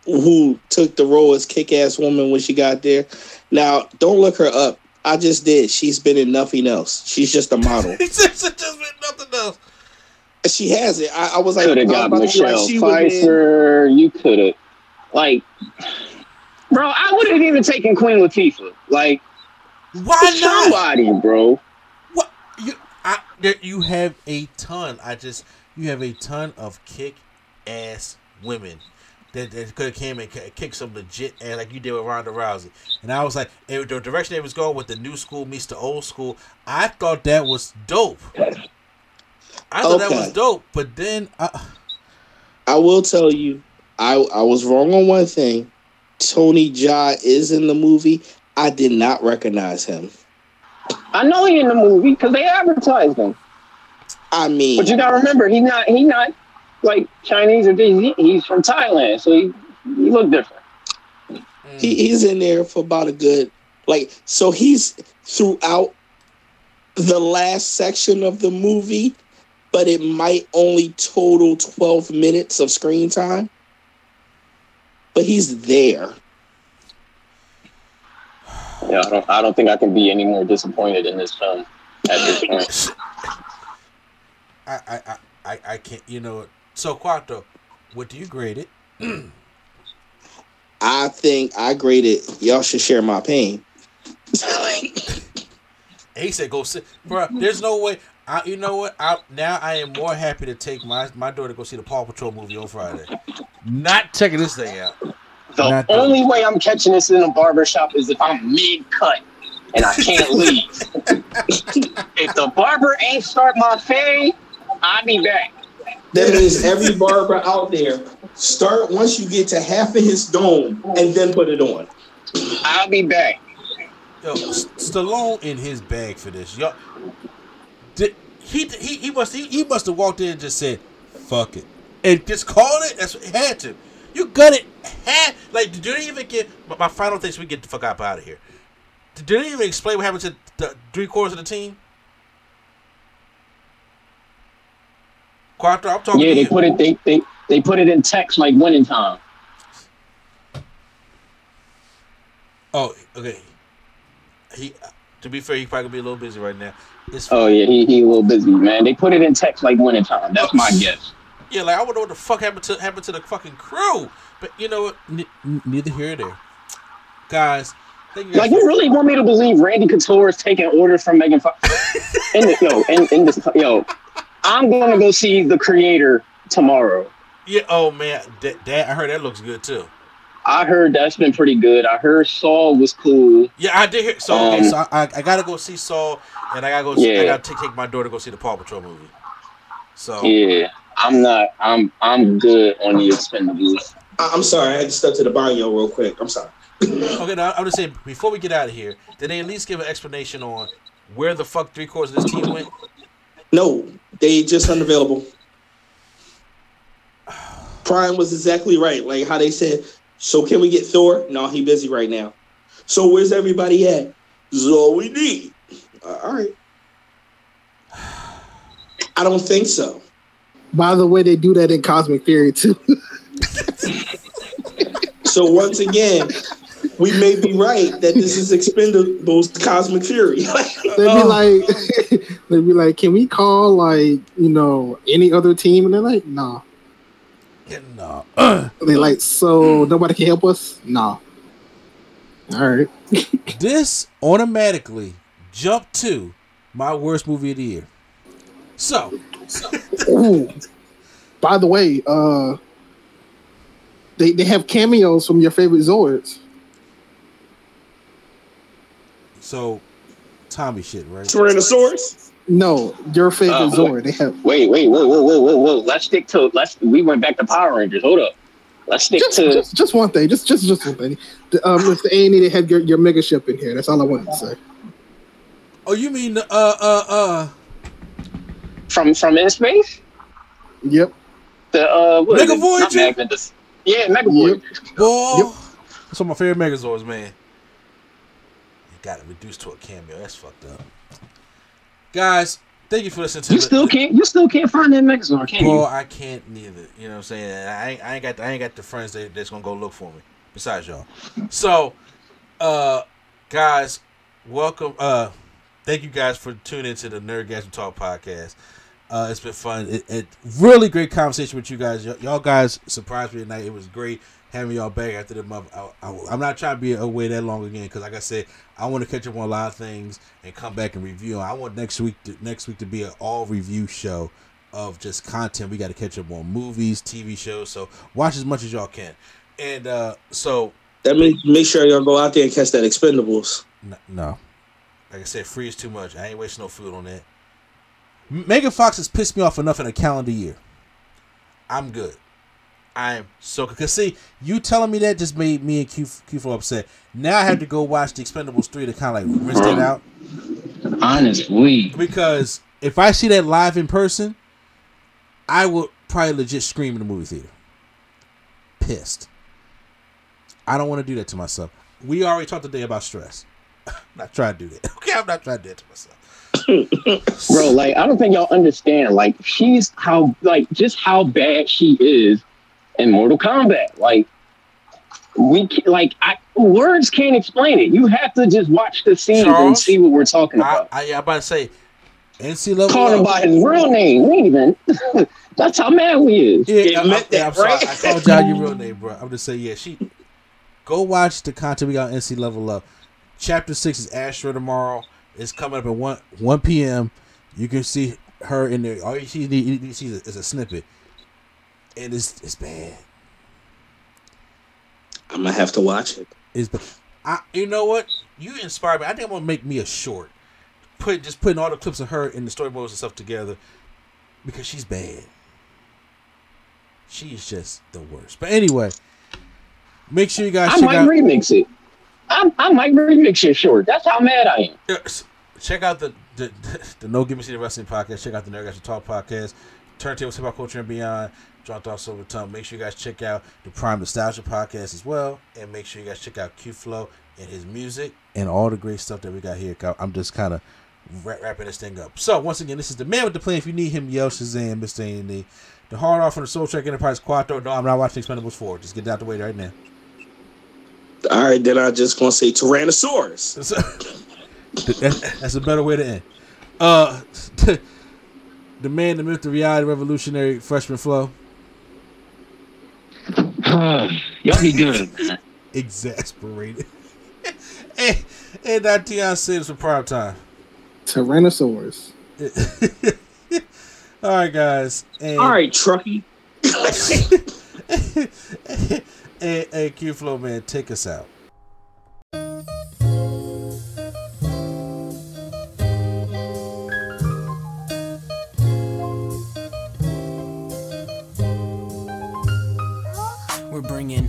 who took the role as kick ass woman when she got there. Now, don't look her up. I just did. She's been in nothing else. She's just a model.
It's just, been nothing else.
she has it. I, I was like,
could have got
about to be like,
Michelle
she was in-
Pfeiffer. You could have, like, bro. I would have even taken Queen Latifah. Like,
Why not?
somebody, bro.
What you? I you have a ton. I just you have a ton of kick-ass women that, that could have came and kicked some legit ass like you did with Ronda Rousey. And I was like, eh, the direction they was going with the new school meets the old school. I thought that was dope. I thought that was dope. But then, uh,
I will tell you, I I was wrong on one thing. Tony Jaa is in the movie. I did not recognize him.
I know he in the movie because they advertised him.
I mean,
But you gotta remember, he's not he not like Chinese or he, he's from Thailand, so he he look different.
he, he's in there for about a good like so he's throughout the last section of the movie but it might only total 12 minutes of screen time but he's there
Yeah, I don't I don't think I can be any more disappointed in this film at this point.
I, I, I, I, I can't. You know. So Quattro, what do you grade it?
i think i graded y'all should share my pain
He said, "Go sit, bro. There's no way. I, you know what? I, now I am more happy to take my my daughter to go see the Paw Patrol movie on Friday. Not checking this thing out.
The
Not the-
only way I'm catching this in a barber shop is if I'm mid cut and I can't leave. if the barber ain't start my fade, I'll be back.
that means every barber out there start once you get to half of his dome and then put it on
I'll be back.
Yo, S- Stallone in his bag for this. Yo, did, he he he must he, he must have walked in and just said, "Fuck it," and just called it. That's what he had to. You got it. Had like did you even get my, my final thing? So we get the fuck up out of here. Did they even explain what happened to the three quarters of the team? Quattro, I'm talking
Yeah,
to
they
you.
put it they they they put it in text like winning time.
oh, okay. He, to be fair, he probably gonna be a little busy right now. It's
Oh yeah, he he a little busy, man. They put it in text like winning time. That's my guess.
Yeah, like I wonder what the fuck happened to happened to the fucking crew. But you know what? N- neither here nor there. Guys, you guys.
Like you really want me to believe Randy Couture is taking orders from Megan Fox? in the, yo, in, in this yo, I'm gonna go see the creator tomorrow.
yeah. Oh man, that, that I heard that looks good too.
I heard that's been pretty good. I heard Saw was cool.
Yeah, I did hear. So, okay,
Um,
so I, I gotta go see Saw, and I gotta go. See, I gotta take, take my daughter to go see the Paw Patrol movie. So
Yeah, I'm not. I'm I'm good on the Expendables.
I- i'm sorry i had to step to the barrio real quick i'm sorry
okay, now I'm just saying before we get out of here, did they at least give an explanation on where the fuck three quarters of this team went?
No, they just unavailable. Prime was exactly right. Like how they said, so can we get Thor? No, he busy right now. So where's everybody at? This is all we need. All right. I don't think so.
By the way, they do that in Cosmic Fury too.
So once again, we may be right that this is Expendables Cosmic Fury.
They'd be oh. like, they'd be like, can we call like you know any other team? And they're like, no.
Yeah, no.
They like, so nobody can help us? No. All right.
this automatically jumped to my worst movie of the year. So,
Ooh. By the way, uh, they they have cameos from your favorite Zords.
so Tommy shit, right?
Tyrannosaurus?
No, your favorite
Uh,
Zord. They have
Wait, wait, whoa, whoa, whoa, whoa, whoa. Let's stick to. Let's. We went back to Power Rangers. Hold up. Let's stick
just,
to.
just just one thing. Just just just one thing. The, um, if the A and E they had your, your mega ship in here. That's all I wanted to say.
Oh, you mean uh uh uh
from from in space.
Yep.
The uh, what is
Mega
it? Not
Voyager?
Yeah, Mega Voyager.
boy?
Yep.
That's one of my favorite Megazords, man. You got it reduced to a cameo. That's fucked up. Guys, thank you for listening to
You
the-
still can't. You still can't find that Megazord, can
Well,
you?
I can't neither. You know what I'm saying? I ain't, I ain't got I ain't got the friends that, that's gonna go look for me. Besides y'all. So, uh, guys, welcome. Uh, thank you guys for tuning into the Nerd Nerdgasm Talk podcast. Uh, it's been fun. It, it really great conversation with you guys. Y- y'all guys surprised me tonight. It was great having y'all back after the month. I, am not trying to be away that long again because, like I said, I want to catch up on a lot of things and come back and review. I want next week to, next week to be an all review show of just content. We got to catch up on movies, TV shows. So watch as much as y'all can. And uh, so
That means make sure y'all go out there and catch that Expendables.
N- no. Like I said, free is too much. I ain't wasting no food on that. Megan Fox has pissed me off enough in a calendar year. I'm good. I'm so because see, you telling me that just made me and Q Q4 upset. Now I have to go watch the Expendables three to kind of like rinse that out.
Honestly,
because if I see that live in person, I would probably legit scream in the movie theater. Pissed. I don't want to do that to myself. We already talked today about stress. I'm not trying to do that. Okay, I'm not trying to do that to myself.
Bro. Like I don't think y'all understand. Like she's how like just how bad she is in Mortal Kombat. Like we ca- like I words can't explain it. You have to just watch the scenes and see what we're talking about.
I, I'm about to say, NC level.
Call him by his real name. We ain't even. That's how mad we is.
Yeah,
Yeah,
I,
admit
I, yeah,
that,
I'm sorry.
right?
I called y'all your real name, bro. I'm just saying, yeah, she. Go watch the content we got on NC Level Up. Chapter six is Astro tomorrow. It's coming up at one one p.m. You can see her in there. All you see, you need see is a snippet, and it's it's bad.
I'm gonna have to watch it.
It's bad. I, you know what? You inspired me. I think I'm gonna make me a short. Put just putting all the clips of her in the storyboards and stuff together because she's bad. She's just the worst. But anyway, make sure you guys
I might
out.
remix it. I, I might remix your short. That's how mad I am.
Check out the the, the No Gimmicks Needed Wrestling podcast. Check out the Nerd Who Talk podcast. Turntables, Hip Hop Culture, and Beyond. Dropped off Silver Tongue. Make sure you guys check out the Prime Nostalgia podcast as well, and make sure you guys check out Q Flow and his music and all the great stuff that we got here. I'm just kind of wrapping this thing up. So once again, this is the man with the plan. If you need him, yell Shazam, Mr. A&D. The hard off from the Soul Trek Enterprise Quattro. No, I'm not watching Expendables 4. Just get out the way right now.
All right, then I'm just gonna say Tyrannosaurus.
That- that's a better way to end. Uh, the man, the myth, the reality, revolutionary freshman flow.
y'all be good.
Exasperated. and, and that Tion says for prime time.
Tyrannosaurus.
All right, guys. And,
All right, Truckee.
And, and Q Flow man, take us out.
We're bringing